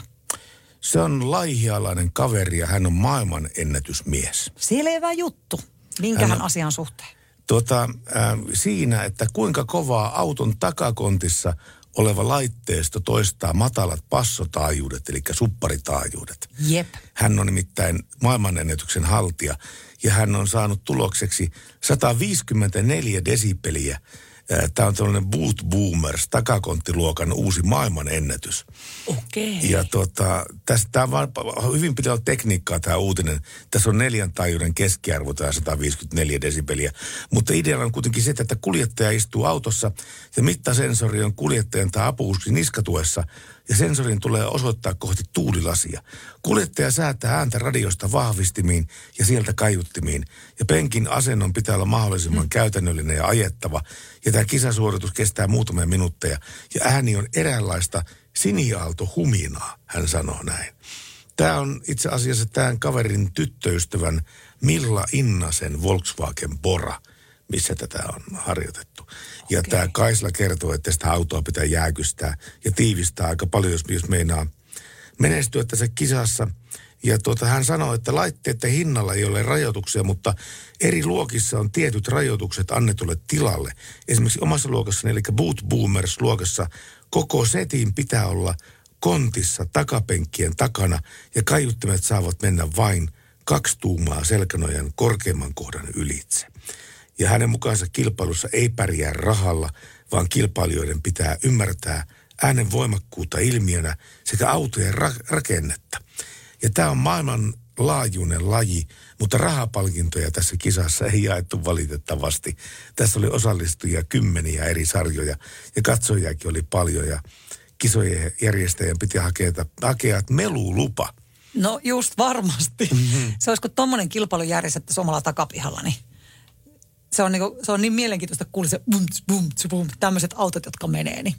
Se on laihialainen kaveri ja hän on maailman ennätysmies. Selvä juttu. Minkähän Hän on- asian suhteen? Tota, äh, siinä, että kuinka kovaa auton takakontissa oleva laitteisto toistaa matalat passotaajuudet, eli supparitaajuudet. Jep. Hän on nimittäin maailmanennätyksen haltija ja hän on saanut tulokseksi 154 desibeliä. Tämä on tällainen Boot Boomers, takakonttiluokan uusi maailmanennätys. Okei. Ja tota, tästä on vaan hyvin pitää tekniikkaa tämä uutinen. Tässä on neljän taajuuden keskiarvo, tämä 154 desibeliä. Mutta ideana on kuitenkin se, että kuljettaja istuu autossa ja mittasensori on kuljettajan tai apuuski niskatuessa ja sensorin tulee osoittaa kohti tuulilasia. Kuljettaja säätää ääntä radiosta vahvistimiin ja sieltä kaiuttimiin. Ja penkin asennon pitää olla mahdollisimman käytännöllinen ja ajettava. Ja tämä kisasuoritus kestää muutamia minuutteja. Ja ääni on eräänlaista siniaalto huminaa, hän sanoo näin. Tämä on itse asiassa tämän kaverin tyttöystävän Milla Innasen Volkswagen Bora, missä tätä on harjoitettu. Ja tämä Kaisla kertoo, että sitä autoa pitää jääkystää ja tiivistää aika paljon, jos, jos meinaa menestyä tässä kisassa. Ja tuota, hän sanoi, että laitteiden hinnalla ei ole rajoituksia, mutta eri luokissa on tietyt rajoitukset annetulle tilalle. Esimerkiksi omassa luokassani, eli Boot Boomers luokassa, koko setin pitää olla kontissa takapenkkien takana ja kaiuttimet saavat mennä vain kaksi tuumaa selkänojan korkeimman kohdan ylitse. Ja hänen mukaansa kilpailussa ei pärjää rahalla, vaan kilpailijoiden pitää ymmärtää äänen voimakkuutta ilmiönä sekä autojen ra- rakennetta. Ja tämä on maailman laajuinen laji, mutta rahapalkintoja tässä kisassa ei jaettu valitettavasti. Tässä oli osallistujia kymmeniä eri sarjoja ja katsojiakin oli paljon ja kisojen järjestäjän piti hakea, hakea melulupa. No just varmasti. Mm-hmm. Se olisi, kun tuommoinen kilpailu järjestettäisiin omalla takapihalla, niin se on, niinku, se on niin mielenkiintoista, kun kuuli se bum, bum, bum, tämmöiset autot, jotka menee, niin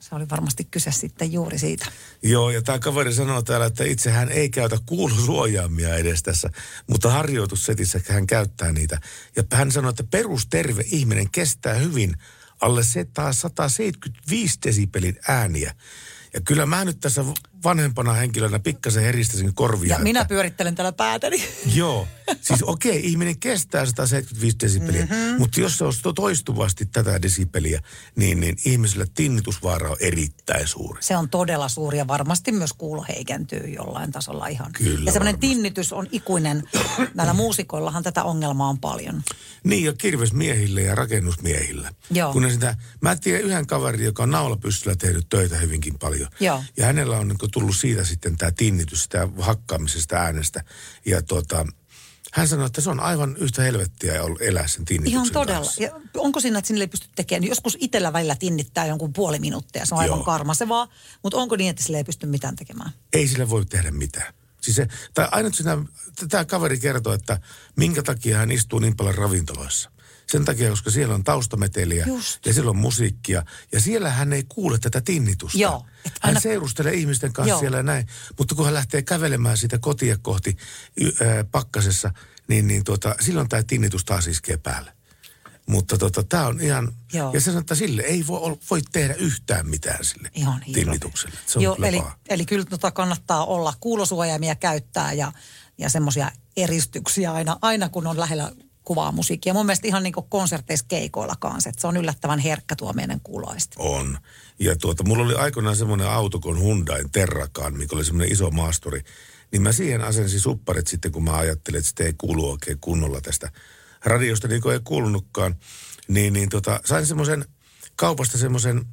se oli varmasti kyse sitten juuri siitä. Joo, ja tämä kaveri sanoo täällä, että itse hän ei käytä kuulusuojaamia edes tässä, mutta harjoitussetissä hän käyttää niitä. Ja hän sanoo, että perusterve ihminen kestää hyvin alle 175 desibelin ääniä. Ja kyllä mä nyt tässä vanhempana henkilönä pikkasen heristäisin korvia. Ja minä pyörittelen täällä päätäni. Joo, siis okei, okay, ihminen kestää 175 desibeliä, mm-hmm. mutta jos se on toistuvasti tätä desibeliä, niin, niin ihmiselle tinnitusvaara on erittäin suuri. Se on todella suuri ja varmasti myös kuulo heikentyy jollain tasolla ihan. Kyllä, ja semmoinen tinnitys on ikuinen. Näillä muusikoillahan tätä ongelmaa on paljon. Niin, ja kirvesmiehille ja rakennusmiehille. Joo. Kun sitä, mä tiedän yhden kaverin, joka on naulapyssyllä tehnyt töitä hyvinkin paljon. Joo. Ja hänellä on niin tullut siitä sitten tämä tinnitys, sitä hakkaamisesta äänestä. Ja tuota, hän sanoi, että se on aivan yhtä helvettiä elää sen tinnityksen Ihan todella. kanssa. Ja onko siinä, että sinne ei pysty tekemään? Joskus itsellä välillä tinnittää jonkun puoli minuuttia. Se on aivan karmasevaa. Mutta onko niin, että sille ei pysty mitään tekemään? Ei sille voi tehdä mitään. Siis se, tai ainut siinä, tämä kaveri kertoo, että minkä takia hän istuu niin paljon ravintoloissa. Sen takia, koska siellä on taustameteliä Just. ja siellä on musiikkia. Ja siellä hän ei kuule tätä tinnitusta. Joo. Hän aina... seurustelee ihmisten kanssa Joo. siellä ja näin. Mutta kun hän lähtee kävelemään sitä kotia kohti ää, pakkasessa, niin, niin tuota, silloin tämä tinnitus taas iskee päälle. Mutta tota, tämä on ihan... Joo. Ja se sanoo, että sille ei voi, voi tehdä yhtään mitään sille Ihan tinnitukselle. Se on Joo, eli, eli kyllä tota kannattaa olla kuulosuojaimia käyttää ja, ja semmoisia eristyksiä aina, aina, kun on lähellä kuvaa musiikkia. Mun mielestä ihan niin kuin konserteissa keikoilla kanssa, että se on yllättävän herkkä tuo meidän kuuloista. On. Ja tuota, mulla oli aikoinaan semmoinen auto kuin Hyundai Terrakaan, mikä oli semmoinen iso maasturi. Niin mä siihen asensin supparit sitten, kun mä ajattelin, että sitä ei kuulu oikein kunnolla tästä radiosta, niin kuin ei kuulunutkaan. Niin, niin tota, sain semmoisen kaupasta semmoisen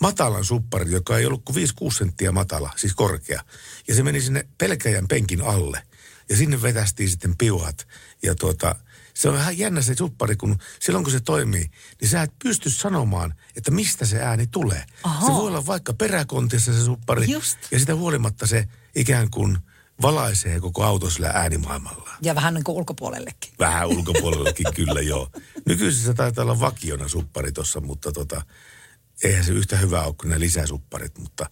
matalan supparin, joka ei ollut kuin 5-6 senttiä matala, siis korkea. Ja se meni sinne pelkäjän penkin alle. Ja sinne vetästiin sitten piuhat. Ja tuota, se on vähän jännä se suppari, kun silloin kun se toimii, niin sä et pysty sanomaan, että mistä se ääni tulee. Aha. Se voi olla vaikka peräkontissa se suppari, Just. ja sitä huolimatta se ikään kuin valaisee koko auto sillä äänimaailmalla. Ja vähän niin kuin ulkopuolellekin. Vähän ulkopuolellakin kyllä joo. Nykyisessä taitaa olla vakiona suppari tuossa, mutta tota, eihän se yhtä hyvä ole kuin ne lisäsupparit, mutta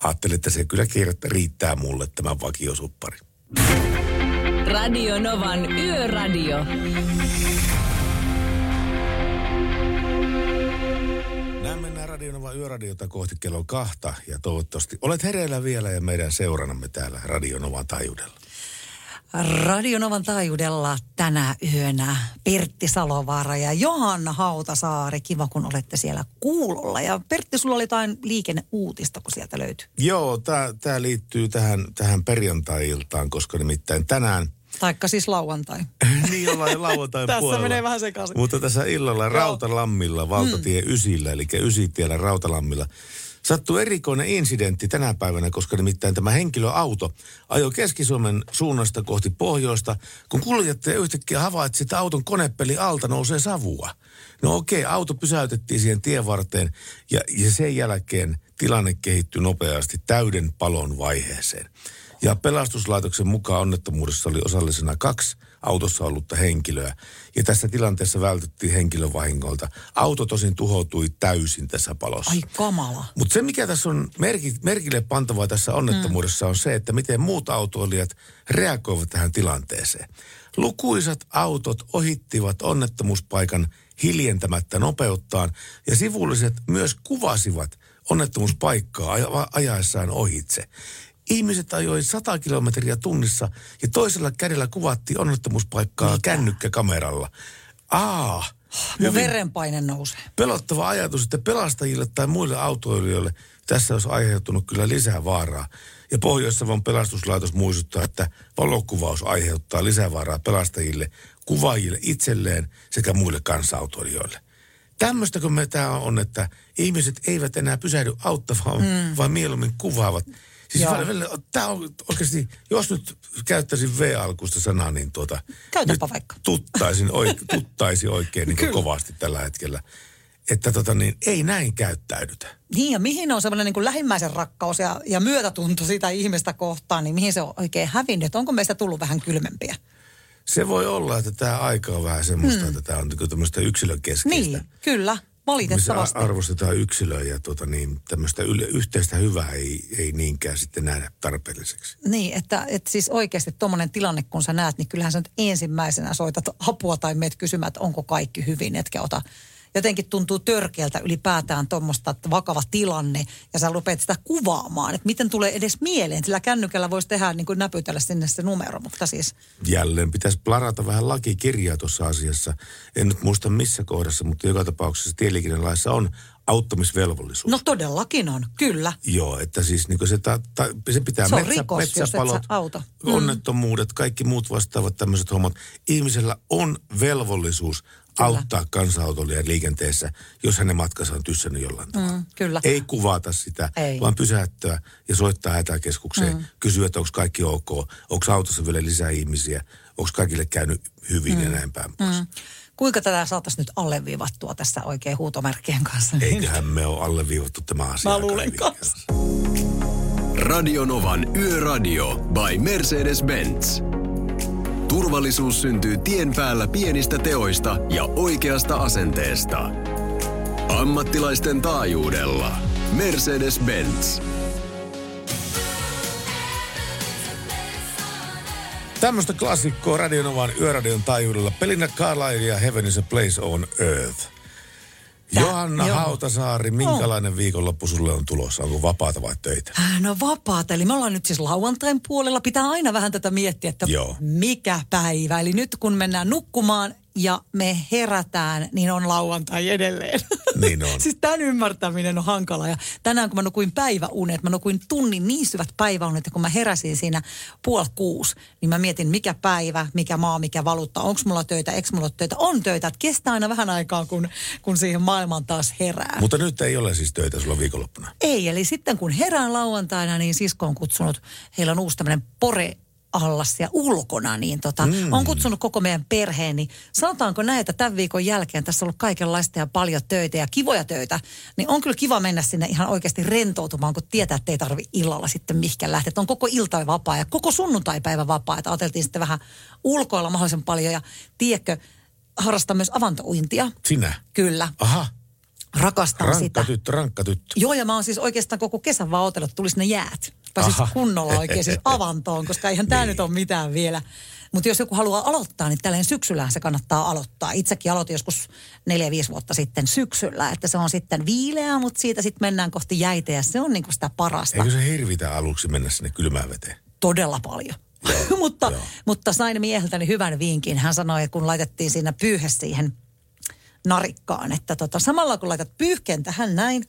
ajattelin, että se kyllä riittää mulle tämä vakiosuppari. Radio Novan Yöradio. Näin mennään Radionova Yöradiota kohti kello kahta ja toivottavasti olet hereillä vielä ja meidän seuranamme täällä Radionovan taajuudella. Radionovan taajuudella tänä yönä Pertti Salovaara ja Johanna Hautasaari. Kiva, kun olette siellä kuulolla. Ja Pertti, sulla oli jotain liikenneuutista, kun sieltä löytyy. Joo, tämä liittyy tähän, tähän perjantai-iltaan, koska nimittäin tänään Taikka siis lauantai. niin ollaan jo lauantain Tässä puolella. menee vähän sekaisin. Mutta tässä illalla Rautalammilla, valtatie mm. ysillä, eli ysitiellä Rautalammilla, sattuu erikoinen incidentti tänä päivänä, koska nimittäin tämä henkilöauto ajoi Keski-Suomen suunnasta kohti pohjoista, kun kuljettaja yhtäkkiä havaitsi, että auton konepeli alta nousee savua. No okei, auto pysäytettiin siihen tien varteen ja, ja sen jälkeen tilanne kehittyi nopeasti täyden palon vaiheeseen. Ja pelastuslaitoksen mukaan onnettomuudessa oli osallisena kaksi autossa ollutta henkilöä. Ja tässä tilanteessa vältyttiin henkilövahingolta. Auto tosin tuhoutui täysin tässä palossa. Ai kamala. Mutta se, mikä tässä on merki, merkille pantavaa tässä onnettomuudessa, on se, että miten muut autoilijat reagoivat tähän tilanteeseen. Lukuisat autot ohittivat onnettomuuspaikan hiljentämättä nopeuttaan, ja sivulliset myös kuvasivat onnettomuuspaikkaa aja- ajaessaan ohitse. Ihmiset ajoi 100 kilometriä tunnissa ja toisella kädellä kuvattiin onnettomuuspaikkaa Mitä? kännykkäkameralla. Aa, Mun verenpaine nousee. pelottava ajatus, että pelastajille tai muille autoilijoille tässä olisi aiheutunut kyllä lisää vaaraa. Ja Pohjois-Savon pelastuslaitos muistuttaa, että valokuvaus aiheuttaa lisävaaraa pelastajille, kuvaajille itselleen sekä muille kansautoilijoille. Tämmöistä kun me tämä on, että ihmiset eivät enää pysähdy auttamaan, mm. vaan mieluummin kuvaavat. Siis Joo. tämä on oikeasti, jos nyt käyttäisin V-alkuista sanaa, niin tuota... Käytäpä vaikka. Tuttaisin, oike, tuttaisi oikein niin kovasti tällä hetkellä. Että tota niin, ei näin käyttäydytä. Niin ja mihin on semmoinen niin kuin lähimmäisen rakkaus ja, ja myötätunto sitä ihmistä kohtaan, niin mihin se on oikein hävinnyt? Onko meistä tullut vähän kylmempiä? Se voi olla, että tämä aika on vähän semmoista, Hmm. että tämä on niin tämmöistä yksilökeskeistä. Niin, kyllä, valitettavasti. arvostetaan yksilöä ja tota niin, tämmöistä yle, yhteistä hyvää ei, ei niinkään sitten nähdä tarpeelliseksi. Niin, että, että siis oikeasti tuommoinen tilanne, kun sä näet, niin kyllähän sä nyt ensimmäisenä soitat apua tai meet kysymään, että onko kaikki hyvin, etkä ota. Jotenkin tuntuu törkeältä ylipäätään tuommoista, että vakava tilanne, ja sä rupeat sitä kuvaamaan, että miten tulee edes mieleen. Sillä kännykällä voisi tehdä niin kuin näpytellä sinne se numero, mutta siis Jälleen pitäisi plarata vähän lakikirjaa tuossa asiassa. En nyt muista missä kohdassa, mutta joka tapauksessa tieliikennelaissa on auttamisvelvollisuus. No todellakin on, kyllä. Joo, että siis niin se, ta, ta, se pitää Se on metsä, rikos, metsäpalot, sä auta. Mm. onnettomuudet, kaikki muut vastaavat tämmöiset hommat. Ihmisellä on velvollisuus Kyllä. auttaa kansanautolia liikenteessä, jos hänen matkansa on tyssännyt jollain tavalla. Mm, kyllä. Ei kuvata sitä, Ei. vaan pysäyttää ja soittaa hätäkeskukseen. Mm. Kysyä, että onko kaikki ok, onko autossa vielä lisää ihmisiä, onko kaikille käynyt hyvin ja Mm. näin päin pois. Mm. Kuinka tätä saataisiin nyt alleviivattua tässä oikein huutomerkkien kanssa? Eiköhän me ole alleviivattu tämä asia. Mä luulen kanssa. Radionovan Yöradio by Mercedes-Benz. Turvallisuus syntyy tien päällä pienistä teoista ja oikeasta asenteesta. Ammattilaisten taajuudella. Mercedes-Benz. Tämmöistä klassikkoa Radionovan yöradion taajuudella. Pelinä Carlisle ja Heaven is a place on earth. Johanna joo. Hautasaari, minkälainen viikonloppu sulle on tulossa? Onko vapaata vai töitä? No vapaata, eli me ollaan nyt siis lauantain puolella. Pitää aina vähän tätä miettiä, että Joo. mikä päivä. Eli nyt kun mennään nukkumaan ja me herätään, niin on lauantai edelleen. Niin on. siis tämän ymmärtäminen on hankala. Ja tänään kun mä nukuin päiväunet, mä nukuin tunnin niin syvät päiväunet, että kun mä heräsin siinä puoli kuusi, niin mä mietin mikä päivä, mikä maa, mikä valuutta, onko mulla töitä, eikö mulla töitä. On töitä, että kestää aina vähän aikaa, kun, kun siihen maailmaan taas herää. Mutta nyt ei ole siis töitä sulla viikonloppuna. Ei, eli sitten kun herään lauantaina, niin sisko on kutsunut, heillä on uusi tämmöinen pore allas ja ulkona, niin tota, mm. on kutsunut koko meidän perheen, niin sanotaanko näin, että tämän viikon jälkeen tässä on ollut kaikenlaista ja paljon töitä ja kivoja töitä, niin on kyllä kiva mennä sinne ihan oikeasti rentoutumaan, kun tietää, että ei tarvi illalla sitten mihinkään lähteä. Että on koko ilta vapaa ja koko sunnuntaipäivä vapaa, että ajateltiin sitten vähän ulkoilla mahdollisimman paljon ja tiedätkö, harrastaa myös avantouintia. Sinä? Kyllä. Aha. Rakastan Rankka sitä. tyttö, rankka tyttö. Joo, ja mä oon siis oikeastaan koko kesän vaan otellut, että tulisi ne jäät. Pääsis Aha. kunnolla oikein siis avantoon, koska eihän tämä nyt ole mitään vielä. Mutta jos joku haluaa aloittaa, niin tälleen syksyllä se kannattaa aloittaa. Itsekin aloitin joskus neljä, viisi vuotta sitten syksyllä, että se on sitten viileä, mutta siitä sitten mennään kohti jäitä ja se on niinku sitä parasta. Eikö se hirvitä aluksi mennä sinne kylmään veteen? Todella paljon. mutta, mutta sain mieheltäni hyvän vinkin. Hän sanoi, että kun laitettiin siinä pyyhe siihen narikkaan, että tota, samalla kun laitat pyyhkeen tähän näin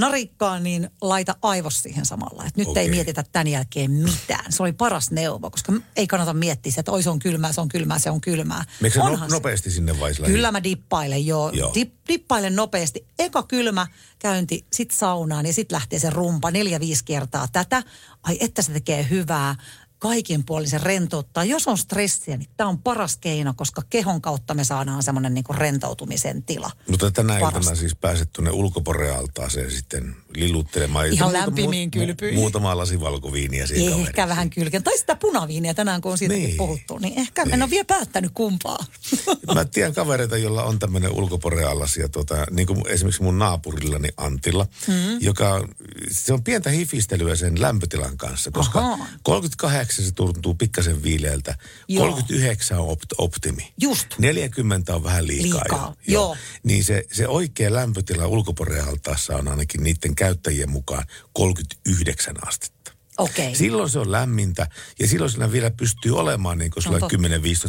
narikkaan, niin laita aivos siihen samalla. Et nyt okay. ei mietitä tämän jälkeen mitään. Se oli paras neuvo, koska ei kannata miettiä, että oi se on kylmää, se on kylmää, se on kylmää. Meikö se no, se. nopeasti sinne vai sillä Kyllä mä dippailen, joo. Joo. Dip, dippailen nopeasti. Eka kylmä käynti, sit saunaan ja sit lähtee se rumpa neljä-viisi kertaa tätä. Ai että se tekee hyvää. Kaikin puolin se rentouttaa. Jos on stressiä, niin tämä on paras keino, koska kehon kautta me saadaan semmoinen niinku rentoutumisen tila. Mutta tänä Parasta. iltana siis pääset tuonne ulkoporealtaaseen sitten liluttelemaan. Ihan Muutama- lämpimiin kylpyihin. Muutama lasi valkoviiniä siinä Ehkä kaveriksi. vähän kylken. Tai sitä punaviiniä tänään, kun on siitäkin Niin. puhuttu. Niin ehkä en ole vielä päättänyt kumpaa. Mä tiedän kavereita, jolla on tämmöinen ulkoporealas ja tota, niin kuin esimerkiksi mun naapurillani Antilla, Mm. joka, se on pientä hifistelyä sen lämpötilan kanssa, koska Ahaa. 38 se tuntuu pikkasen viileältä, Joo. 39 on opt- optimi. Just. 40 on vähän liikaa, Liikaa, jo. joo. Niin se, se oikea lämpötila ulkoporealtaassa on ainakin niiden käyttäjien mukaan 39 astetta. Okei. Silloin se on lämmintä ja silloin siinä vielä pystyy olemaan niin kuin No totta. 10-15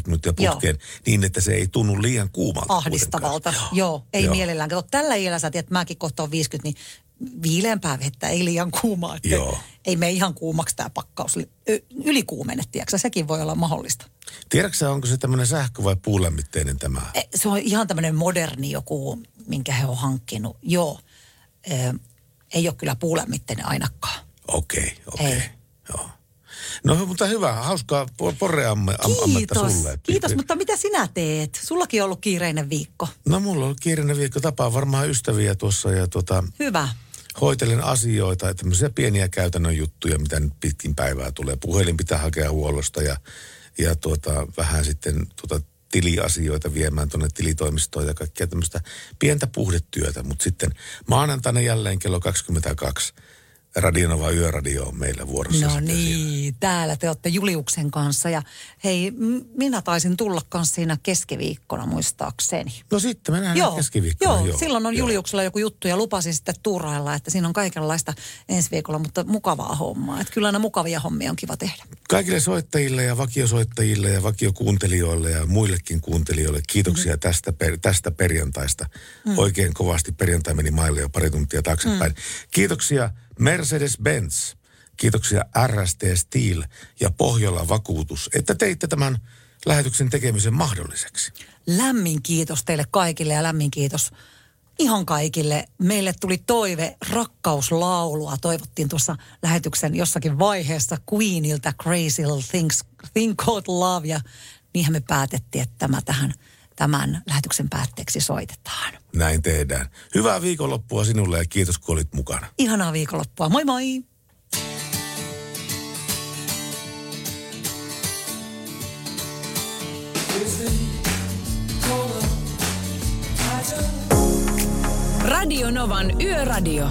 minuuttia Joo. putkeen niin, että se ei tunnu liian kuumalta. ahdistavalta. Joo, ei Joo. mielellään. Kato, tällä iällä sä tiedät, mäkin kohta on 50, niin viileämpää vettä, ei liian kuumaa. Joo. Ei me ihan kuumaksi tämä pakkaus. Ylikuumene, tiedätkö, sekin voi olla mahdollista. Tiedätkö onko se tämmöinen sähkö- vai puulämmitteinen tämä? E, Se on ihan tämmöinen moderni joku, minkä he on hankkinut. Joo, e, ei ole kyllä puulämmitteinen ainakaan. Okei, okei. Ei. No mutta hyvä, hauskaa po- porreamme am, Kiitos, sulle. kiitos, mutta mitä sinä teet? Sullakin on ollut kiireinen viikko. No mulla on kiireinen viikko, tapaa varmaan ystäviä tuossa ja tota, Hyvä. Hoitelen asioita, että tämmöisiä pieniä käytännön juttuja, mitä nyt pitkin päivää tulee. Puhelin pitää hakea huollosta ja, ja tuota, vähän sitten tuota, tiliasioita viemään tuonne tilitoimistoon ja kaikkea tämmöistä pientä puhdetyötä. Mutta sitten maanantaina jälleen kello 22 Radionova Yöradio on meillä vuorossa. No niin, täällä te olette Juliuksen kanssa ja hei, minä taisin tulla kanssa siinä keskiviikkona muistaakseni. No sitten me nähdään keskiviikkona. Joo, joo, silloin on Juliuksella joku juttu ja lupasin sitten tuurailla, että siinä on kaikenlaista ensi viikolla, mutta mukavaa hommaa. Että kyllä aina mukavia hommia on kiva tehdä. Kaikille soittajille ja vakiosoittajille ja vakiokuuntelijoille ja muillekin kuuntelijoille kiitoksia mm-hmm. tästä, per, tästä perjantaista. Mm. Oikein kovasti perjantai meni maille jo pari tuntia taaksepäin. Mm. Kiitoksia Mercedes-Benz, kiitoksia RST Steel ja Pohjola Vakuutus, että teitte tämän lähetyksen tekemisen mahdolliseksi. Lämmin kiitos teille kaikille ja lämmin kiitos ihan kaikille. Meille tuli toive rakkauslaulua. Toivottiin tuossa lähetyksen jossakin vaiheessa Queenilta Crazy Things, Thing Called Love. Ja niinhän me päätettiin, että tämä tähän tämän lähetyksen päätteeksi soitetaan. Näin tehdään. Hyvää viikonloppua sinulle ja kiitos kun olit mukana. Ihanaa viikonloppua. Moi moi! Radio Novan Yöradio.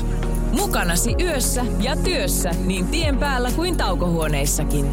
Mukanasi yössä ja työssä niin tien päällä kuin taukohuoneissakin.